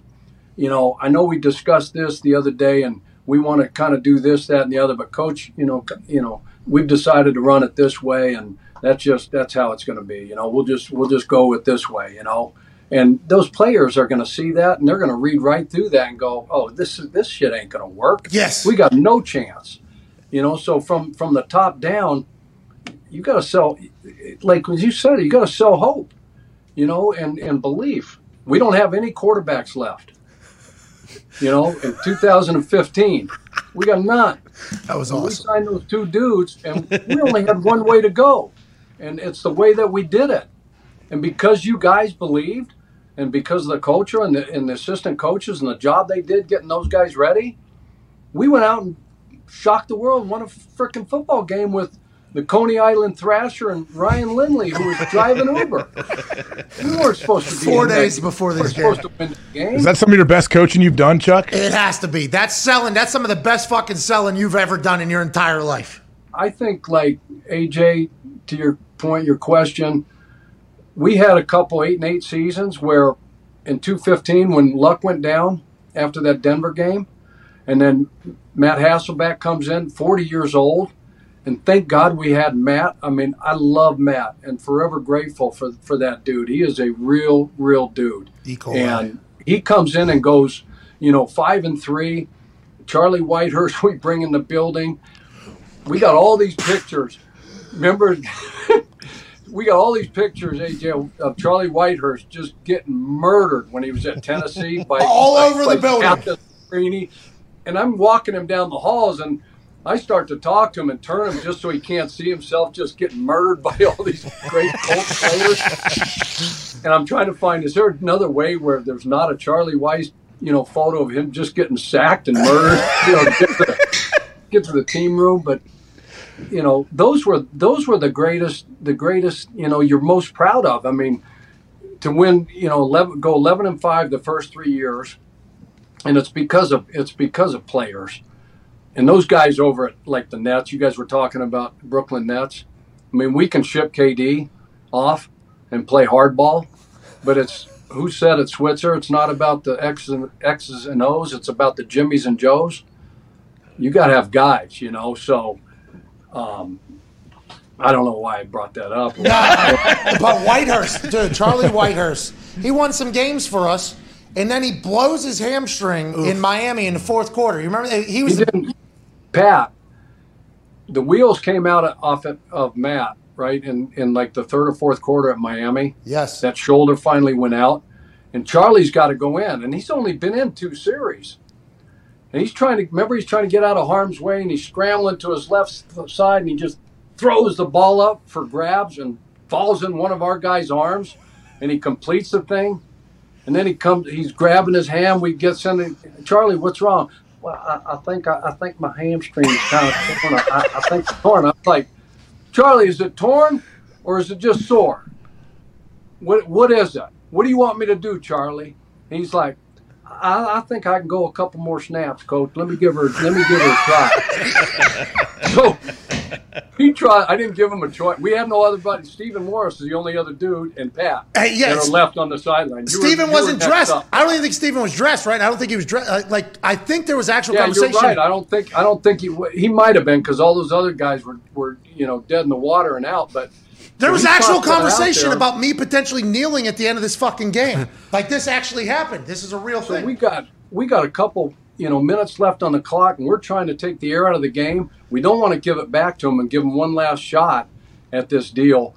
You know, I know we discussed this the other day, and we want to kind of do this, that, and the other. But coach, you know, you know, we've decided to run it this way, and that's just that's how it's going to be. You know, we'll just we'll just go with this way. You know, and those players are going to see that, and they're going to read right through that and go, "Oh, this is this shit ain't going to work. Yes, we got no chance." You know, so from from the top down, you got to sell, like as you said, you got to sell hope. You know, and and belief. We don't have any quarterbacks left. You know, in 2015, we got none. That was awesome. We signed those two dudes, and we only had one way to go, and it's the way that we did it. And because you guys believed, and because of the culture and the, and the assistant coaches and the job they did getting those guys ready, we went out and shocked the world and won a freaking football game with the Coney Island Thrasher and Ryan Lindley, who was driving Uber. We weren't supposed to be four days that. before this game. Supposed to win the game. Is that some of your best coaching you've done, Chuck? It has to be. That's selling. That's some of the best fucking selling you've ever done in your entire life. I think, like AJ, to your point, your question, we had a couple eight and eight seasons where, in two fifteen, when Luck went down after that Denver game, and then Matt Hasselbeck comes in, forty years old and thank God we had Matt. I mean, I love Matt and forever grateful for, for that dude. He is a real, real dude. And he comes in and goes, you know, five and three. Charlie Whitehurst, we bring in the building. We got all these pictures. Remember, we got all these pictures, AJ, of Charlie Whitehurst just getting murdered when he was at Tennessee by all by, over the building. And I'm walking him down the halls, and I start to talk to him and turn him just so he can't see himself just getting murdered by all these great Colts players. and I'm trying to find is there another way where there's not a Charlie Weis, you know, photo of him just getting sacked and murdered, you know, get to, the, get to the team room, but you know, those were those were the greatest the greatest, you know, you're most proud of. I mean, to win, you know, 11, go 11 and 5 the first 3 years and it's because of it's because of players and those guys over at like the Nets, you guys were talking about Brooklyn Nets. I mean, we can ship KD off and play hardball, but it's who said it, Switzer? It's not about the X's and, X's and O's. It's about the Jimmys and Joes. You got to have guys, you know. So, um, I don't know why I brought that up. but Whitehurst, dude, Charlie Whitehurst, he won some games for us, and then he blows his hamstring Oof. in Miami in the fourth quarter. You remember he was he Pat. The wheels came out of, off of Matt right in in like the third or fourth quarter at Miami. Yes, that shoulder finally went out, and Charlie's got to go in, and he's only been in two series. And he's trying to remember he's trying to get out of harm's way, and he's scrambling to his left side, and he just throws the ball up for grabs and falls in one of our guys' arms, and he completes the thing. And then he comes, he's grabbing his hand. We get sending Charlie, what's wrong? Well, I, I think I, I, think my hamstring is kind of torn. I, I think it's torn. I'm like, Charlie, is it torn or is it just sore? What what is it? What do you want me to do, Charlie? And he's like, I, I, think I can go a couple more snaps, coach. Let me give her let me give her a try. so he tried. I didn't give him a choice. We have no other buddy. Stephen Morris is the only other dude, and Pat hey, yes. that are left on the sideline. Stephen wasn't dressed. Up. I don't even think Stephen was dressed. Right? I don't think he was dressed. Uh, like I think there was actual yeah, conversation. You're right. I don't think. I don't think he. He might have been because all those other guys were were you know dead in the water and out, but. There was actual conversation about me potentially kneeling at the end of this fucking game. like this actually happened. This is a real so thing. We got we got a couple you know minutes left on the clock, and we're trying to take the air out of the game. We don't want to give it back to them and give them one last shot at this deal.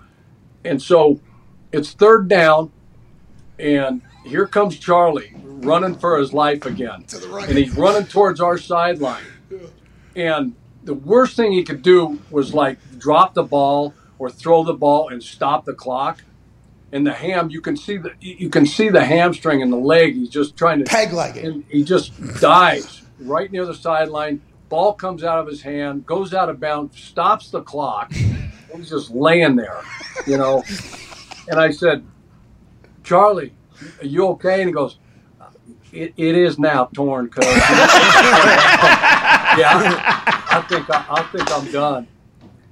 And so it's third down, and here comes Charlie running for his life again, To the right. and he's running towards our sideline. And the worst thing he could do was like drop the ball or throw the ball and stop the clock. And the ham, you can see the you can see the hamstring and the leg. He's just trying to peg leg it. And he just dives right near the sideline. Ball comes out of his hand, goes out of bounds, stops the clock. He's just laying there, you know. And I said, Charlie, are you okay? And he goes, it, it is now torn, cuz. yeah, I think I, I think I'm done.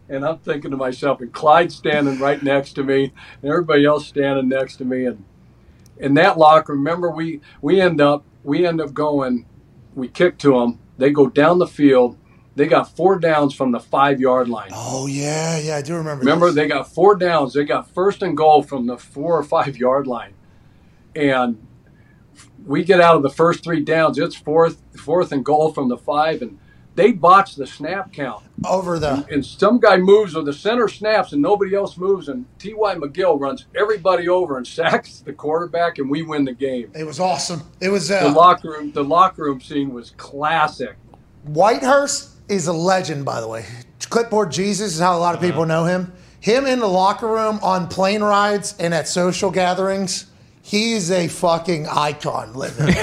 And I'm thinking to myself, and Clyde standing right next to me, and everybody else standing next to me, and in that locker, remember we we end up we end up going, we kick to them, they go down the field, they got four downs from the five yard line. Oh yeah, yeah, I do remember. Remember, this. they got four downs. They got first and goal from the four or five yard line, and we get out of the first three downs. It's fourth, fourth and goal from the five, and they botch the snap count over the and, and, some guy moves or the center snaps and nobody else moves and T.Y. McGill runs everybody over and sacks the quarterback and we win the game. It was awesome. It was uh, the locker room. The locker room scene was classic. Whitehurst is a legend, by the way. Clipboard Jesus is how a lot of people know him. Him in the locker room on plane rides and at social gatherings He's a fucking icon living.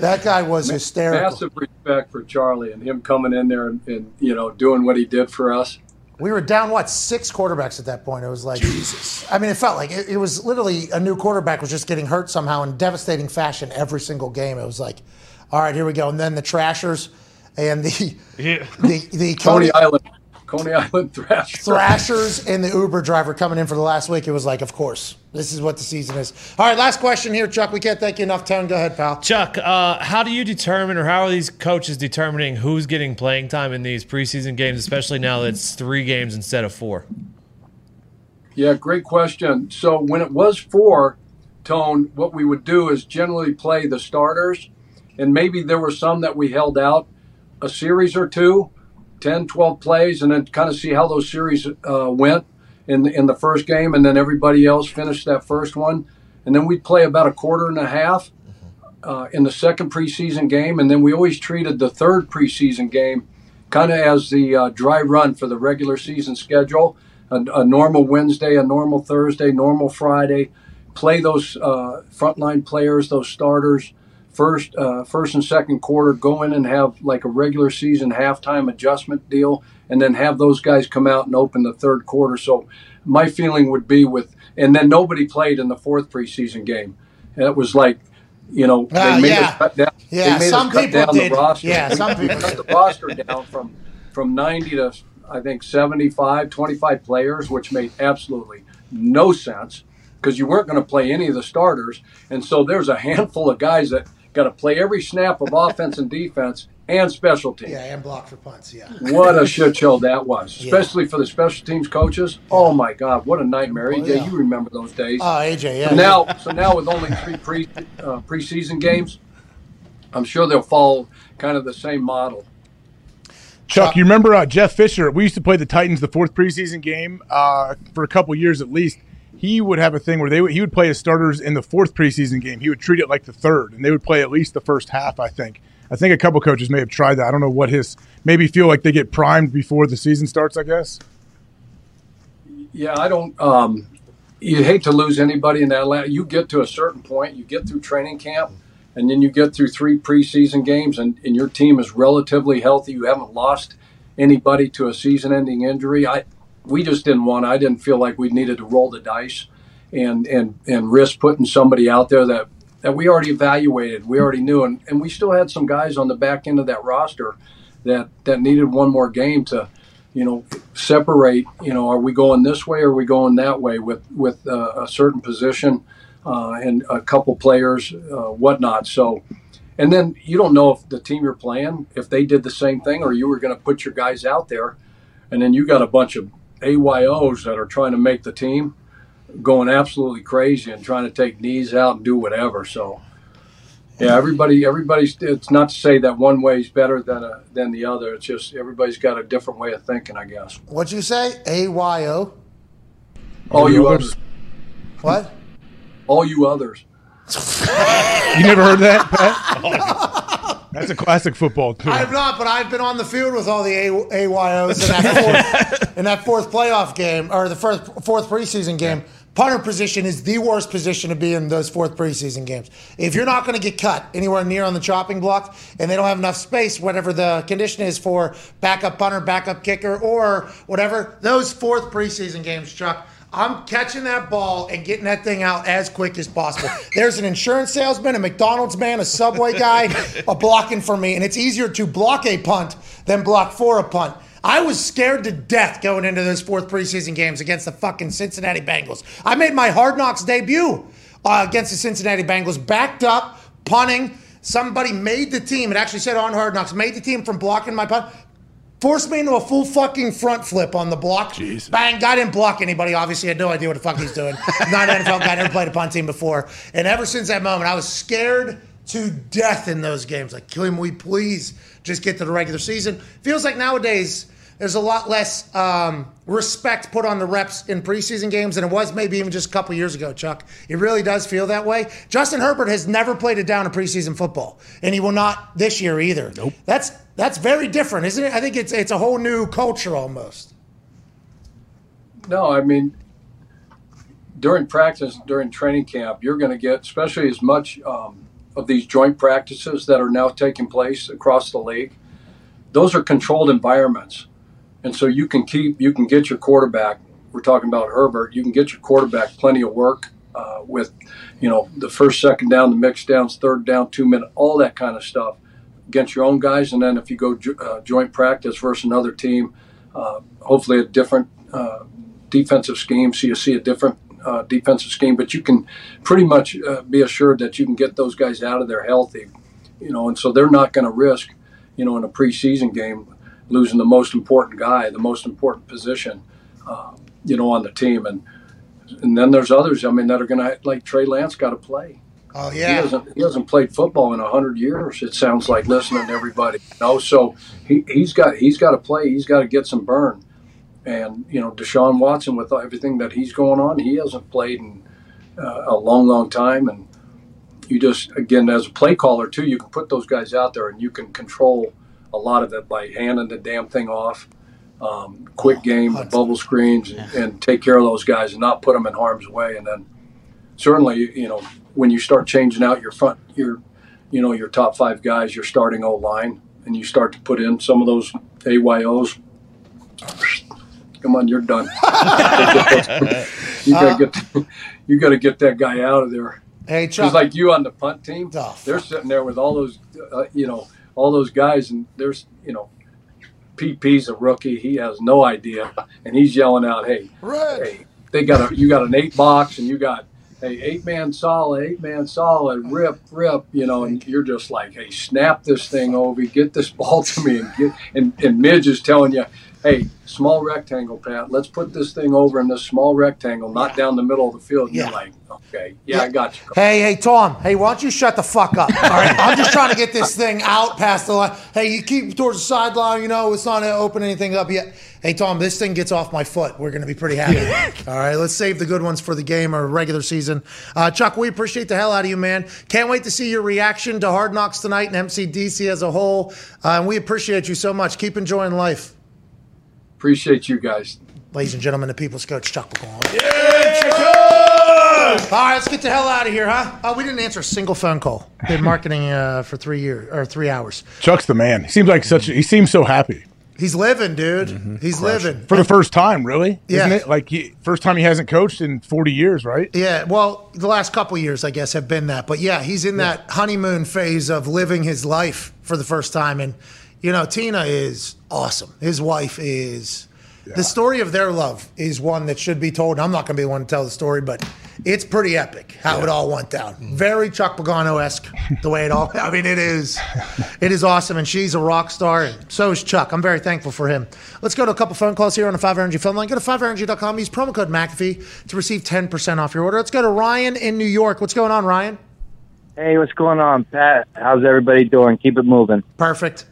that guy was hysterical. Massive respect for Charlie and him coming in there and, and, you know doing what he did for us. We were down what six quarterbacks at that point. It was like Jesus. I mean, it felt like it, it, was literally a new quarterback was just getting hurt somehow in devastating fashion every single game. It was like, all right, here we go. And then the Trashers and the yeah. the the Coney Island Coney Island Thrashers. Thrashers and the Uber driver coming in for the last week. It was like, of course, this is what the season is. All right, last question here, Chuck. We can't thank you enough. Tone, go ahead, pal. Chuck, uh, how do you determine, or how are these coaches determining who's getting playing time in these preseason games, especially now that it's three games instead of four? Yeah, great question. So when it was four, Tone, what we would do is generally play the starters, and maybe there were some that we held out a series or two 10, 12 plays, and then kind of see how those series uh, went in in the first game, and then everybody else finished that first one, and then we'd play about a quarter and a half uh, in the second preseason game, and then we always treated the third preseason game kind of as the uh, dry run for the regular season schedule. A, a, normal Wednesday, a normal Thursday, normal Friday. Play those uh, frontline players, those starters first uh, first and second quarter go in and have like a regular season halftime adjustment deal and then have those guys come out and open the third quarter. So my feeling would be with and then nobody played in the fourth preseason game. It was like you know they uh, made yeah. us cut down yeah some us cut people down did. the roster. Yeah some people cut the roster down from from 90 to i think 75 25 players which made absolutely no sense because you weren't going to play any of the starters. And so there's a handful of guys that got to play every snap of offense and defense and special teams. Yeah, and block for punts. Yeah. What a shit show that was, especially yeah. for the special teams coaches. Oh my God, what a nightmare! AJ, yeah. you remember those days? Oh, AJ, yeah. So now, so now with only three pre uh, preseason games, I'm sure they'll follow kind of the same model. Chuck, you remember uh, Jeff Fisher? We used to play the Titans the fourth preseason game uh, for a couple years at least. He would have a thing where they would, he would play his starters in the fourth preseason game. He would treat it like the third, and they would play at least the first half. I think. I think a couple coaches may have tried that. I don't know what his maybe feel like they get primed before the season starts. I guess. Yeah, I don't. Um, you hate to lose anybody in that. You get to a certain point, you get through training camp, and then you get through three preseason games, and, and your team is relatively healthy. You haven't lost anybody to a season-ending injury. I we just didn't want. I didn't feel like we needed to roll the dice and and and risk putting somebody out there that that we already evaluated, we already knew, and, and we still had some guys on the back end of that roster that that needed one more game to, you know, separate. You know, are we going this way or are we going that way with with uh, a certain position uh, and a couple players, uh, whatnot. So, and then you don't know if the team you're playing if they did the same thing or you were going to put your guys out there, and then you got a bunch of AYOs that are trying to make the team going absolutely crazy and trying to take knees out and do whatever. So, yeah, everybody, everybody's. It's not to say that one way is better than a, than the other. It's just everybody's got a different way of thinking, I guess. What'd you say? A Y O. All you others. What? All you others. you never heard that, Pat? That's a classic football term. I've not, but I've been on the field with all the AYOs in that fourth, in that fourth playoff game or the first fourth preseason game. Yeah punter position is the worst position to be in those fourth preseason games. If you're not going to get cut anywhere near on the chopping block and they don't have enough space, whatever the condition is for backup punter, backup kicker, or whatever, those fourth preseason games, Chuck. I'm catching that ball and getting that thing out as quick as possible. There's an insurance salesman, a McDonald's man, a Subway guy, a blocking for me, and it's easier to block a punt than block for a punt. I was scared to death going into those fourth preseason games against the fucking Cincinnati Bengals. I made my Hard Knocks debut uh, against the Cincinnati Bengals, backed up, punting. Somebody made the team. It actually said on Hard Knocks, made the team from blocking my punt. Forced me into a full fucking front flip on the block. Jesus. Bang. Guy didn't block anybody. Obviously, had no idea what the fuck he's doing. Not an NFL guy, never played a punt team before. And ever since that moment, I was scared to death in those games. Like, can we please just get to the regular season? Feels like nowadays there's a lot less um, respect put on the reps in preseason games than it was maybe even just a couple years ago, Chuck. It really does feel that way. Justin Herbert has never played it down in preseason football, and he will not this year either. Nope. That's that's very different, isn't it? I think it's it's a whole new culture almost. No, I mean during practice, during training camp, you're going to get, especially as much um, of these joint practices that are now taking place across the league. Those are controlled environments and so you can keep, you can get your quarterback. We're talking about Herbert. You can get your quarterback plenty of work uh, with, you know, the first, second down, the mix downs, third down, two minute, all that kind of stuff against your own guys. And then if you go uh, joint practice versus another team, uh, hopefully a different uh, defensive scheme. So you see a different uh, defensive scheme, but you can pretty much uh, be assured that you can get those guys out of there healthy, you know, and so they're not going to risk, you know, in a preseason game losing the most important guy, the most important position, uh, you know, on the team. And and then there's others. I mean, that are going to like Trey Lance got to play. Oh yeah, he hasn't he hasn't played football in a hundred years. It sounds like listening to everybody. You know, so he he's got he's got to play. He's got to get some burn. And you know, Deshaun Watson with everything that he's going on, he hasn't played in uh, a long, long time. And you just again as a play caller too, you can put those guys out there and you can control a lot of it by handing the damn thing off. Um, quick game, bubble screens, and, and, take care of those guys and not put them in harm's way. And then certainly, you know, when you start changing out your front, your, you know, your top five guys, your starting O line, and you start to put in some of those AYOs. Come on, you're done. you gotta get, you gotta get that guy out of there. Hey, Chuck. like you on the punt team, oh, they're sitting there with all those, uh, you know, all those guys, and there's you know, PP's a rookie. He has no idea, and he's yelling out, "Hey, right. hey, they got a you got an eight box, and you got." hey, eight man solid, eight man solid, rip, rip, you know, and you're just like, hey, snap this thing over, get this ball to me, and get, and, and Midge is telling you, hey, small rectangle, Pat, let's put this thing over in this small rectangle, not down the middle of the field. And Yeah. You're like, okay, yeah, I got you. Hey, hey, Tom. Hey, why don't you shut the fuck up? All right, I'm just trying to get this thing out past the line. Hey, you keep towards the sideline. You know, it's not gonna open anything up yet. Hey, Tom, this thing gets off my foot. We're gonna be pretty happy. All right, let's save the good ones for the game or regular season. Uh, Chuck, we appreciate the hell out of you, man. Can't wait to see your reaction to Hard Knocks tonight and MCDC as a whole. Uh, and we appreciate you so much. Keep enjoying life, Appreciate you guys. ladies and gentlemen. The People's Coach Chuck McCall. All right, let's get the hell out of here, huh? Oh, we didn't answer a single phone call. Been marketing uh, for three years or three hours. Chuck's the man. He seems like such. He seems so happy He's living, dude. He's living. for the first time. Really, isn't Yeah. it? Like he, first time he hasn't coached in forty years, right? Yeah, well, the last couple years, I guess, have been that. But yeah, he's in that honeymoon phase of living his life for the first time. And, you know, Tina is awesome. His wife is. The story of their love is one that should be told. I'm not going to be the one to tell the story, but it's pretty epic how it all went down. Very Chuck Pagano esque, the way it all. I mean, it is, it is awesome, and she's a rock star, and so is Chuck. I'm very thankful for him. Let's go to a couple phone calls here on the Five Energy phone line. Go to fiveenergy.com. Use promo code McAfee to receive 10% off your order. Let's go to Ryan in New York. What's going on, Ryan? Hey, what's going on, Pat? How's everybody doing? Keep it moving. Perfect.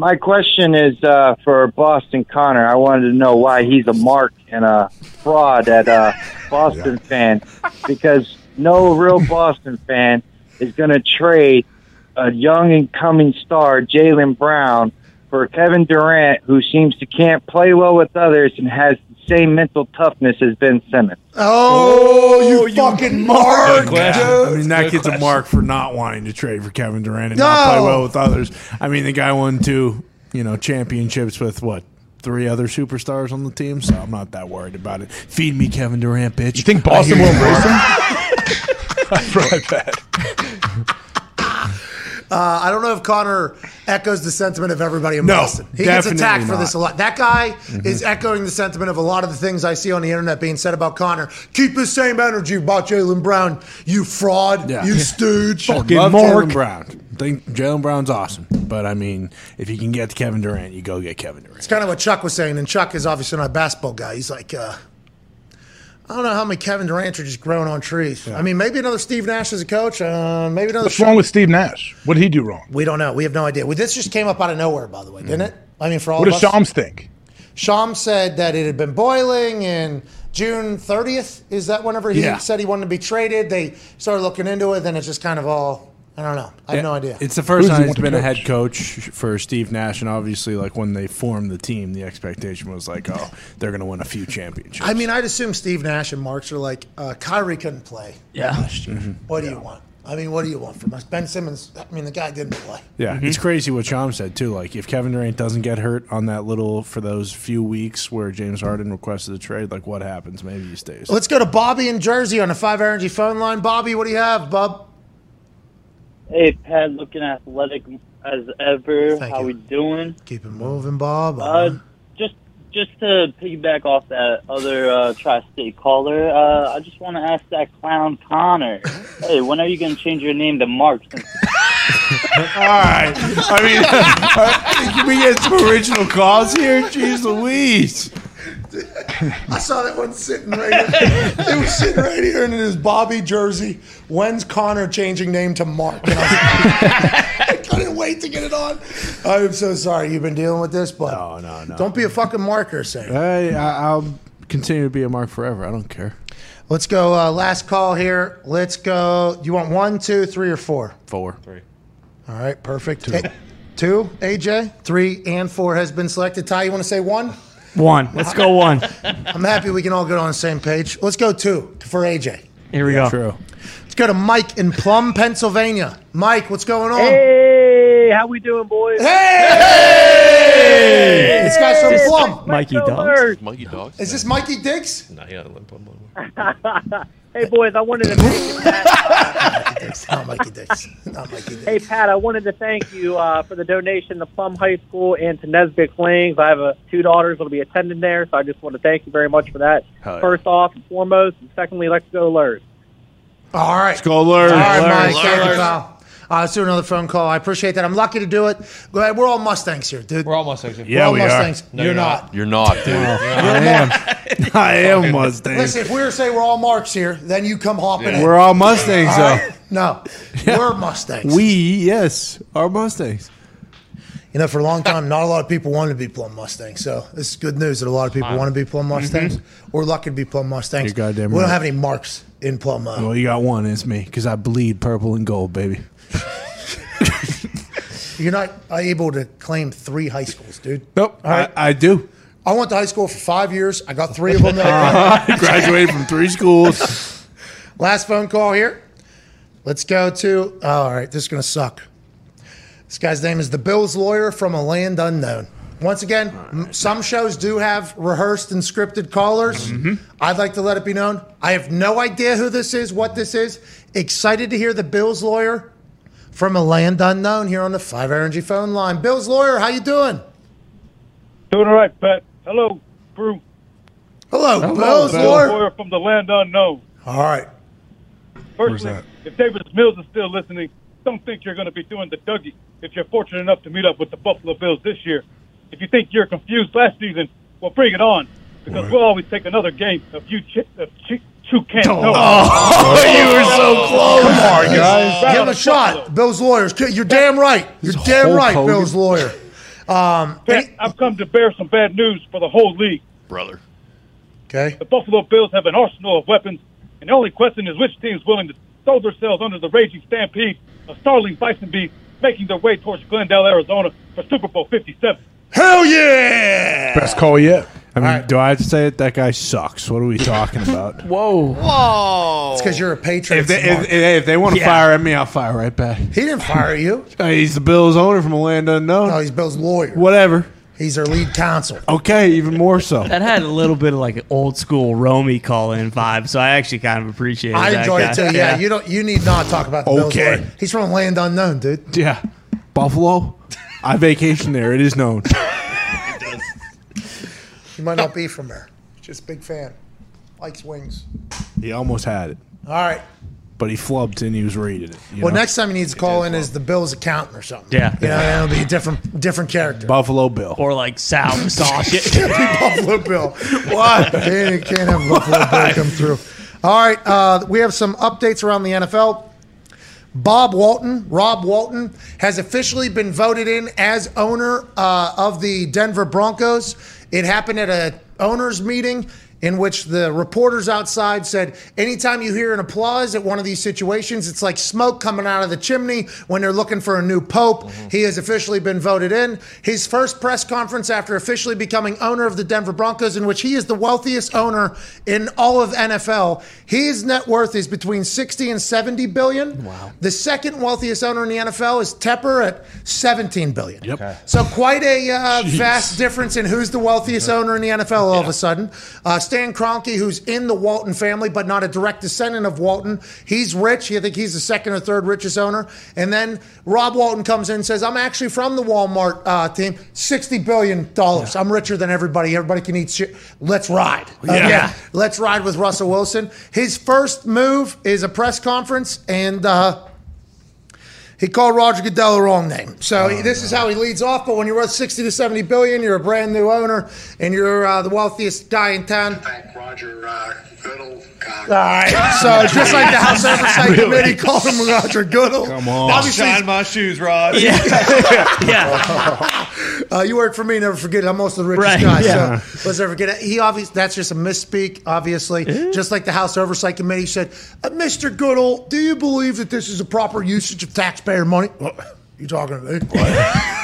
My question is uh, for Boston Connor. I wanted to know why he's a mark and a fraud at a Boston fan because no real Boston fan is going to trade a young and coming star, Jaylen Brown, for Kevin Durant, who seems to can't play well with others and has same mental toughness as Ben Simmons. Oh, you, oh, fucking mark, I dude. mean, that kid's a mark for not wanting to trade for Kevin Durant and not play well with others. I mean, the guy won two, you know, championships with what three other superstars on the team, so I'm not that worried about it. Feed me Kevin Durant, bitch. You think Boston will embrace him? That's right, Pat. Uh, I don't know if Connor echoes the sentiment of everybody in No, Boston. He gets definitely attacked for not. this a lot. That guy is echoing the sentiment of a lot of the things I see on the internet being said about Connor. Keep the same energy about Jaylen Brown, you fraud, Yeah. you stooge. Fucking love Jaylen Brown. Think Jaylen Brown's awesome, but I mean, if you can get to Kevin Durant, you go get Kevin Durant. It's kind of what Chuck was saying, and Chuck is obviously not a basketball guy. He's like, uh, I don't know how many Kevin Durant are just growing on trees. I mean, maybe another Steve Nash as a coach. Uh, maybe another. What's wrong with Steve Nash? What did he do wrong? We don't know. We have no idea. Well, this just came up out of nowhere, by the way, didn't it? I mean, for all What does us. Shams think? Shams said that it had been boiling and June 30th. Is that whenever he Yeah. said he wanted to be traded? They started looking into it. Then it's just kind of all, I don't know. I have no idea. It's the first Who does he time he's want been a head coach for Steve Nash, and obviously, like when they formed the team, the expectation was like, oh, they're going to win a few championships. I mean, I'd assume Steve Nash and Marks are like, uh, Kyrie couldn't play Yeah. last year. Mm-hmm. What do you want? I mean, what do you want from us? Ben Simmons, I mean, the guy didn't play. Yeah, Mm-hmm. it's crazy what Sham said too. Like if Kevin Durant doesn't get hurt on that little for those few weeks where James Harden requested a trade, like what happens? Maybe he stays. Let's go to Bobby in Jersey on the Five Energy phone line. Bobby, what do you have, Bub? Hey, Pat, looking athletic as ever. Thank How you. we doing? Keep it moving, Bob. Uh, just just to piggyback off that other uh, tri-state caller, uh, I just want to ask that clown Connor. hey, when are you going to change your name to Mark? Since All right. I mean, can we get some original calls here? Jeez Louise. I saw that one sitting right here. it was sitting right here in his Bobby jersey. When's Connor changing name to Mark? And I, was I couldn't wait to get it on. I'm so sorry you've been dealing with this, but No, no, no. don't be a fucking marker, say. Hey, I, I'll continue to be a mark forever. I don't care. Let's go. Uh, last call here. Let's go. Do you want one, two, three, or four? Four. Three. All right, perfect. Two. two, AJ. Three and four has been selected. Ty, you want to say one? One. Let's go one. I'm happy we can all get on the same page. Let's go two for AJ. Here we go. True. Let's go to Mike in Plum, Pennsylvania. Mike, what's going on? hey, how we doing, boys? Hey! This guy's from Plum. Mikey Let's Dogs. Birds. Monkey dogs. Is this Mikey Diggs? Nah, he doesn't live in Hey, boys, I wanted to thank you, Pat. Diggs. Not Mikey Diggs. Not Mikey Diggs. Hey, Pat, I wanted to thank you uh, for the donation to Plum High School and to Nesbitt Flings. I have uh, two daughters that will be attending there, so I just want to thank you very much for that. Hell yeah. First off and foremost, and secondly, let's go Lurs. All right. Scholar. All right, Mike. Scholar. Thank you. Uh, let's do another phone call. I appreciate that. I'm lucky to do it. Go ahead. We're all Mustangs here, dude. We're all Mustangs. here. We're all Mustangs. no you're, not. You're not, dude. I am. I am Mustang. Listen, if we were to say we're all Marks here, then you come hopping in. We're all Mustangs, All though. right? No, we're Mustangs. We, yes, are Mustangs. You know, for a long time, not a lot of people wanted to be Plum Mustangs. So this is good news that a lot of people want to be Plum Mustangs. We're lucky to be Plum Mustangs. You're goddamn we don't have any marks in Plum. Uh, Well, you got one. It's me because I bleed purple and gold, baby. You're not able to claim three high schools, dude. Nope, All right. I, I do. I went to high school for five years. I got three of them. Uh-huh. I graduated from three schools. Last phone call here. Let's go to. Oh, all right, this is going to suck. This guy's name is the Bills lawyer from a land unknown. Once again, m- some shows do have rehearsed and scripted callers. Mm-hmm. I'd like to let it be known. I have no idea who this is, what this is. Excited to hear the Bills lawyer from a land unknown here on the Five Energy phone line. Bills lawyer, how you doing? Doing all right, Pat. Hello, crew. Hello, Bills Bill lawyer. Boyer from the land unknown. All right. Firstly, if Davis Mills is still listening, don't think you're going to be doing the Dougie if you're fortunate enough to meet up with the Buffalo Bills this year. If you think you're confused last season, well, bring it on, because we'll always take another game of you ch- of ch- two can't know. you were so close. Come on, guys. Give him a shot. Bill's lawyers. You're damn right. You're damn right, Hogan. Bill's lawyer. Um, Pat, I've come to bear some bad news for the whole league. Brother. Okay. The Buffalo Bills have an arsenal of weapons, and the only question is which team is willing to throw themselves under the raging stampede of starling bison beasts making their way towards Glendale, Arizona for Super Bowl 57. Hell yeah! Best call yet. I mean, do I have to say it? That guy sucks. What are we talking about? Whoa. Whoa. It's because you're a Patriot. If they, if, if, if they want to Yeah. fire at me, I'll fire right back. he didn't fire you. Uh, he's the Bills owner from a land unknown. No, he's Bill's lawyer. Whatever. He's their lead counsel. Okay, even more so. That had a little bit of like an old school Romy call in vibe, so I actually kind of appreciated I that enjoyed guy. it too. Yeah, you don't. You need not talk about the Bills Okay. lawyer. He's from a land unknown, dude. Yeah. Buffalo. I vacation there. It is known. He might not be from there. Just big fan. Likes wings. He almost had it, All right. but he flubbed and he was rated it. you Well, know? next time he needs to call in is the Bills accountant or something. Yeah. You know, and it'll be a different different character. Buffalo Bill. Or like Sal Sasha. Can't be Buffalo Bill. What? Can't, can't have Buffalo Bill come through. All right, uh, we have some updates around the NFL. Bob Walton, Rob Walton, has officially been voted in as owner uh, of the Denver Broncos. It happened at a owners meeting in which the reporters outside said, anytime you hear an applause at one of these situations, it's like smoke coming out of the chimney when they're looking for a new pope. He has officially been voted in. His first press conference after officially becoming owner of the Denver Broncos, in which he is the wealthiest owner in all of NFL. His net worth is between 60 and 70 billion. Wow. The second wealthiest owner in the NFL is Tepper at 17 billion. Yep. So quite a uh, vast difference in who's the wealthiest owner in the NFL all of a sudden. Uh, Stan Kroenke, who's in the Walton family but not a direct descendant of Walton, he's rich. I think he's the second or third richest owner. And then Rob Walton comes in and says, "I'm actually from the Walmart uh, team. Sixty billion dollars. I'm richer than everybody. Everybody can eat shit. Let's ride. Uh, Yeah. let's ride with Russell Wilson. His first move is a press conference and." Uh, he called Roger Goodell the wrong name. So he- this is how he leads off. But when you're worth 60 to 70 billion, you're a brand new owner, and you're uh, the wealthiest guy in town. Thank Roger uh, Goodell. All right. So just like the House Oversight Committee called him Roger Goodell. Come on. Obviously, Shine my shoes, Rod. yeah. uh, you work for me. Never forget. it. I'm also the richest Right, guy. yeah. So let's never forget it. He obviously that's just a misspeak. Obviously, just like the House Oversight Committee said, uh, Mr. Goodell, do you believe that this is a proper usage of taxpayer money? What? You talking to me?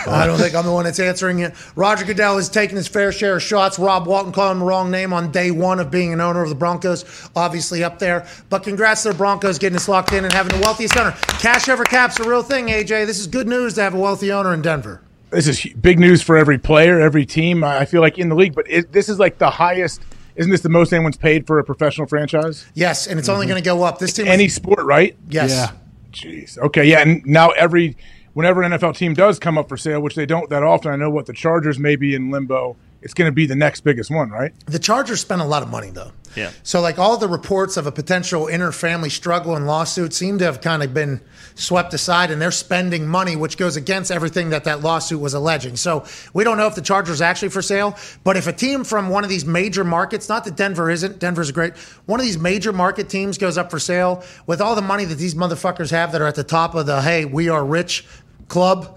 I don't think I'm the one that's answering it. Roger Goodell has taken his fair share of shots. Rob Walton called him the wrong name on day one of being an owner of the Broncos, obviously up there. But congrats to the Broncos getting us locked in and having the wealthiest owner. Cash over cap's a real thing, AJ. This is good news to have a wealthy owner in Denver. This is big news for every player, every team. I I feel like in the league, but it, this is like the highest. Isn't this the most anyone's paid for a professional franchise? Yes, and it's only mm-hmm. going to go up. This team, was- Any sport, right? yes, Yeah. Jeez. Okay. Yeah. And now every whenever an NFL team does come up for sale, which they don't that often, I know what the Chargers may be in limbo. it's going to be the next biggest one, right? The Chargers spent a lot of money though. Yeah. So like all the reports of a potential inter-family struggle and lawsuit seem to have kind of been swept aside, and they're spending money, which goes against everything that that lawsuit was alleging. So we don't know if the Chargers are actually for sale, but if a team from one of these major markets, not that Denver isn't, Denver's great, one of these major market teams goes up for sale with all the money that these motherfuckers have that are at the top of the hey we are rich club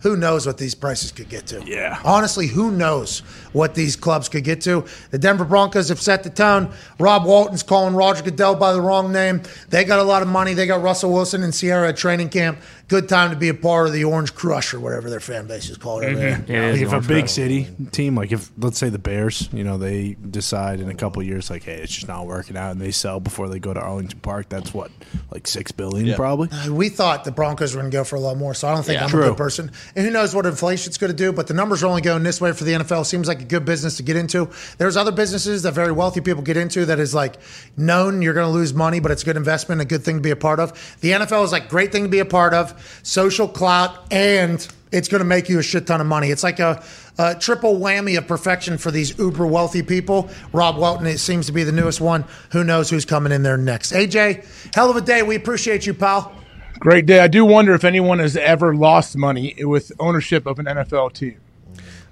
who knows what these prices could get to? Yeah. Honestly, who knows what these clubs could get to? The Denver Broncos have set the tone. Rob Walton's calling Roger Goodell by the wrong name. They got a lot of money. They got Russell Wilson and Ciara at training camp. Good time to be a part of the Orange Crush or whatever their fan base is called over there. Like if a big city team, like if let's say the Bears, you know, they decide in a couple years, like, hey, it's just not working out, and they sell before they go to Arlington Park. That's what, like six billion, Yeah. probably. Uh, We thought the Broncos were going to go for a lot more, so I don't think Yeah. I'm True. a good person. And who knows what inflation's going to do? But the numbers are only going this way for the NFL. Seems like a good business to get into. There's other businesses that very wealthy people get into that is like known you're going to lose money, but it's a good investment, a good thing to be a part of. The NFL is like great thing to be a part of, social clout, and it's going to make you a shit ton of money. It's like a, a triple whammy of perfection for these uber wealthy people. Rob Walton it seems to be the newest one. Who knows who's coming in there next? AJ, hell of a day. We appreciate you, pal. Great day. I do wonder if anyone has ever lost money with ownership of an NFL team.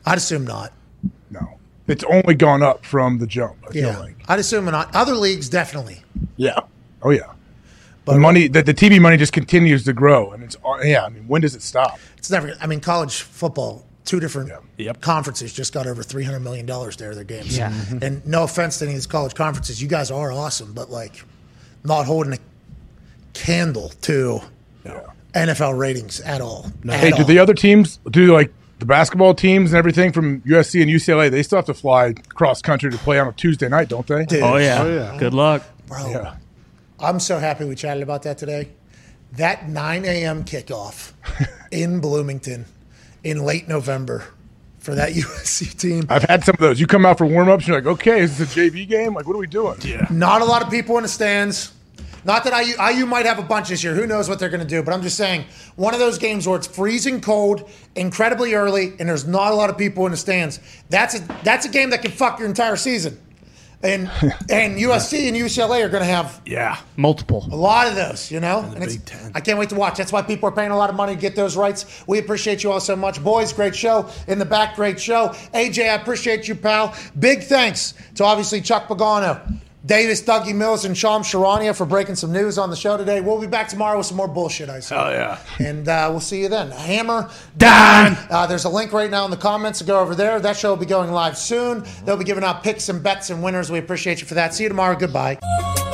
I'd assume not. No, it's only gone up from the jump. I feel Yeah, like. I'd assume not. Other leagues definitely. Yeah. Oh yeah. The money that the TV money just continues to grow, and it's yeah. I mean, when does it stop? It's never. I mean, college football. Two different conferences just got over three hundred million dollars there their games. Yeah. Mm-hmm. And no offense to any of these college conferences, you guys are awesome, but like, not holding a candle to NFL ratings at all. At Hey, all. do the other teams do like the basketball teams and everything from USC and UCLA? They still have to fly cross country to play on a Tuesday night, don't they? Dude. Oh yeah. Oh, Good luck. Bro, Yeah. I'm so happy we chatted about that today. That 9 a.m. kickoff in Bloomington in late November for that USC team. I've had some of those. You come out for warm ups, you're like, okay, is this a JV game? Like, what are we doing? Yeah. Not a lot of people in the stands. Not that IU, IU might have a bunch this year. Who knows what they're going to do? But I'm just saying, one of those games where it's freezing cold, incredibly early, and there's not a lot of people in the stands. That's a that's a game that can fuck your entire season. And and USC and UCLA are going to have Yeah. Multiple. a lot of those, you know. And it's, I can't wait to watch. That's why people are paying a lot of money to get those rights. We appreciate you all so much, boys. Great show in the back. Great show, AJ. I appreciate you, pal. Big thanks to obviously Chuck Pagano, Davis, Dougie Mills, and Shams Charania for breaking some news on the show today. We'll be back tomorrow with some more bullshit. I say. Oh yeah. And uh, we'll see you then. Hammer down. Uh, there's a link right now in the comments to go over there. That show will be going live soon. They'll be giving out picks and bets and winners. We appreciate you for that. See you tomorrow. Goodbye.